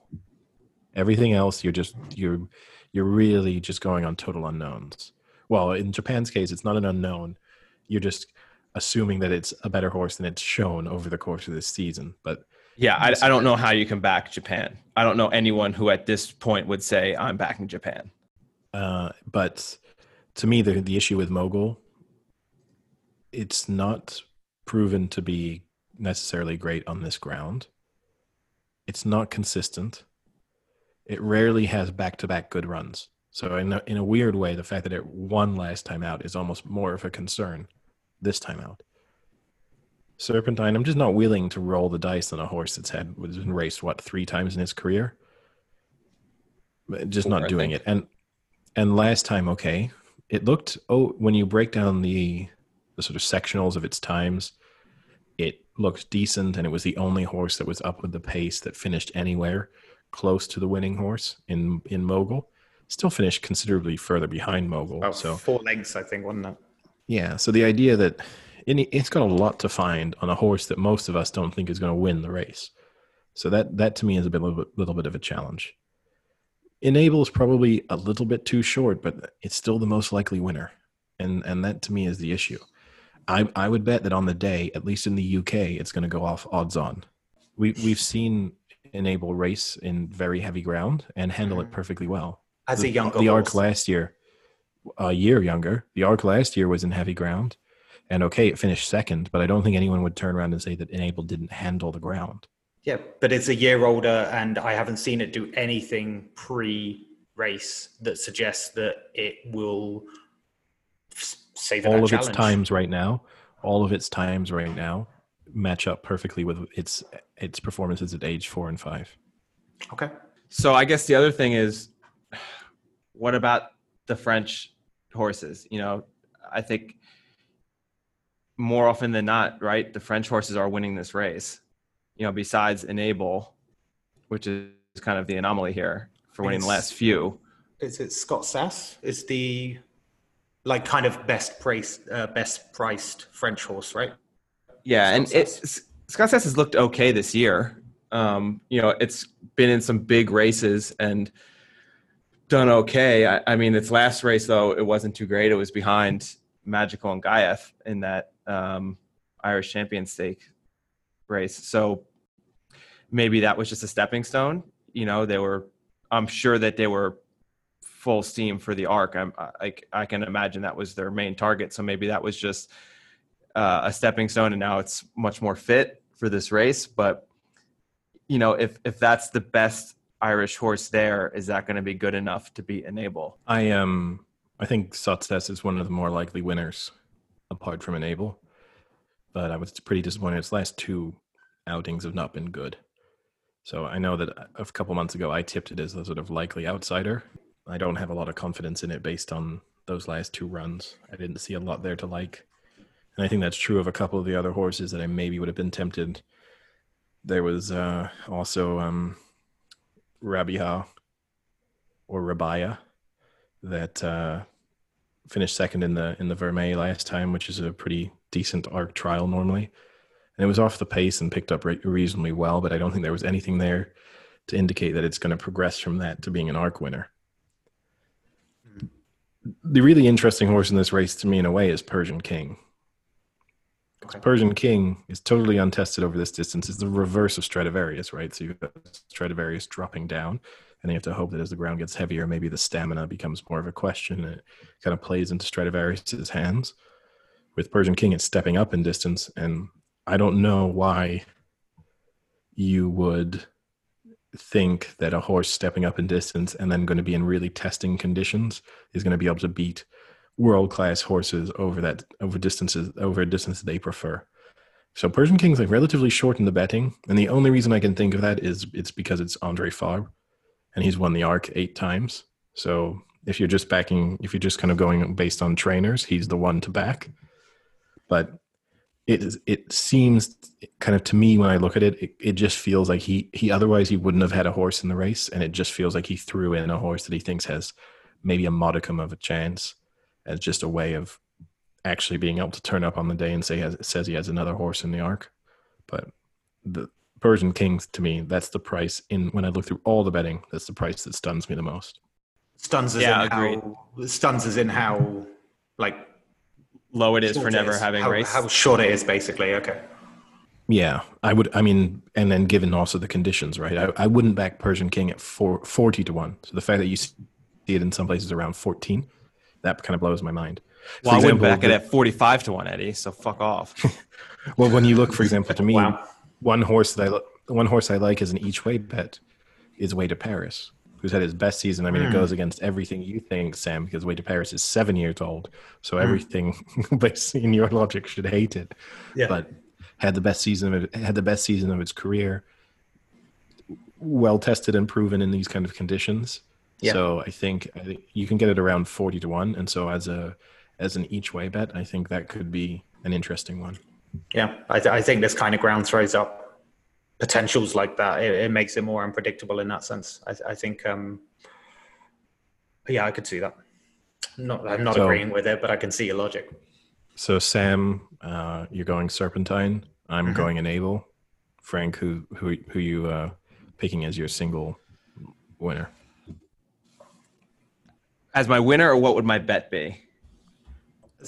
Everything else, you're just you're you're really just going on total unknowns. Well, in Japan's case, it's not an unknown. You're just assuming that it's a better horse than it's shown over the course of this season. But yeah, I, I don't know how you can back Japan. I don't know anyone who at this point would say I'm backing Japan. Uh, but to me, the the issue with Mogul, it's not proven to be necessarily great on this ground. It's not consistent. It rarely has back to back good runs. So, in a, in a weird way, the fact that it won last time out is almost more of a concern this time out. Serpentine, I'm just not willing to roll the dice on a horse that's had was been raced what three times in his career. Just not doing it. And and last time, okay, it looked. Oh, when you break down the the sort of sectionals of its times, looked decent, and it was the only horse that was up with the pace that finished anywhere close to the winning horse in in Mogul. Still finished considerably further behind Mogul. About so four lengths, I think, wasn't it? Yeah. So the idea that it, it's got a lot to find on a horse that most of us don't think is going to win the race. So that that to me is a bit, little bit, little bit of a challenge. Enable is probably a little bit too short, but it's still the most likely winner, and and that to me is the issue. I, I would bet that on the day, at least in the UK, it's going to go off odds on. We, we've seen Enable race in very heavy ground and handle it mm-hmm. perfectly well. As the, a younger The arc last year, a year younger, the arc last year was in heavy ground. And okay, it finished second, but I don't think anyone would turn around and say that Enable didn't handle the ground. Yeah, but it's a year older, and I haven't seen it do anything pre race that suggests that it will save all of challenge. its times right now all of its times right now match up perfectly with its its performances at age four and five. Okay. So i guess the other thing is what about the french horses? You know i think more often than not right the french horses are winning this race you know besides enable which is kind of the anomaly here for winning it's, the last few. Is it scott sass? Is the like kind of best priced, uh, best priced French horse, right? Yeah, and it's Sottsass has looked okay this year. Um, you know, it's been in some big races and done okay. I, I, mean, its last race though, it wasn't too great. It was behind Magical and Ghaiyyath in that um, Irish Champion Stake. race. So maybe that was just a stepping stone. You know, they were. I'm sure that they were full steam for the arc. I'm I, I can imagine that was their main target. So maybe that was just uh, a stepping stone, and now it's much more fit for this race. But you know, if if that's the best Irish horse there, is that going to be good enough to beat Enable? I um I think Success is one of the more likely winners, apart from Enable. But I was pretty disappointed. Its last two outings have not been good. So I know that a couple months ago I tipped it as a sort of likely outsider. I don't have a lot of confidence in it based on those last two runs. I didn't see a lot there to like. And I think that's true of a couple of the other horses that I maybe would have been tempted. There was uh, also um, Rabiha or Rabia that uh, finished second in the in the Vermeille last time, which is a pretty decent arc trial normally. And it was off the pace and picked up re- reasonably well, but I don't think there was anything there to indicate that it's going to progress from that to being an arc winner. The really interesting horse in this race to me, in a way, is Persian King. Okay. Persian King is totally untested over this distance. It's the reverse of Stradivarius, right? So you've got Stradivarius dropping down, and you have to hope that as the ground gets heavier, maybe the stamina becomes more of a question. It kind of plays into Stradivarius's hands. With Persian King, it's stepping up in distance, and I don't know why you would think that a horse stepping up in distance and then going to be in really testing conditions is going to be able to beat world class horses over that over distances over a distance they prefer. So Persian King's like relatively short in the betting, and the only reason I can think of that is it's because it's Andre Fabre, and he's won the Arc eight times. So if you're just backing, if you're just kind of going based on trainers, he's the one to back. But it is, it seems kind of to me when I look at it, it, it just feels like he he otherwise he wouldn't have had a horse in the race, and it just feels like he threw in a horse that he thinks has maybe a modicum of a chance as just a way of actually being able to turn up on the day and say has, says he has another horse in the arc. But the Persian Kings to me, that's the price in when I look through all the betting, that's the price that stuns me the most. Stuns is yeah, in agreed. how stuns is in how like low it is for never is. having how, raced. How short it is basically. Okay. Yeah, I would. I mean, and then given also the conditions, right? I, I wouldn't back Persian King at four, 40 to one. So the fact that you see it in some places around 14 that kind of blows my mind. Well, for I example, went back the, at 45 to 1, Eddie, so fuck off. well, when you look, for example, to me, wow. one horse that I one horse I like as an each way bet is Way to Paris, who's had his best season. I mean, mm. it hmm. goes against everything you think, Sam, because Way to Paris is seven years old. So mm. everything based in your logic should hate it. Yeah. But had the best season of it, had the best season of its career, well tested and proven in these kind of conditions. Yeah. So I think, I think you can get it around forty to one, and so as a as an each way bet, I think that could be an interesting one. Yeah, I, th- I think this kind of ground throws up potentials like that. It, it makes it more unpredictable in that sense. I, I think, um, yeah, I could see that. Not, I'm not so, agreeing with it, but I can see your logic. So Sam, uh, you're going Serpentine. I'm mm-hmm. going Enable. Frank, who who who you uh, picking as your single winner? as my winner, or what would my bet be?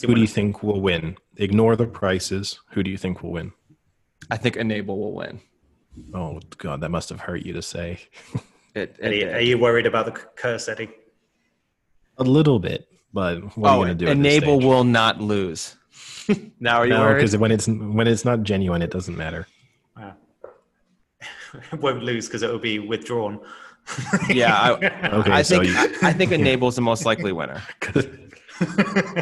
Who do you think will win? Ignore the prices. Who do you think will win? I think Enable will win. Oh God, that must have hurt you to say. it, it, Eddie, are you worried about the curse, Eddie? A little bit, but what oh, are you oh, going to do? Enable will not lose. now are you no, worried? because when it's when it's not genuine, it doesn't matter. Wow. it won't lose because it will be withdrawn yeah, I, okay, I so think you... I, I, think Enable's the most likely winner.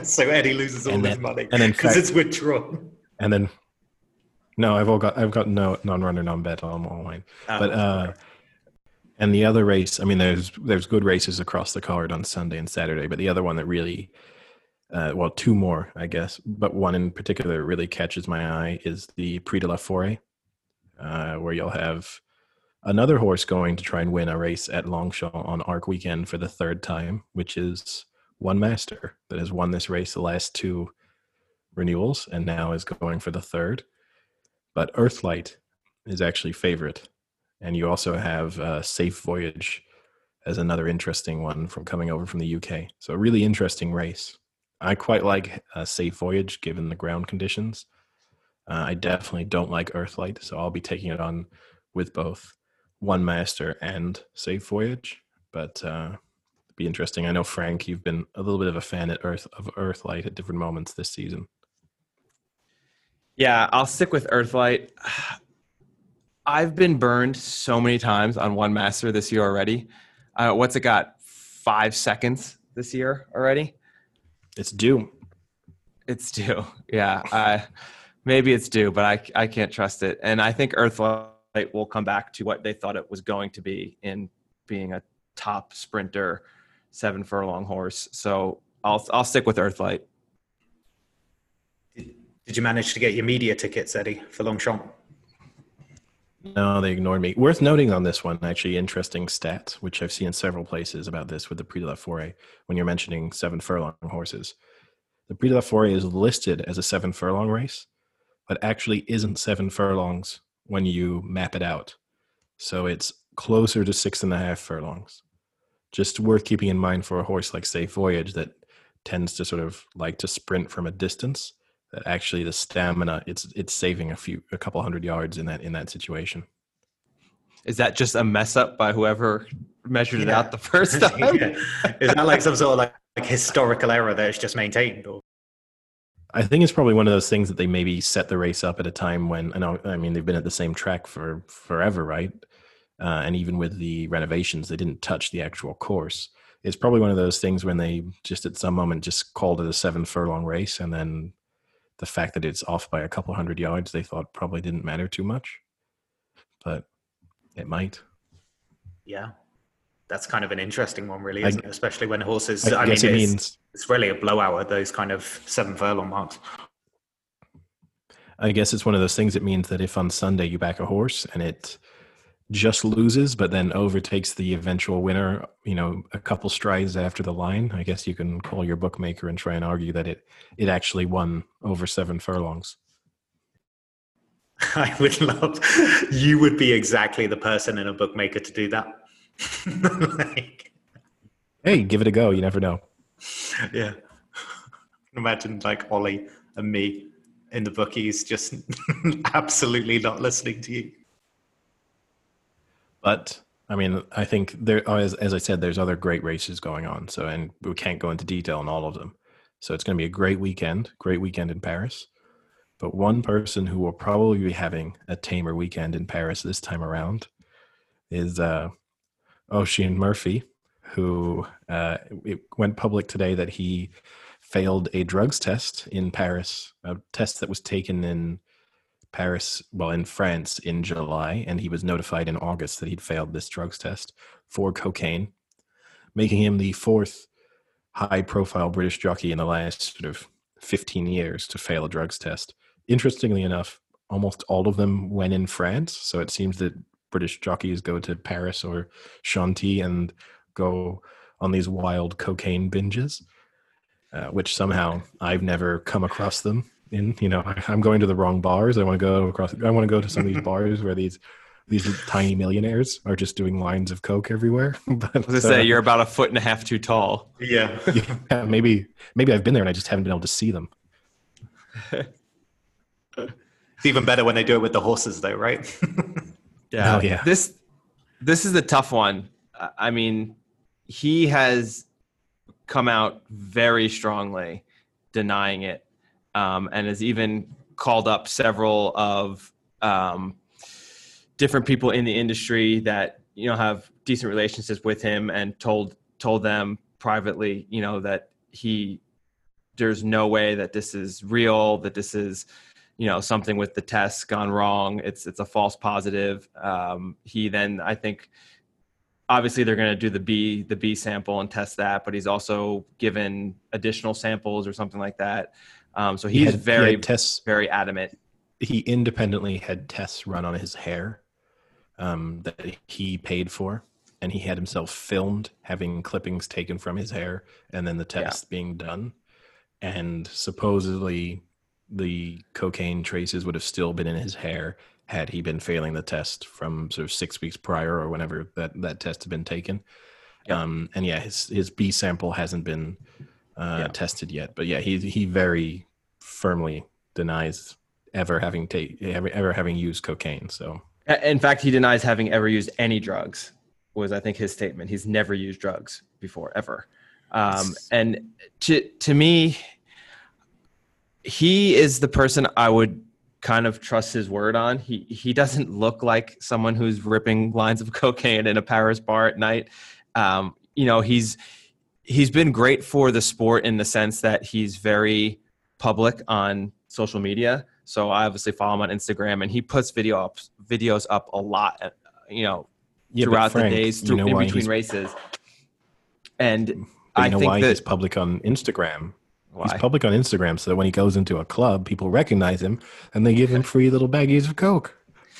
so Eddie loses all and his money and then because it's withdrawn. And then no, I've all got I've got no non-runner, non-bet on all mine. Oh, but uh, and the other race, I mean, there's there's good races across the card on Sunday and Saturday, but the other one that really, uh, well, two more, I guess, but one in particular really catches my eye is the Prix de la Forêt, uh, where you'll have another horse going to try and win a race at Longchamp on Arc Weekend for the third time, which is one master that has won this race the last two renewals and now is going for the third. But Earthlight is actually favorite. And you also have uh, Safe Voyage as another interesting one from coming over from the UK. So a really interesting race. I quite like a Safe Voyage given the ground conditions. Uh, I definitely don't like Earthlight, so I'll be taking it on with both One Master and Safe Voyage. But uh, be interesting. I know Frank, you've been a little bit of a fan at Earth of Earthlight at different moments this season. Yeah, I'll stick with Earthlight. I've been burned so many times on One Master this year already. Uh, what's it got? Five seconds this year already. It's due. It's due. Yeah. Uh, maybe it's due, but I, I can't trust it. And I think Earthlight will come back to what they thought it was going to be in being a top sprinter, seven furlong horse. So I'll, I'll stick with Earthlight. Did you manage to get your media tickets, Eddie, for Longchamp? No, they ignored me. Worth noting on this one, actually, interesting stat, which I've seen in several places about this with the Prix de la Forêt when you're mentioning seven furlong horses. The Prix de la Forêt is listed as a seven furlong race, but actually isn't seven furlongs when you map it out. So it's closer to six and a half furlongs. Just worth keeping in mind for a horse like Safe Voyage that tends to sort of like to sprint from a distance that actually the stamina it's it's saving a few a couple hundred yards in that in that situation. Is that just a mess up by whoever measured it out the first time? yeah. Is that like some sort of like, like historical error that is just maintained? Or? I think it's probably one of those things that they maybe set the race up at a time when I know I mean they've been at the same track for forever, right? Uh, and even with the renovations, they didn't touch the actual course. It's probably one of those things when they just at some moment just called it a seven furlong race, and then the fact that it's off by a couple hundred yards they thought probably didn't matter too much but it might. Yeah. That's kind of an interesting one really isn't I, it? Especially when horses i, I mean it it's, means, it's really a blowout at those kind of seven furlong marks. I guess it's one of those things that means that if on sunday you back a horse and it just loses, but then overtakes the eventual winner, you know, a couple strides after the line. I guess you can call your bookmaker and try and argue that it it actually won over seven furlongs. I would love you would be exactly the person in a bookmaker to do that. like, hey, give it a go. You never know. Yeah. Imagine like Ollie and me in the bookies just absolutely not listening to you. But I mean, I think there, as, as I said, there's other great races going on. So, and we can't go into detail on all of them. So it's going to be a great weekend, great weekend in Paris. But one person who will probably be having a tamer weekend in Paris this time around is uh, Oisin Murphy, who uh, it went public today that he failed a drugs test in Paris, a test that was taken in Paris, well, in France in July, and he was notified in August that he'd failed this drugs test for cocaine, making him the fourth high profile British jockey in the last sort of 15 years to fail a drugs test. Interestingly enough, almost all of them went in France. So it seems that British jockeys go to Paris or Chantilly and go on these wild cocaine binges, uh, which somehow I've never come across them in. You know, I, am going to the wrong bars. I want to go across. I want to go to some of these bars where these these tiny millionaires are just doing lines of coke everywhere. but, I was gonna uh, say you're about a foot and a half too tall. Yeah. yeah, maybe maybe I've been there and I just haven't been able to see them. it's even better when they do it with the horses, though, right? yeah. Oh, yeah. This this is a tough one. I mean, he has come out very strongly denying it um, and has even called up several of um, different people in the industry that you know have decent relationships with him and told told them privately you know that he there's no way that this is real that this is you know something with the test gone wrong. It's it's a false positive. Um, he then i think obviously they're going to do the b the b sample and test that but he's also given additional samples or something like that um, so he's he had, very, he tests, very adamant. He independently had tests run on his hair um, that he paid for, and he had himself filmed having clippings taken from his hair, and then the test yeah. being done. And supposedly, the cocaine traces would have still been in his hair had he been failing the test from sort of six weeks prior or whenever that, that test had been taken. Yeah. Um, and yeah, his his B sample hasn't been uh, yeah. tested yet. But yeah, he he very firmly denies ever having ta- ever, ever having used cocaine. So In fact, he denies having ever used any drugs. Was I think his statement? He's never used drugs before, ever. Um, and to to me, he is the person I would kind of trust his word on. He he doesn't look like someone who's ripping lines of cocaine in a Paris bar at night. Um, you know, he's he's been great for the sport in the sense that he's very public on social media. So I obviously follow him on Instagram, and he puts video up videos up a lot. You know, yeah, throughout Frank, the days, you know in between races. And I know think why that he's public on Instagram. He's public on Instagram so that when he goes into a club, people recognize him and they give him free little baggies of coke.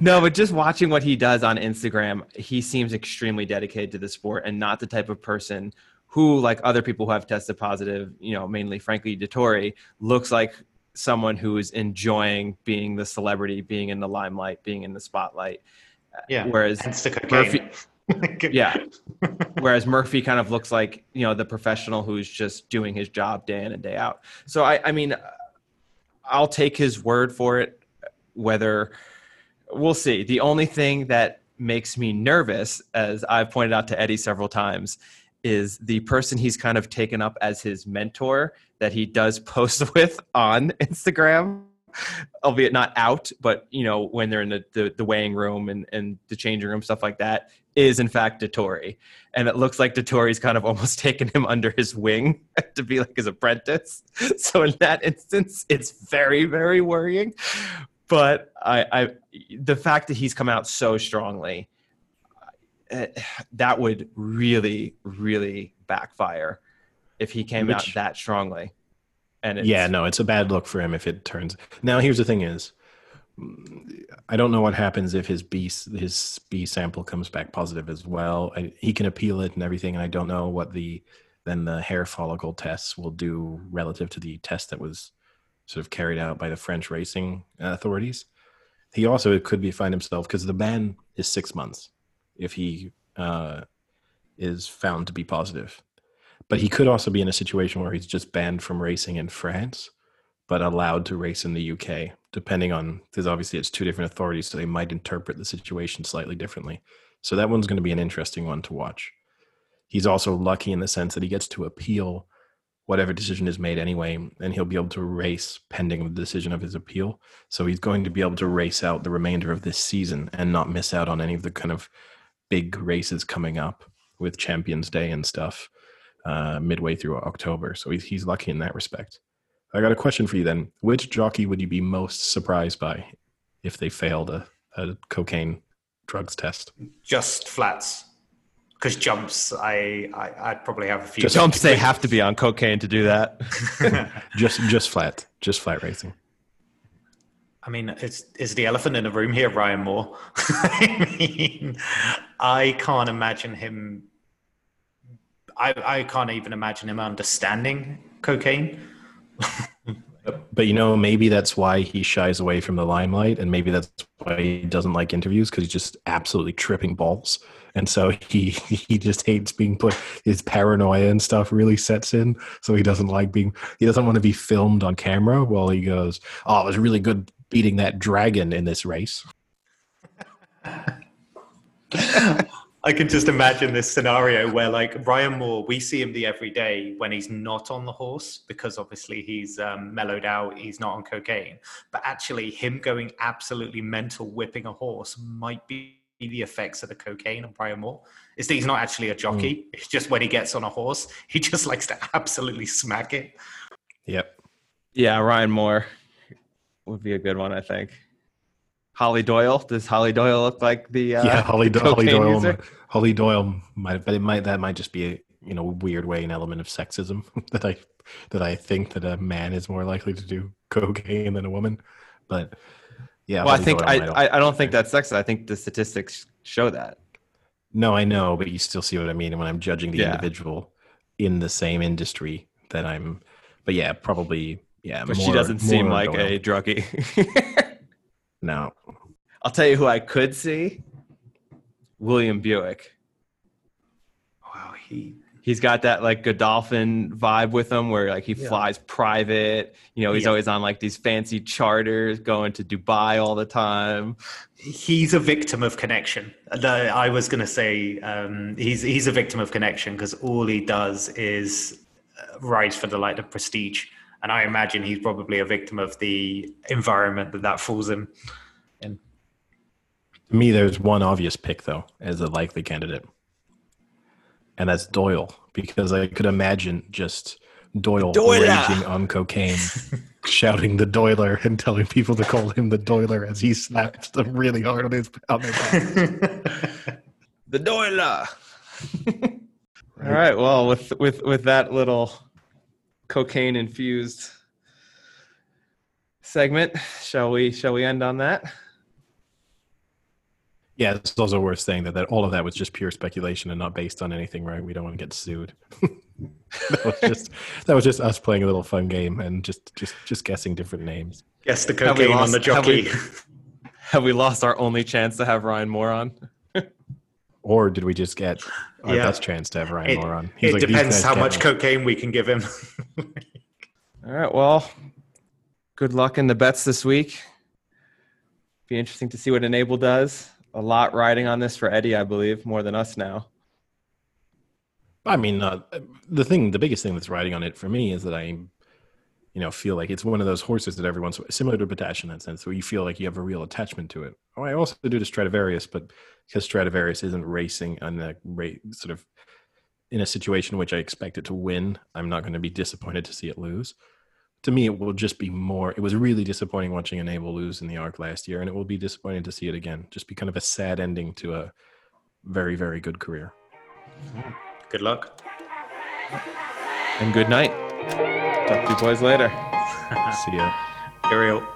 no, but just watching what he does on Instagram, he seems extremely dedicated to the sport and not the type of person who, like other people who have tested positive, you know, mainly Frankie Dettori, looks like someone who is enjoying being the celebrity, being in the limelight, being in the spotlight. Yeah. Whereas cocaine. yeah. Whereas Murphy kind of looks like, you know, the professional who's just doing his job day in and day out. So I, I mean, I'll take his word for it, whether we'll see. The only thing that makes me nervous, as I've pointed out to Eddie several times, is the person he's kind of taken up as his mentor that he does post with on Instagram albeit not out, but you know, when they're in the, the, the weighing room and, and the changing room, stuff like that, is in fact Dettori. And it looks like Dettori's kind of almost taken him under his wing to be like his apprentice. So in that instance, it's very, very worrying. But I, I the fact that he's come out so strongly, uh, that would really, really backfire if he came out that strongly. And it's, yeah, no, it's a bad look for him if it turns. Now, here's the thing: is mm, I don't know what happens if his B his B sample comes back positive as well. I, he can appeal it and everything, and I don't know what the then the hair follicle tests will do relative to the test that was sort of carried out by the French racing authorities. He also could be find himself because the ban is six months if he uh, is found to be positive. But he could also be in a situation where he's just banned from racing in France, but allowed to race in the UK, depending on because obviously it's two different authorities, so they might interpret the situation slightly differently. So that one's going to be an interesting one to watch. He's also lucky in the sense that he gets to appeal whatever decision is made anyway, and he'll be able to race pending the decision of his appeal. So he's going to be able to race out the remainder of this season and not miss out on any of the kind of big races coming up with Champions Day and stuff uh, midway through October. So he's, he's lucky in that respect. I got a question for you then. Which jockey would you be most surprised by if they failed a, a cocaine drugs test? Just flats. Because jumps, I, I I'd probably have a few. Just Jumps, they have to be on cocaine to do that. Just just flat, just flat racing. I mean, it's is the elephant in the room here, Ryan Moore. I mean, I can't imagine him. I I can't even imagine him understanding cocaine. But you know, maybe that's why he shies away from the limelight, and maybe that's why he doesn't like interviews because he's just absolutely tripping balls, and so he he just hates being put. His paranoia and stuff really sets in, so he doesn't like being. He doesn't want to be filmed on camera while he goes, "Oh, it was really good beating that dragon in this race." I can just imagine this scenario where, like, Ryan Moore, we see him the every day when he's not on the horse because obviously he's um, mellowed out, he's not on cocaine. But actually, him going absolutely mental whipping a horse might be the effects of the cocaine on Ryan Moore. Is that he's not actually a jockey? It's just when he gets on a horse, he just likes to absolutely smack it. Yep. yeah, Ryan Moore would be a good one, I think. Holly Doyle. Does Holly Doyle look like the uh, yeah, Holly, the Do- Holly Doyle. user? Holly Doyle might, but it might that might just be a you know weird way an element of sexism that I that I think that a man is more likely to do cocaine than a woman. But yeah, Well, I think I, I I don't think that's sexist. I think the statistics show that. No, I know, but you still see what I mean. And when I'm judging the Yeah. individual in the same industry, that I'm, but yeah, probably, yeah. But she doesn't seem like Doyle. a druggie. No, I'll tell you who I could see. William Buick. Wow, he he's got that like Godolphin vibe with him where like he Yeah. flies private. You know, he's Yeah. always on like these fancy charters going to Dubai all the time. he's a victim of connection. The- I was going to say um, he's he's a victim of connection because all he does is uh, rise for the light of prestige, and I imagine he's probably a victim of the environment that that falls in. in. To me, there's one obvious pick though as a likely candidate, and that's Doyle because I could imagine just Doyle Doyle! raging on cocaine, shouting the Doiler and telling people to call him the Doiler as he slaps them really hard on his on their back. The Doyla. all right. Well, with with with that little cocaine infused segment, shall we shall we end on that? Yeah, it's also worth saying that, that all of that was just pure speculation and not based on anything, right? We don't want to get sued. that was just that was just us playing a little fun game and just just just guessing different names. Guess the Have we cocaine on the lost- have we- jockey. Have we lost our only chance to have Ryan Moore on? Or did we just get our Yeah. best chance to have Ryan It, Moore on? it "These depends how much win." cocaine we can give him. All right. Well, good luck in the bets this week. Be interesting to see what Enable does. A lot riding on this for Eddie, I believe, more than us now. I mean, uh, the thing, the biggest thing that's riding on it for me is that I, you know, feel like it's one of those horses that everyone's similar to Battaash in that sense, where you feel like you have a real attachment to it. Oh, I also do to Stradivarius, but because Stradivarius isn't racing on the rate sort of in a situation in which I expect it to win, I'm not going to be disappointed to see it lose. To me, it will just be more. It was really disappointing watching Enable lose in the arc last year, and it will be disappointing to see it again. Just be kind of a sad ending to a very, very good career. Good luck. And good night. Talk to you boys later. See ya. Ariel.